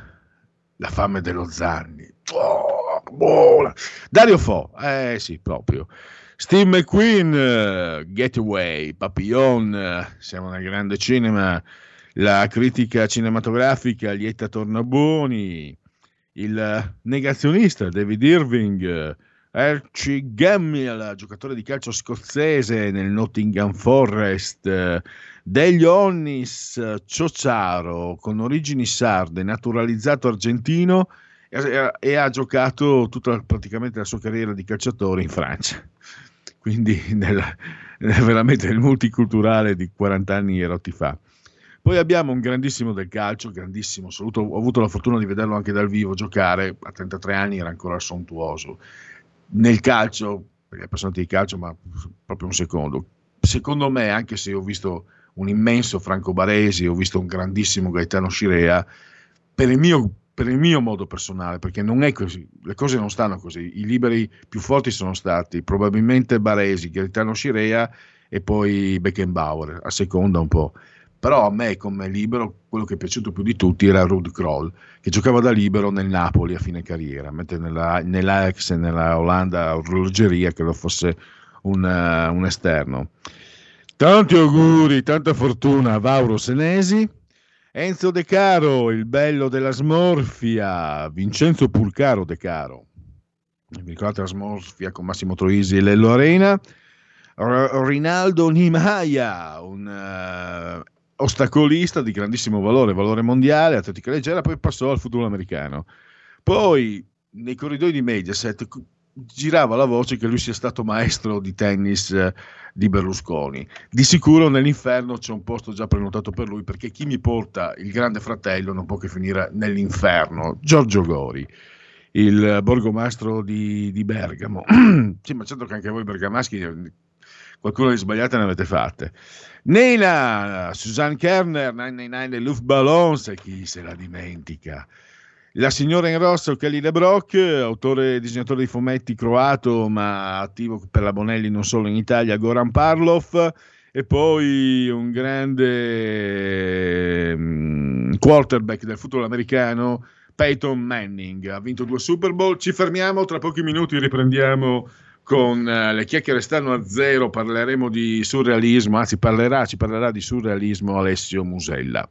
la fame dello Zanni. Oh, buona. Dario Fo, eh sì, proprio. Steve McQueen, Getaway, Papillon, siamo nel grande cinema, la critica cinematografica Lieta Tornabuoni, il eh, negazionista David Irving, Archie Gammiel, giocatore di calcio scozzese nel Nottingham Forest, degli Onnis Ciociaro, con origini sarde, naturalizzato argentino e, ha giocato tutta praticamente la sua carriera di calciatore in Francia. Quindi nel, veramente nel multiculturale di 40 anni e rotti fa. Poi abbiamo un grandissimo del calcio, grandissimo, assoluto. ho avuto la fortuna di vederlo anche dal vivo giocare, a 33 anni era ancora sontuoso. Nel calcio, perché è appassionato di calcio, ma proprio un secondo, secondo me, anche se ho visto un immenso Franco Baresi, ho visto un grandissimo Gaetano Scirea, per il mio, per il mio modo personale, perché non è così, le cose non stanno così, i liberi più forti sono stati probabilmente Baresi, Gaetano Scirea e poi Beckenbauer, a seconda un po'. Però a me come libero quello che è piaciuto più di tutti era Rud Kroll, che giocava da libero nel Napoli a fine carriera, mentre nella, nell'Ajax e nella Olanda orologeria credo fosse un, eh, un esterno. Tanti auguri, tanta fortuna a Vauro Senesi, Enzo De Caro, il bello della smorfia, Vincenzo Pulcaro De Caro. Vi ricordate la smorfia con Massimo Troisi e Lello Arena? R- Rinaldo Nimaia, un eh, ostacolista di grandissimo valore, valore mondiale, atletica leggera, poi passò al football americano. Poi nei corridoi di Mediaset girava la voce che lui sia stato maestro di tennis eh, di Berlusconi. Di sicuro nell'inferno c'è un posto già prenotato per lui perché chi mi porta il grande fratello non può che finire nell'inferno. Giorgio Gori. il borgomastro di, di Bergamo. sì, ma certo che anche voi bergamaschi qualcuno di sbagliate ne avete fatte. Neila, Susanne Kerner, 999 Luftballons, e chi se la dimentica. La signora in rosso, Kelly LeBrock, autore e disegnatore di fumetti croato, ma attivo per la Bonelli non solo in Italia, Goran Parlov, e poi un grande mm, quarterback del futuro americano, Peyton Manning. Ha vinto due Super Bowl. Ci fermiamo, tra pochi minuti riprendiamo con eh, le chiacchiere stanno a zero, parleremo di surrealismo, anzi parlerà, ci parlerà di surrealismo Alessio Musella.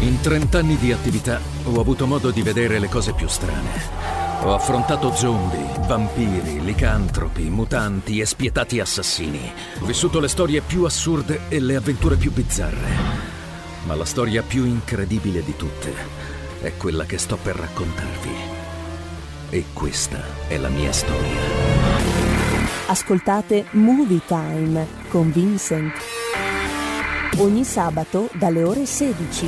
In 30 anni di attività ho avuto modo di vedere le cose più strane. Ho affrontato zombie, vampiri, licantropi, mutanti e spietati assassini. Ho vissuto le storie più assurde e le avventure più bizzarre. Ma la storia più incredibile di tutte è quella che sto per raccontarvi. E questa è la mia storia. Ascoltate Movie Time con Vincent. Ogni sabato dalle ore 16.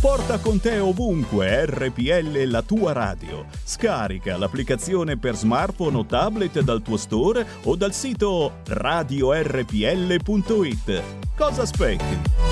Porta con te ovunque RPL la tua radio. Scarica l'applicazione per smartphone o tablet dal tuo store o dal sito radiorpl.it. Cosa aspetti?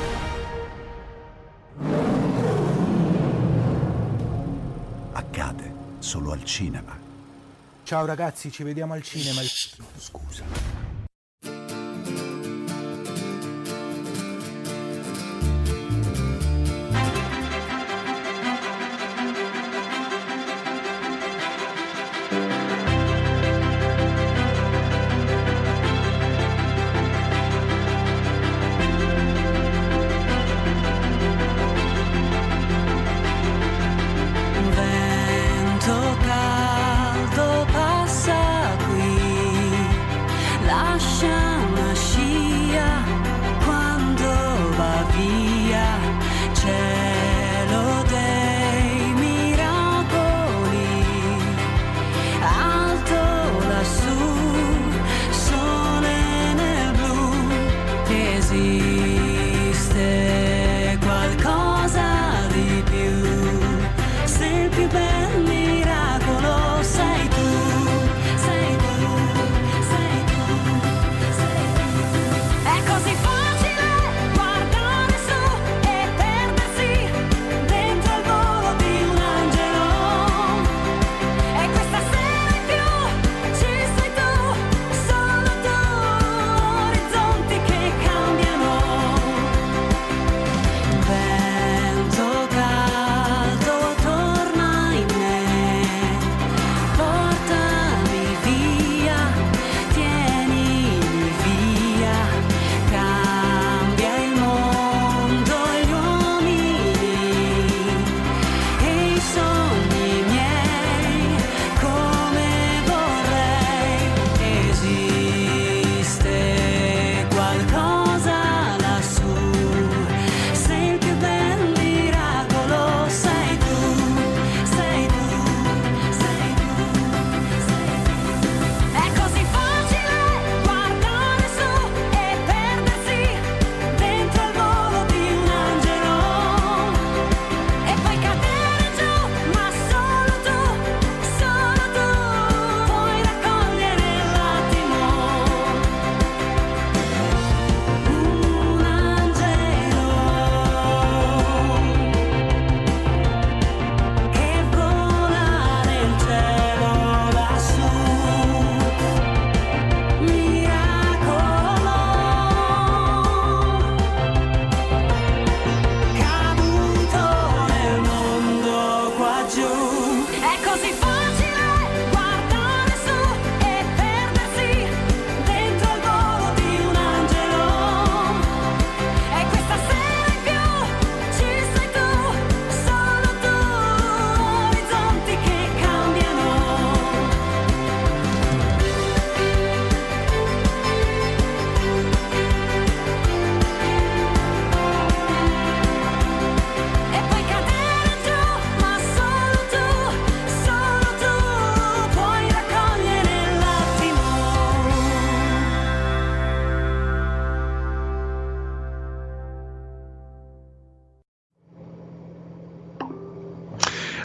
Accade solo al cinema. Ciao ragazzi, ci vediamo al cinema. Scusa.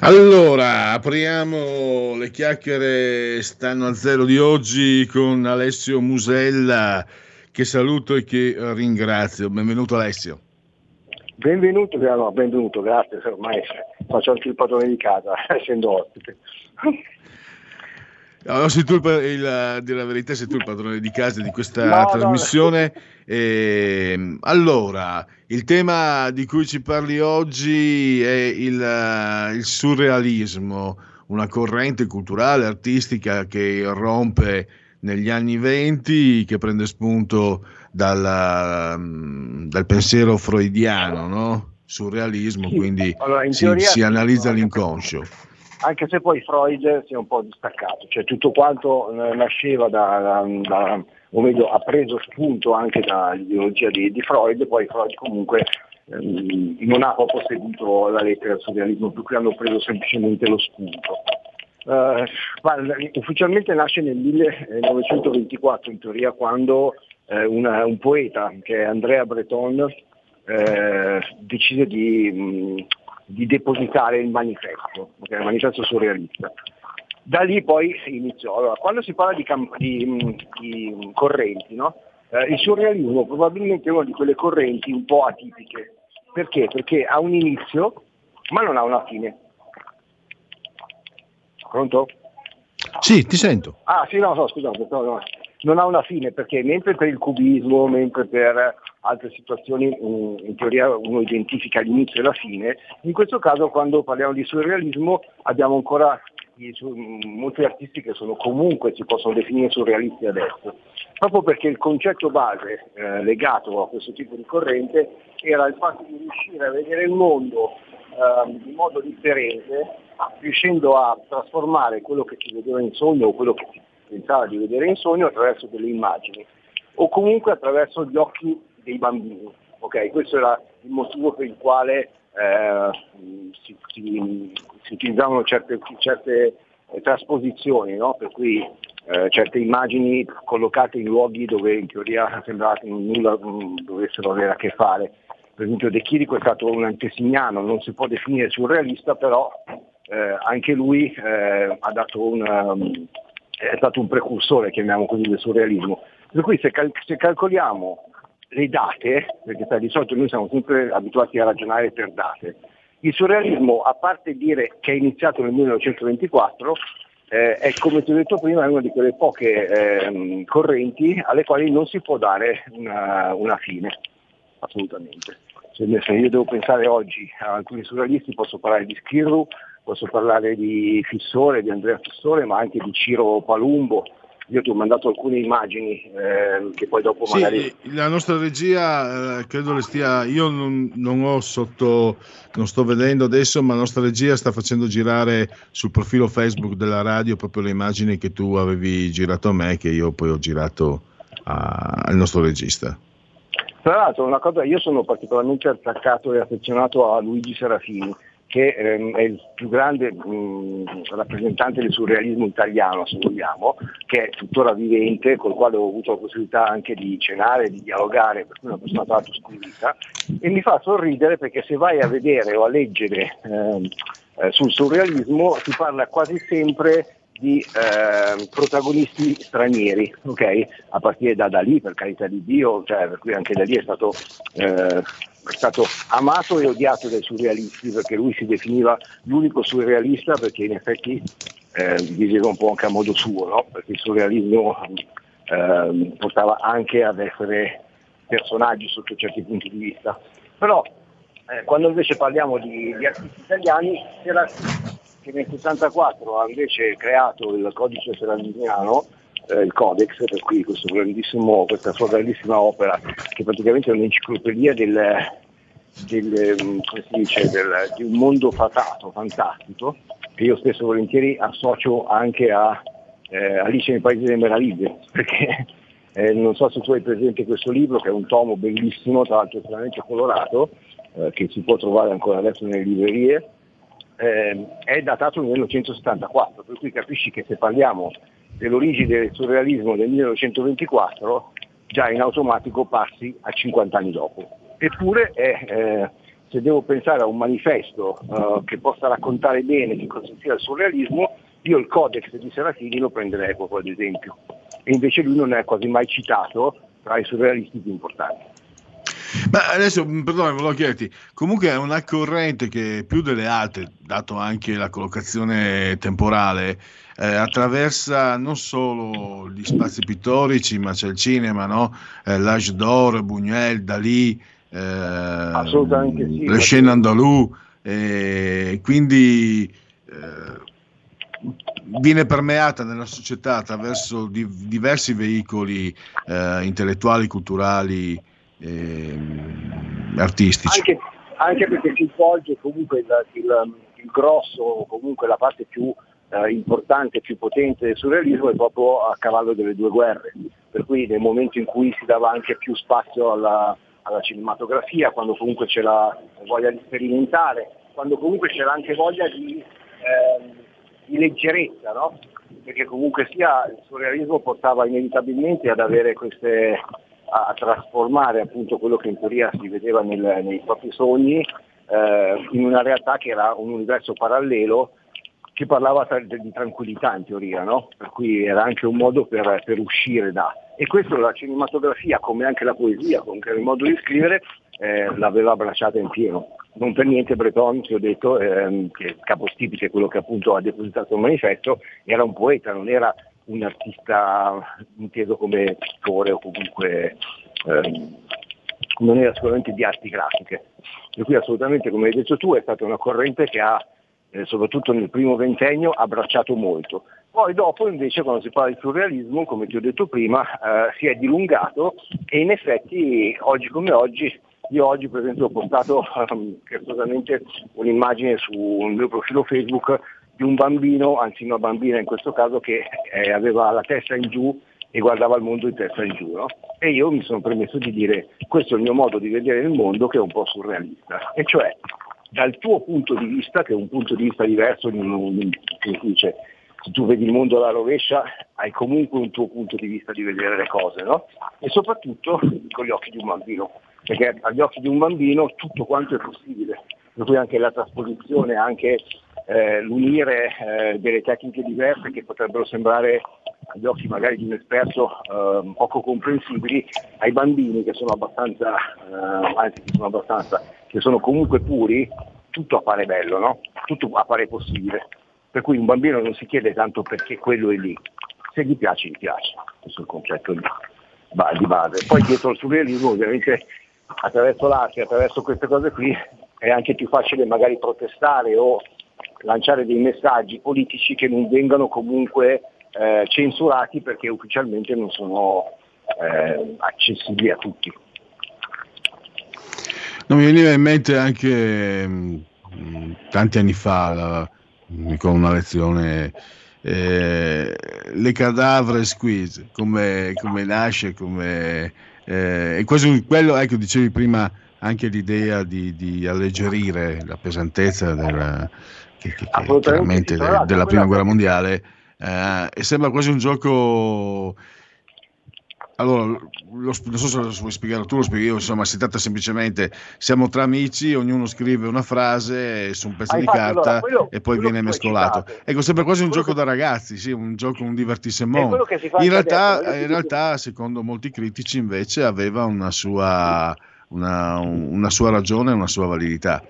Allora, apriamo le chiacchiere stanno a zero di oggi con Alessio Musella, che saluto e che ringrazio. Benvenuto Alessio. Benvenuto, no, benvenuto, grazie, ormai faccio anche il padrone di casa, essendo ospite. No, sei tu il, il- dire la verità, sei tu il padrone di casa di questa No, no, trasmissione. Ehm, allora, il tema di cui ci parli oggi è il, il surrealismo, una corrente culturale, artistica che rompe negli anni venti, che prende spunto dalla- dal pensiero freudiano, no? Surrealismo, quindi allora, si, si analizza no, l'inconscio. Anche se poi Freud si è un po' distaccato, cioè tutto quanto eh, nasceva da, da- o meglio ha preso spunto anche dall'ideologia di, di Freud, poi Freud comunque ehm, non ha proprio seguito la lettera del surrealismo, più che hanno preso semplicemente lo spunto. Guarda, ufficialmente nasce nel 1924 in teoria quando eh, una- un poeta che è Andrea Breton eh, decide di, mh, di depositare il manifesto, ok, il manifesto surrealista. Da lì poi iniziò. Allora, quando si parla di, camp- di, mh, di correnti, no? Eh, il surrealismo probabilmente è una di quelle correnti un po' atipiche. Perché? Perché ha un inizio, ma non ha una fine. Pronto? Sì, ti sento. Ah sì, no, no, scusate, no, no. Non ha una fine perché mentre per il cubismo, mentre per altre situazioni mh, in teoria uno identifica l'inizio e la fine, in questo caso quando parliamo di surrealismo abbiamo ancora molti artisti che sono comunque si possono definire surrealisti adesso, proprio perché il concetto base eh, legato a questo tipo di corrente era il fatto di riuscire a vedere il mondo ehm, in modo differente, riuscendo a trasformare quello che si vedeva in sogno o quello che si pensava di vedere in sogno attraverso delle immagini o comunque attraverso gli occhi dei bambini. ok? Questo era il motivo per il quale eh, si, si- si utilizzavano certe, certe, eh, trasposizioni, no? per cui eh, certe immagini collocate in luoghi dove in teoria sembrava che nulla mh, dovessero avere a che fare. Per esempio De Chirico è stato un antesignano, non si può definire surrealista, però eh, anche lui eh, ha dato un, è stato un precursore, chiamiamo così, del surrealismo. Per cui se, cal- se calcoliamo le date, perché sai, di solito noi siamo sempre abituati a ragionare per date, il surrealismo, a parte dire che è iniziato nel 1924, eh, è come ti ho detto prima, è una di quelle poche ehm, correnti alle quali non si può dare una, una fine, assolutamente. Se se io devo pensare oggi a alcuni surrealisti posso parlare di Schirru, posso parlare di Fissore, di Andrea Fissore, ma anche di Ciro Palumbo. Io ti ho mandato alcune immagini eh, che poi dopo Sì, magari... la nostra regia eh, credo le stia. Io non, non ho sotto, non sto vedendo adesso, ma la nostra regia sta facendo girare sul profilo Facebook della radio proprio le immagini che tu avevi girato a me, che io poi ho girato a- al nostro regista. Tra l'altro una cosa, io sono particolarmente attaccato e affezionato a Luigi Serafini, che ehm, è il più grande mh, rappresentante del surrealismo italiano, se vogliamo, che è tuttora vivente, col quale ho avuto la possibilità anche di cenare, di dialogare, per cui è una persona tra l'altro squisita, e mi fa sorridere perché se vai a vedere o a leggere ehm, eh, sul surrealismo si parla quasi sempre di ehm, protagonisti stranieri, ok? A partire da Dalì, per carità di Dio, cioè, per cui anche Dalì è stato, eh, è stato amato e odiato dai surrealisti, perché lui si definiva l'unico surrealista, perché in effetti eh, viveva un po' anche a modo suo, no? Perché il surrealismo ehm, portava anche ad essere personaggi sotto certi punti di vista. Però eh, quando invece parliamo di, di artisti italiani, c'era che nel 64 ha invece creato il codice seraliniano, eh, il Codex, per cui questo questa sua grandissima opera, che praticamente è un'enciclopedia del, del, mm, dice, del- di un mondo fatato, fantastico, che io stesso volentieri associo anche a eh, Alice nei Paesi delle Meraviglie, perché eh, non so se tu hai presente questo libro, che è un tomo bellissimo, tra l'altro estremamente colorato, eh, che si può trovare ancora adesso nelle librerie, eh, è datato nel 1974, per cui capisci che se parliamo dell'origine del surrealismo del 1924, già in automatico passi a 50 anni dopo. Eppure è eh, se devo pensare a un manifesto eh, che possa raccontare bene che cosa sia il surrealismo, io il codex di Serafini lo prenderei proprio ad esempio. E invece lui non è quasi mai citato tra i surrealisti più importanti. Ma adesso, mh, perdone, volevo chiederti, comunque è una corrente che più delle altre, dato anche la collocazione temporale, eh, attraversa non solo gli spazi pittorici, ma c'è il cinema, no? Eh, L'Age d'Or, Buñuel, Dalì, eh, Assolutamente sì. le scene andalù, eh, quindi eh, viene permeata nella società attraverso di- diversi veicoli eh, intellettuali, culturali, ehm, artistici. Anche, anche perché si svolge comunque il, il- il grosso, comunque la parte più eh, importante, più potente del surrealismo è proprio a cavallo delle due guerre. Per cui nel momento in cui si dava anche più spazio alla, alla cinematografia, quando comunque c'è la voglia di sperimentare, quando comunque c'era anche voglia di, ehm, di leggerezza, no? perché comunque sia il surrealismo portava inevitabilmente ad avere queste a trasformare appunto quello che in teoria si vedeva nel- nei propri sogni eh, in una realtà che era un universo parallelo che parlava tra- di tranquillità in teoria, no? per cui era anche un modo per, per uscire da. E questo la cinematografia, come anche la poesia, anche il modo di scrivere, eh, l'aveva abbracciata in pieno. Non per niente Breton, ti ho detto, ehm, che capostipite quello che appunto ha depositato il manifesto, era un poeta, non era un artista inteso come pittore o comunque ehm, non era sicuramente di arti grafiche. Per cui assolutamente, come hai detto tu, è stata una corrente che ha, eh, soprattutto nel primo ventennio, abbracciato molto. Poi dopo invece quando si parla di surrealismo, come ti ho detto prima, eh, si è dilungato e in effetti oggi come oggi, io oggi per esempio ho postato scherzosamente un'immagine sul mio profilo Facebook di un bambino, anzi una bambina in questo caso, che eh, aveva la testa in giù e guardava il mondo di testa in giù. no? E io mi sono permesso di dire questo è il mio modo di vedere il mondo che è un po' surrealista. E cioè dal tuo punto di vista, che è un punto di vista diverso, di un- come si dice, se tu vedi il mondo alla rovescia hai comunque un tuo punto di vista di vedere le cose, no? E soprattutto con gli occhi di un bambino, perché agli occhi di un bambino tutto quanto è possibile, per cui anche la trasposizione, anche eh, l'unire eh, delle tecniche diverse che potrebbero sembrare agli occhi magari di un esperto eh, poco comprensibili, ai bambini che sono abbastanza, eh, anzi che sono abbastanza, che sono comunque puri, tutto appare bello, no? Tutto appare possibile. Per cui un bambino non si chiede tanto perché quello è lì, se gli piace, gli piace. Questo è il concetto di, di base. Poi dietro il surrealismo ovviamente attraverso l'arte, attraverso queste cose qui è anche più facile magari protestare o lanciare dei messaggi politici che non vengano comunque eh, censurati perché ufficialmente non sono eh, accessibili a tutti. Non mi veniva in mente anche mh, tanti anni fa, la- con una lezione, eh, le cadavere squeeze, come, come nasce, come... eh, e quasi quello, ecco, dicevi prima anche l'idea di, di alleggerire la pesantezza della, che, che- che chiaramente della quella- prima guerra mondiale eh, e sembra quasi un gioco allora, lo, non so se lo vuoi spiegare tu, lo spiego io, insomma, si tratta semplicemente, siamo tra amici, ognuno scrive una frase su un pezzo Ah, di infatti, carta allora, quello- e poi viene che mescolato. Ecco, sembra quasi un Quello gioco da ragazzi, sì, un gioco, un divertissement. che In realtà, adesso, ti in realtà, secondo molti critici, invece aveva una sua, una, una sua ragione, una sua validità.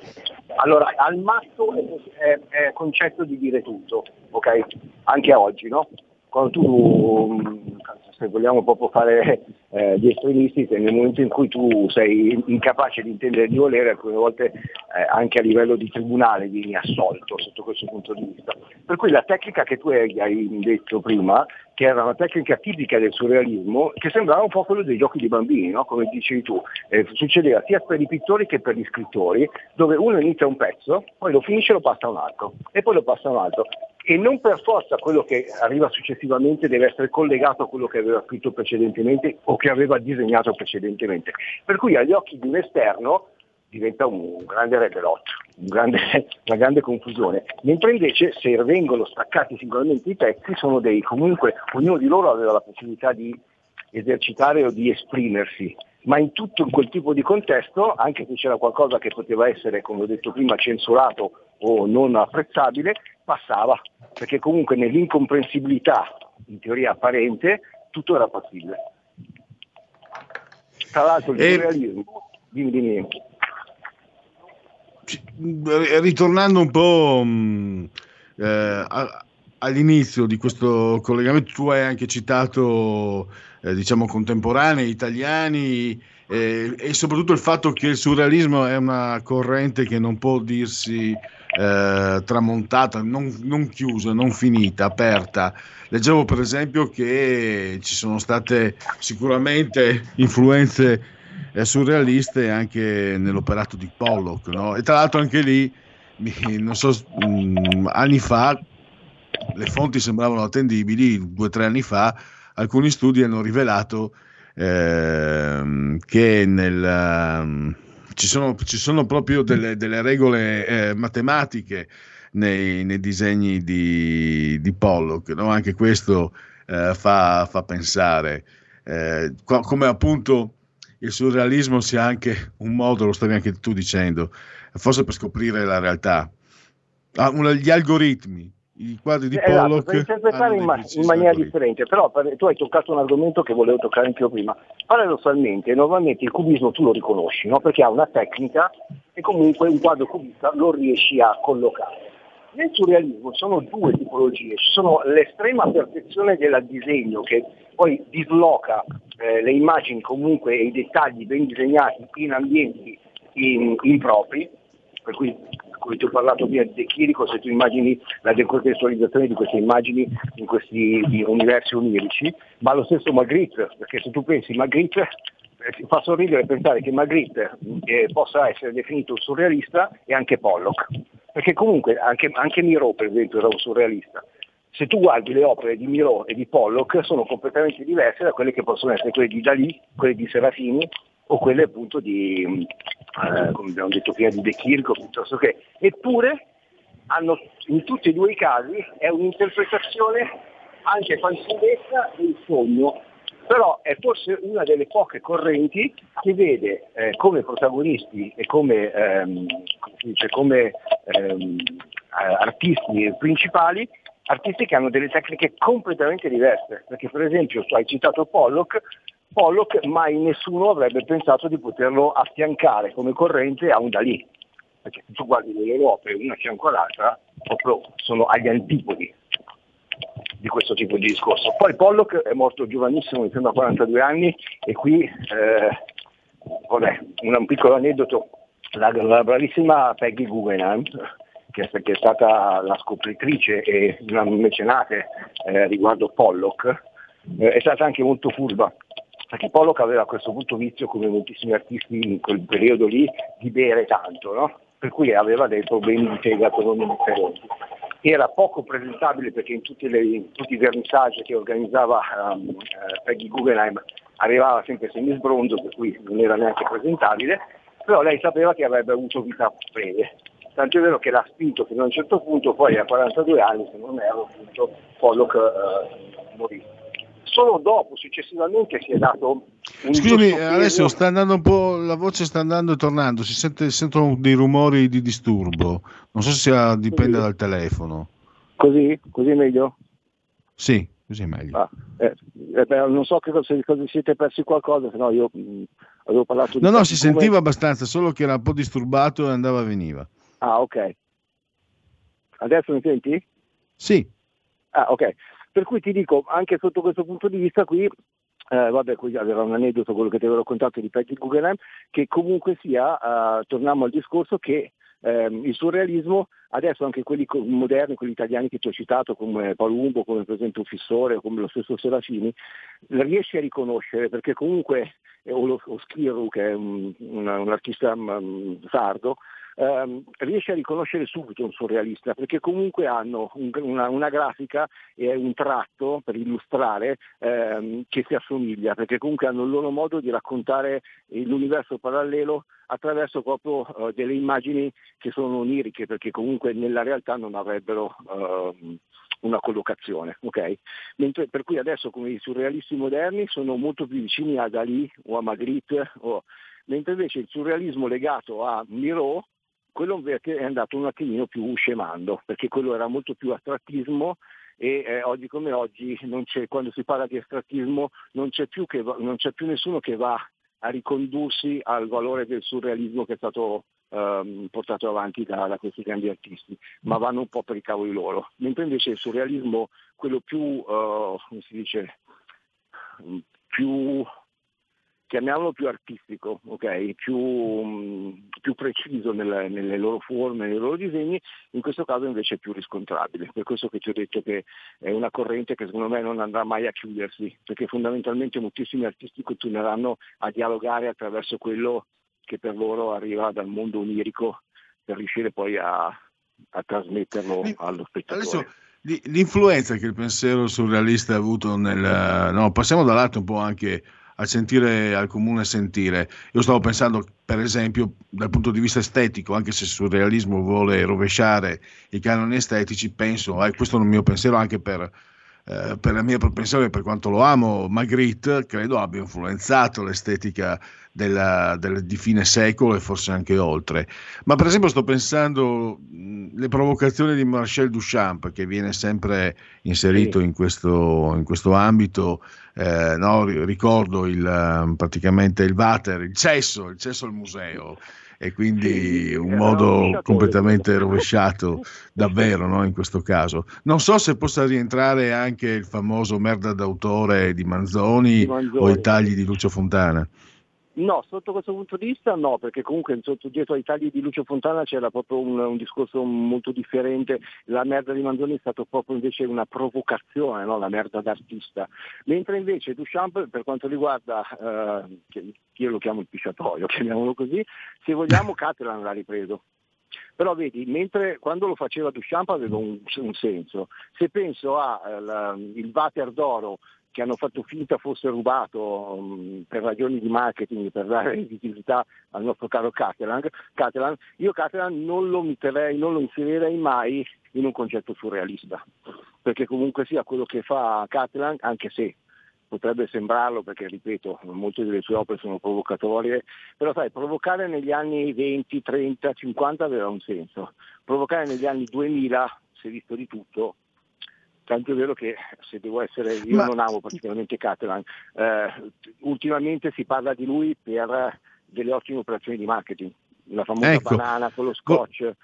Allora, al matto è, è- è concetto di dire tutto, ok? Anche oggi, no? Quando tu, mh, se vogliamo proprio fare eh, gli estremisti, nel momento in cui tu sei incapace di intendere di volere, alcune volte eh, anche a livello di tribunale vieni assolto sotto questo punto di vista. Per cui la tecnica che tu hai, hai detto prima, che era una tecnica tipica del surrealismo, che sembrava un po' quello dei giochi di bambini, no? come dicevi tu, Eh, succedeva sia per i pittori che per gli scrittori, dove uno inizia un pezzo, poi lo finisce e lo passa a un altro, e poi lo passa a un altro. E non per forza quello che arriva successivamente deve essere collegato a quello che aveva scritto precedentemente o che aveva disegnato precedentemente. Per cui agli occhi di un esterno diventa un grande rebelot, un grande- una grande confusione. Mentre invece se vengono staccati singolarmente i pezzi sono dei, comunque ognuno di loro aveva la possibilità di esercitare o di esprimersi, ma in tutto in quel tipo di contesto, anche se c'era qualcosa che poteva essere, come ho detto prima, censurato o non apprezzabile, passava, perché comunque nell'incomprensibilità, in teoria apparente, tutto era possibile. Tra l'altro il E- surrealismo, dimmi, dimmi. Eh, ritornando un po' mh, eh, a- all'inizio di questo collegamento, tu hai anche citato, eh, diciamo, contemporanei italiani eh, e soprattutto il fatto che il surrealismo è una corrente che non può dirsi eh, tramontata, non, non chiusa, non finita, aperta. Leggevo per esempio che ci sono state sicuramente influenze eh, surrealiste anche nell'operato di Pollock, no? E tra l'altro anche lì, non so, mh, anni fa, le fonti sembravano attendibili, due o tre anni fa, alcuni studi hanno rivelato ehm, che nel, ehm, ci, sono, ci sono proprio delle, delle regole eh, matematiche nei, nei disegni di, di Pollock, no? anche questo eh, fa, fa pensare, eh, co- come appunto il surrealismo sia anche un modo, lo stavi anche tu dicendo, forse per scoprire la realtà. Ah, una- gli algoritmi, i quadri di Esatto, Pollock. per interpretare in, ma- in maniera differente, però per- tu hai toccato un argomento che volevo toccare anche io prima. Paradossalmente, normalmente il cubismo tu lo riconosci, no? perché ha una tecnica e comunque un quadro cubista lo riesci a collocare. Nel surrealismo sono due tipologie, ci sono l'estrema perfezione del disegno che poi disloca eh, le immagini comunque e i dettagli ben disegnati in ambienti in- impropri, per cui come ti ho parlato di De Chirico, se tu immagini la decontestualizzazione di queste immagini in questi universi onirici, ma lo stesso Magritte, perché se tu pensi Magritte, eh, fa sorridere pensare che Magritte eh, possa essere definito surrealista e anche Pollock, perché comunque anche, anche Miro per esempio era un surrealista. Se tu guardi le opere di Miro e di Pollock sono completamente diverse da quelle che possono essere quelle di Dalì, quelle di Serafini o quelle appunto di, eh, come abbiamo detto prima, di De Chirico piuttosto che. Eppure hanno, in tutti e due i casi è un'interpretazione anche fanciullesca del sogno, però è forse una delle poche correnti che vede eh, come protagonisti e come, ehm, dice, come ehm, eh, artisti principali artisti che hanno delle tecniche completamente diverse, perché per esempio tu hai citato Pollock, Pollock mai nessuno avrebbe pensato di poterlo affiancare come corrente a un Dalì, perché se tu guardi le loro una fianco all'altra, proprio sono agli antipodi di questo tipo di discorso. Poi Pollock è morto giovanissimo, mi sembra 42 anni, e qui, eh, vabbè, un, piccolo aneddoto, la, la bravissima Peggy Guggenheim, che che è stata la scopritrice e una mecenate eh, riguardo Pollock, eh, è stata anche molto furba, perché Pollock aveva questo brutto vizio, come moltissimi artisti in quel periodo lì, di bere tanto, no? per cui aveva dei problemi di fegato non indifferenti. Era poco presentabile perché in tutti, le- in tutti i vernissaggi che organizzava ehm, eh, Peggy Guggenheim arrivava sempre semisbronzo, per cui non era neanche presentabile, però lei sapeva che avrebbe avuto vita breve. Tanto è vero che l'ha spinto fino a un certo punto, poi a 42 anni, se non erro, appunto, Pollock eh, morì. Solo dopo, successivamente, si è dato un Scusami, Alessio, sta andando un po', la voce sta andando e tornando, si sente, sentono dei rumori di disturbo. Non so se sia- dipende dal telefono. Così? Così è meglio? Sì, così è meglio. Ah, eh, eh, beh, non so che se cosa siete persi qualcosa, se no io mh, avevo parlato di... No, no, si come- sentiva abbastanza, solo che era un po' disturbato e andava e veniva. Ah, ok. Adesso mi senti? Sì. Ah, ok. Per cui ti dico, anche sotto questo punto di vista qui, eh, vabbè, qui aveva un aneddoto quello che ti avevo raccontato di Peggy Guggenheim, che comunque sia, eh, torniamo al discorso che ehm, il surrealismo, adesso anche quelli moderni, quelli italiani che ti ho citato, come Palumbo, come per esempio Fissore, come lo stesso Serafini, riesci a riconoscere perché comunque, eh, o, lo, o Schirru, che è un, un- un artista mm, sardo, ehm, riesce a riconoscere subito un surrealista perché comunque hanno un- una, una grafica e un tratto per illustrare ehm, che si assomiglia, perché comunque hanno il loro modo di raccontare l'universo parallelo attraverso proprio eh, delle immagini che sono oniriche, perché comunque nella realtà non avrebbero ehm, una collocazione, ok? Mentre, per cui adesso come i surrealisti moderni sono molto più vicini a Dalì o a Magritte, o- mentre invece il surrealismo legato a Miro, quello è andato un attimino più scemando, perché quello era molto più astrattismo e eh, oggi come oggi quando si parla di astrattismo non c'è, più che non c'è più nessuno che va a ricondursi al valore del surrealismo che è stato ehm, portato avanti da, da questi grandi artisti, ma vanno un po' per i cavoli loro. Mentre invece il surrealismo, quello più, eh, come si dice, più chiamiamolo più artistico, ok? più, mm, più preciso nelle, nelle loro forme, nei loro disegni, in questo caso invece è più riscontrabile. Per questo che ti ho detto che è una corrente che secondo me non andrà mai a chiudersi, perché fondamentalmente moltissimi artisti continueranno a dialogare attraverso quello che per loro arriva dal mondo onirico per riuscire poi a, a trasmetterlo allo spettatore. Adesso l'influenza che il pensiero surrealista ha avuto nel... No, passiamo dall'arte un po' anche a sentire al comune sentire. Io stavo pensando, per esempio, dal punto di vista estetico, anche se il surrealismo vuole rovesciare i canoni estetici, penso, eh, questo è un mio pensiero anche per, eh, per la mia propensione, per quanto lo amo, Magritte credo abbia influenzato l'estetica della- del- di fine secolo e forse anche oltre. Ma per esempio sto pensando mh, le provocazioni di Marcel Duchamp, che viene sempre inserito in, questo, in questo ambito. eh, no, ri- ricordo il, praticamente il water, il cesso, il cesso al museo. E quindi un era modo completamente rovesciato, davvero, no, in questo caso. Non so se possa rientrare anche il famoso merda d'autore di Manzoni, Di Manzoni. o i tagli di Lucio Fontana. No, sotto questo punto di vista no, perché comunque sotto, dietro ai tagli di Lucio Fontana c'era proprio un, un discorso molto differente. La merda di Manzoni è stato proprio invece una provocazione, no? la merda d'artista. Mentre invece Duchamp, per quanto riguarda, eh, io lo chiamo il pisciatoio, chiamiamolo così, se vogliamo Catalan l'ha ripreso. Però vedi, mentre quando lo faceva Duchamp aveva un, un senso. Se penso al Vater d'oro che hanno fatto finta fosse rubato mh, per ragioni di marketing, per dare visibilità al nostro caro Catalan, Catalan io Catalan non lo metterei, non lo inserirei mai in un concetto surrealista, perché comunque sia quello che fa Catalan, anche se potrebbe sembrarlo perché ripeto molte delle sue opere sono provocatorie però sai provocare negli anni 20, 30, 50 aveva un senso. Provocare negli anni 2000 si è visto di tutto tanto è vero che se devo essere io Ma- non amo particolarmente Catalan eh, ultimamente si parla di lui per delle ottime operazioni di marketing la famosa Ecco. banana con lo scotch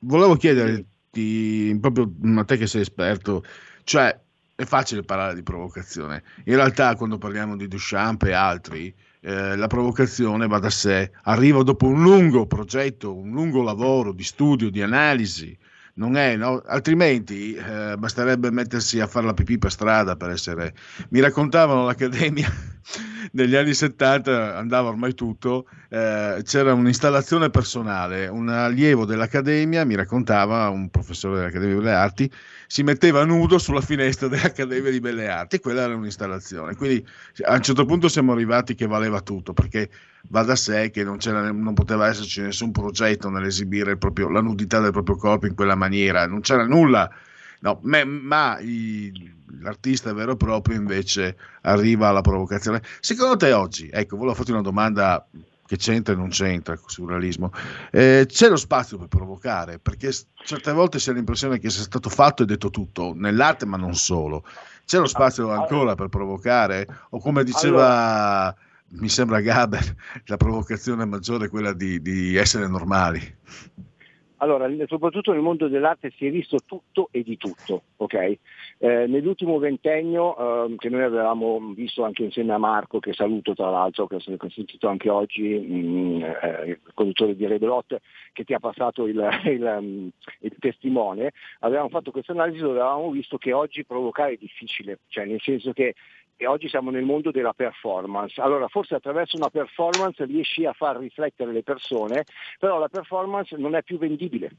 Volevo chiederti, proprio a te che sei esperto, cioè è facile parlare di provocazione. In realtà quando parliamo di Duchamp e altri, eh, la provocazione va da sé, arriva dopo un lungo progetto, un lungo lavoro di studio, di analisi. Non è, no? Altrimenti eh, basterebbe mettersi a fare la pipì per strada per essere. Mi raccontavano all'Accademia negli anni 70, andava ormai tutto, eh, c'era un'installazione personale, un allievo dell'Accademia, mi raccontava, un professore dell'Accademia di Belle Arti, si metteva nudo sulla finestra dell'Accademia di Belle Arti quella era un'installazione. Quindi a un certo punto siamo arrivati che valeva tutto, perché va da sé che non, non poteva esserci nessun progetto nell'esibire proprio- la nudità del proprio corpo in quella maniera, non c'era nulla. No, me- ma i- l'artista vero e proprio invece arriva alla provocazione. Secondo te oggi, ecco, volevo farti una domanda che c'entra e non c'entra col surrealismo, eh, c'è lo spazio per provocare? Perché certe volte si ha l'impressione che sia stato fatto e detto tutto, nell'arte ma non solo. C'è lo spazio ancora per provocare? O come diceva, mi sembra Gaber, la provocazione maggiore è quella di, di essere normali. Allora, soprattutto nel mondo dell'arte si è visto tutto e di tutto, ok? Eh, nell'ultimo ventennio, ehm, che noi avevamo visto anche insieme a Marco, che saluto tra l'altro, che ho sentito anche oggi, mh, eh, il conduttore di Rebelot, che ti ha passato il, il, um, il testimone, avevamo fatto questa analisi dove avevamo visto che oggi provocare è difficile, cioè nel senso che e oggi siamo nel mondo della performance. Allora, forse attraverso una performance riesci a far riflettere le persone, però la performance non è più vendibile.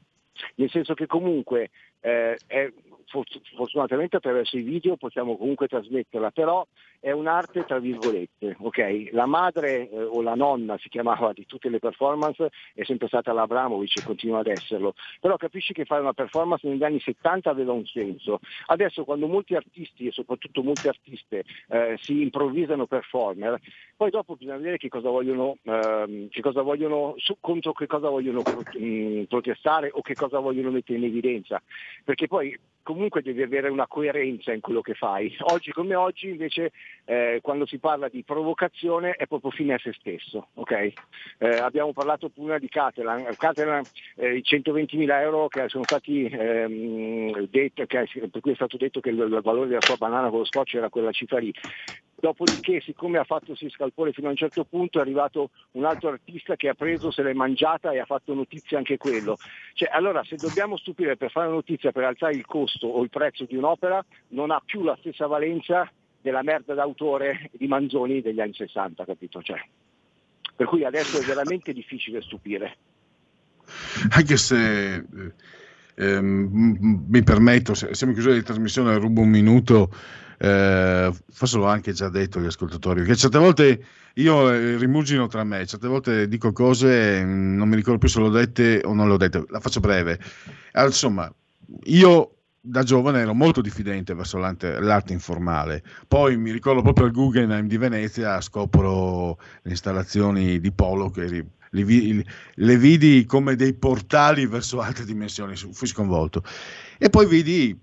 Nel senso che comunque eh, è- for- fortunatamente attraverso i video possiamo comunque trasmetterla, però è un'arte tra virgolette, ok? La madre eh, o la nonna si chiamava di tutte le performance è sempre stata l'Abramovic e continua ad esserlo, però capisci che fare una performance negli anni 70 aveva un senso. Adesso quando molti artisti e soprattutto molte artiste eh, si improvvisano performer, poi dopo bisogna vedere che cosa vogliono, ehm, che cosa vogliono su- contro che cosa vogliono mh, protestare o che cosa vogliono mettere in evidenza, perché poi comunque devi avere una coerenza in quello che fai. Oggi come oggi invece eh, quando si parla di provocazione è proprio fine a se stesso. ok? Eh, abbiamo parlato prima di Catalan, Catalan eh, i 120.000 euro che sono stati ehm, detto, che- per cui è stato detto che il, il valore della sua banana con lo scotch era quella cifra lì. Dopodiché, siccome ha fatto si scalpore fino a un certo punto, è arrivato un altro artista che ha preso, se l'è mangiata e ha fatto notizia anche quello. Cioè, allora, se dobbiamo stupire per fare notizia, per alzare il costo o il prezzo di un'opera, non ha più la stessa valenza della merda d'autore di Manzoni degli anni 60, capito? Cioè, per cui adesso è veramente difficile stupire. anche se eh, ehm, mi permetto, siamo in chiusura di trasmissione, rubo un minuto, eh, forse l'ho anche già detto agli ascoltatori, che certe volte io eh, rimugino tra me, certe volte dico cose, mh, non mi ricordo più se l'ho dette o non le ho dette, la faccio breve. Insomma, io da giovane ero molto diffidente verso l'arte, l'arte informale. Poi mi ricordo proprio al Guggenheim di Venezia, scopro le installazioni di Polo che li vi- le vidi come dei portali verso altre dimensioni, fui sconvolto. E poi vidi,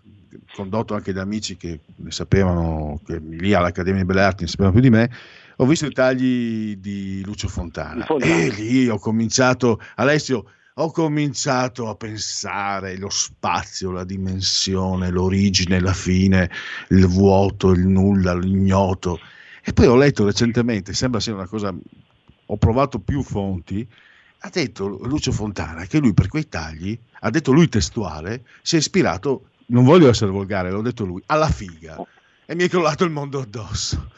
condotto anche da amici che ne sapevano, che lì all'Accademia di Belle Arti ne sapevano più di me, ho visto i tagli di Lucio Fontana. E lì ho cominciato, Alessio, ho cominciato a pensare lo spazio, la dimensione, l'origine, la fine, il vuoto, il nulla, l'ignoto. E poi ho letto recentemente, sembra sia una cosa, ho provato più fonti, ha detto Lucio Fontana che lui per quei tagli, ha detto lui testuale, si è ispirato, non voglio essere volgare, l'ho detto lui, alla figa. E mi è crollato il mondo addosso.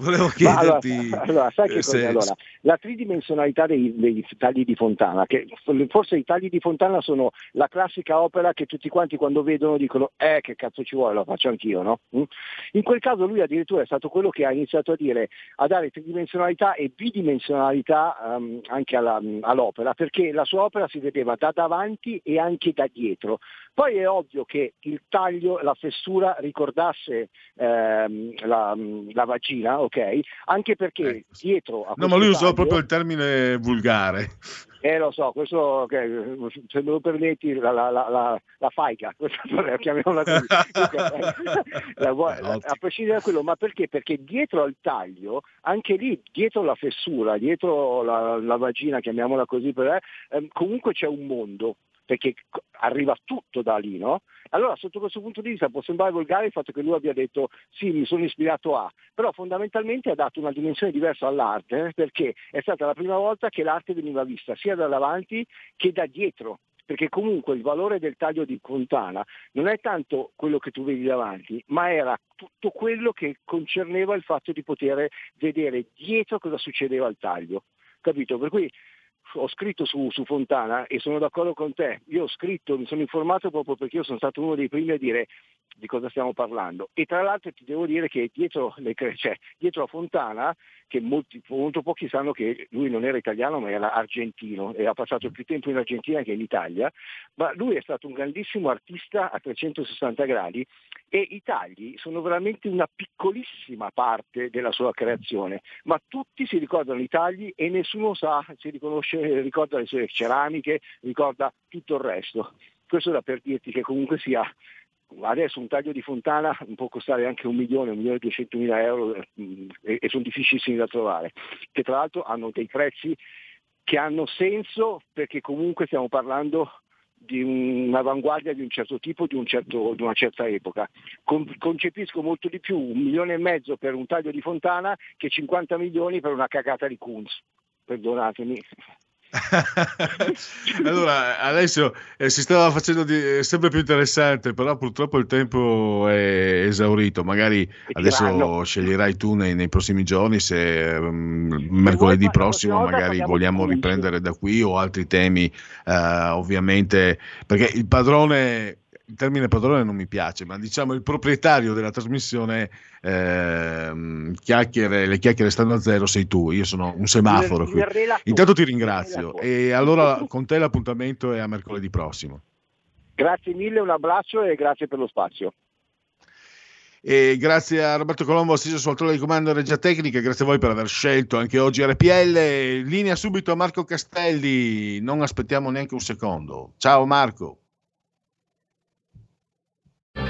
Volevo Ma allora, chiederti... allora, sai che eh, cosa? Allora, la tridimensionalità dei, dei tagli di Fontana, che forse i tagli di Fontana sono la classica opera che tutti quanti quando vedono dicono eh che cazzo ci vuole, lo faccio anch'io, no? Mm? In quel caso lui addirittura è stato quello che ha iniziato a dire, a dare tridimensionalità e bidimensionalità ehm, anche alla- all'opera, perché la sua opera si vedeva da davanti e anche da dietro. Poi è ovvio che il taglio, la fessura ricordasse ehm, la, la vagina, ok? Anche perché dietro a No, ma lui usò taglio- proprio il termine vulgare. eh lo so, questo ok, se me lo permetti la, la, la, la, faica, questa chiamiamola così. La- a prescindere da quello, ma perché? Perché dietro al taglio, anche lì, dietro la fessura, dietro la, vagina, chiamiamola così, per- ehm, comunque c'è un mondo, perché arriva tutto da lì, no? Allora sotto questo punto di vista può sembrare volgare il fatto che lui abbia detto sì, mi sono ispirato a, però fondamentalmente ha dato una dimensione diversa all'arte, eh, perché è stata la prima volta che l'arte veniva vista sia da davanti che da dietro, perché comunque il valore del taglio di Fontana non è tanto quello che tu vedi davanti, ma era tutto quello che concerneva il fatto di poter vedere dietro cosa succedeva al taglio. Capito? Per cui ho scritto su, su Fontana e sono d'accordo con te. Io ho scritto, mi sono informato proprio perché io sono stato uno dei primi a dire di cosa stiamo parlando. E tra l'altro ti devo dire che dietro, le, cioè, dietro a Fontana, che molti, molto pochi sanno che lui non era italiano ma era argentino e ha passato più tempo in Argentina che in Italia, ma lui è stato un grandissimo artista a 360 gradi e i tagli sono veramente una piccolissima parte della sua creazione, ma tutti si ricordano i tagli e nessuno sa, si riconosce, ricorda le sue ceramiche, ricorda tutto il resto. Questo da per dirti che comunque sia adesso un taglio di fontana può costare anche un milione, un milione e duecentomila euro mh, e, e sono difficilissimi da trovare, che tra l'altro hanno dei prezzi che hanno senso perché comunque stiamo parlando di un'avanguardia di un certo tipo, di, un certo- di una certa epoca. Con- concepisco molto di più un milione e mezzo per un taglio di fontana che 50 milioni per una cagata di Kunz. Perdonatemi. allora, adesso eh, si stava facendo di- eh, sempre più interessante, però purtroppo il tempo è esaurito. Magari adesso sceglierai tu nei, nei prossimi giorni se ehm, mercoledì la prossimo magari vogliamo riprendere da qui o altri temi, eh, ovviamente, perché il padrone il termine padrone non mi piace, ma diciamo il proprietario della trasmissione ehm, chiacchiere, le chiacchiere stanno a zero sei tu, io sono un semaforo qui. Intanto ti ringrazio e allora con te l'appuntamento è a mercoledì prossimo. Grazie mille, un abbraccio e grazie per lo spazio. E grazie a Roberto Colombo, assiso sul trono di comando Regia Tecnica, grazie a voi per aver scelto anche oggi RPL. Linea subito a Marco Castelli, non aspettiamo neanche un secondo. Ciao Marco.